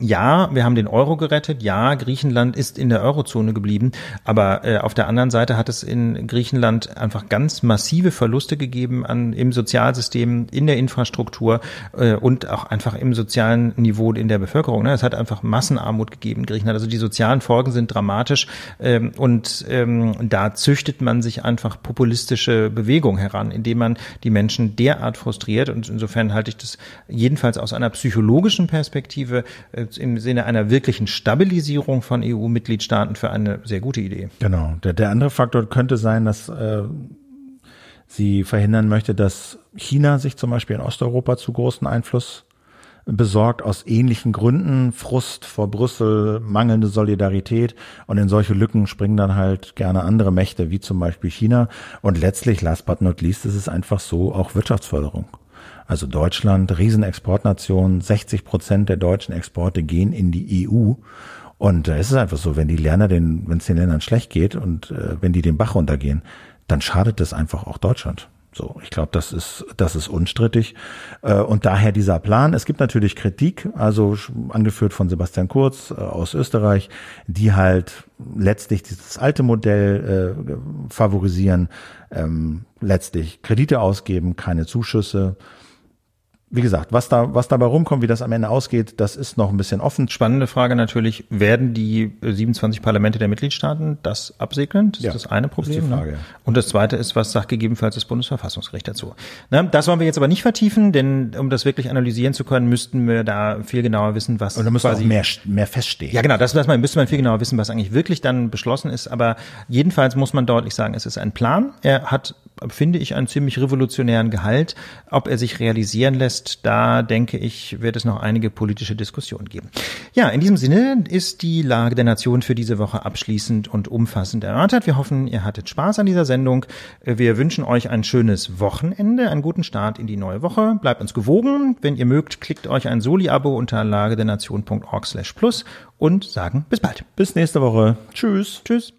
Ja, wir haben den Euro gerettet. Ja, Griechenland ist in der Eurozone geblieben. Aber äh, auf der anderen Seite hat es in Griechenland hat einfach ganz massive Verluste gegeben an, im Sozialsystem, in der Infrastruktur äh, und auch einfach im sozialen Niveau in der Bevölkerung. Ne? Es hat einfach Massenarmut gegeben in Griechenland. Also die sozialen Folgen sind dramatisch ähm, und ähm, da züchtet man sich einfach populistische Bewegung heran, indem man die Menschen derart frustriert. Und insofern halte ich das jedenfalls aus einer psychologischen Perspektive äh, im Sinne einer wirklichen Stabilisierung von EU-Mitgliedstaaten für eine sehr gute Idee. Genau. Der, der andere Faktor könnte sein, dass äh, sie verhindern möchte, dass China sich zum Beispiel in Osteuropa zu großen Einfluss besorgt aus ähnlichen Gründen, Frust vor Brüssel, mangelnde Solidarität und in solche Lücken springen dann halt gerne andere Mächte, wie zum Beispiel China. Und letztlich, last but not least, ist es einfach so auch Wirtschaftsförderung. Also Deutschland, Riesenexportnation, 60 Prozent der deutschen Exporte gehen in die EU. Und äh, es ist einfach so, wenn die Lerner den, wenn es den Ländern schlecht geht und äh, wenn die den Bach runtergehen, dann schadet das einfach auch Deutschland. So, ich glaube, das ist das ist unstrittig äh, und daher dieser Plan. Es gibt natürlich Kritik, also angeführt von Sebastian Kurz äh, aus Österreich, die halt letztlich dieses alte Modell äh, favorisieren, ähm, letztlich Kredite ausgeben, keine Zuschüsse wie gesagt, was da, was dabei rumkommt, wie das am Ende ausgeht, das ist noch ein bisschen offen. Spannende Frage natürlich, werden die 27 Parlamente der Mitgliedstaaten das absegnen? Das ja, ist das eine Problem. Das die Frage, ne? Und das zweite ist, was sagt gegebenenfalls das Bundesverfassungsgericht dazu? Ne? Das wollen wir jetzt aber nicht vertiefen, denn um das wirklich analysieren zu können, müssten wir da viel genauer wissen, was Und da müsste quasi, auch mehr, mehr feststehen. Ja, genau, das, das man, müsste man viel genauer wissen, was eigentlich wirklich dann beschlossen ist. Aber jedenfalls muss man deutlich sagen, es ist ein Plan. Er hat finde ich, einen ziemlich revolutionären Gehalt. Ob er sich realisieren lässt, da denke ich, wird es noch einige politische Diskussionen geben. Ja, in diesem Sinne ist die Lage der Nation für diese Woche abschließend und umfassend erörtert. Wir hoffen, ihr hattet Spaß an dieser Sendung. Wir wünschen euch ein schönes Wochenende, einen guten Start in die neue Woche. Bleibt uns gewogen. Wenn ihr mögt, klickt euch ein Soli-Abo unter lagedernation.org slash plus und sagen bis bald. Bis nächste Woche. Tschüss. Tschüss.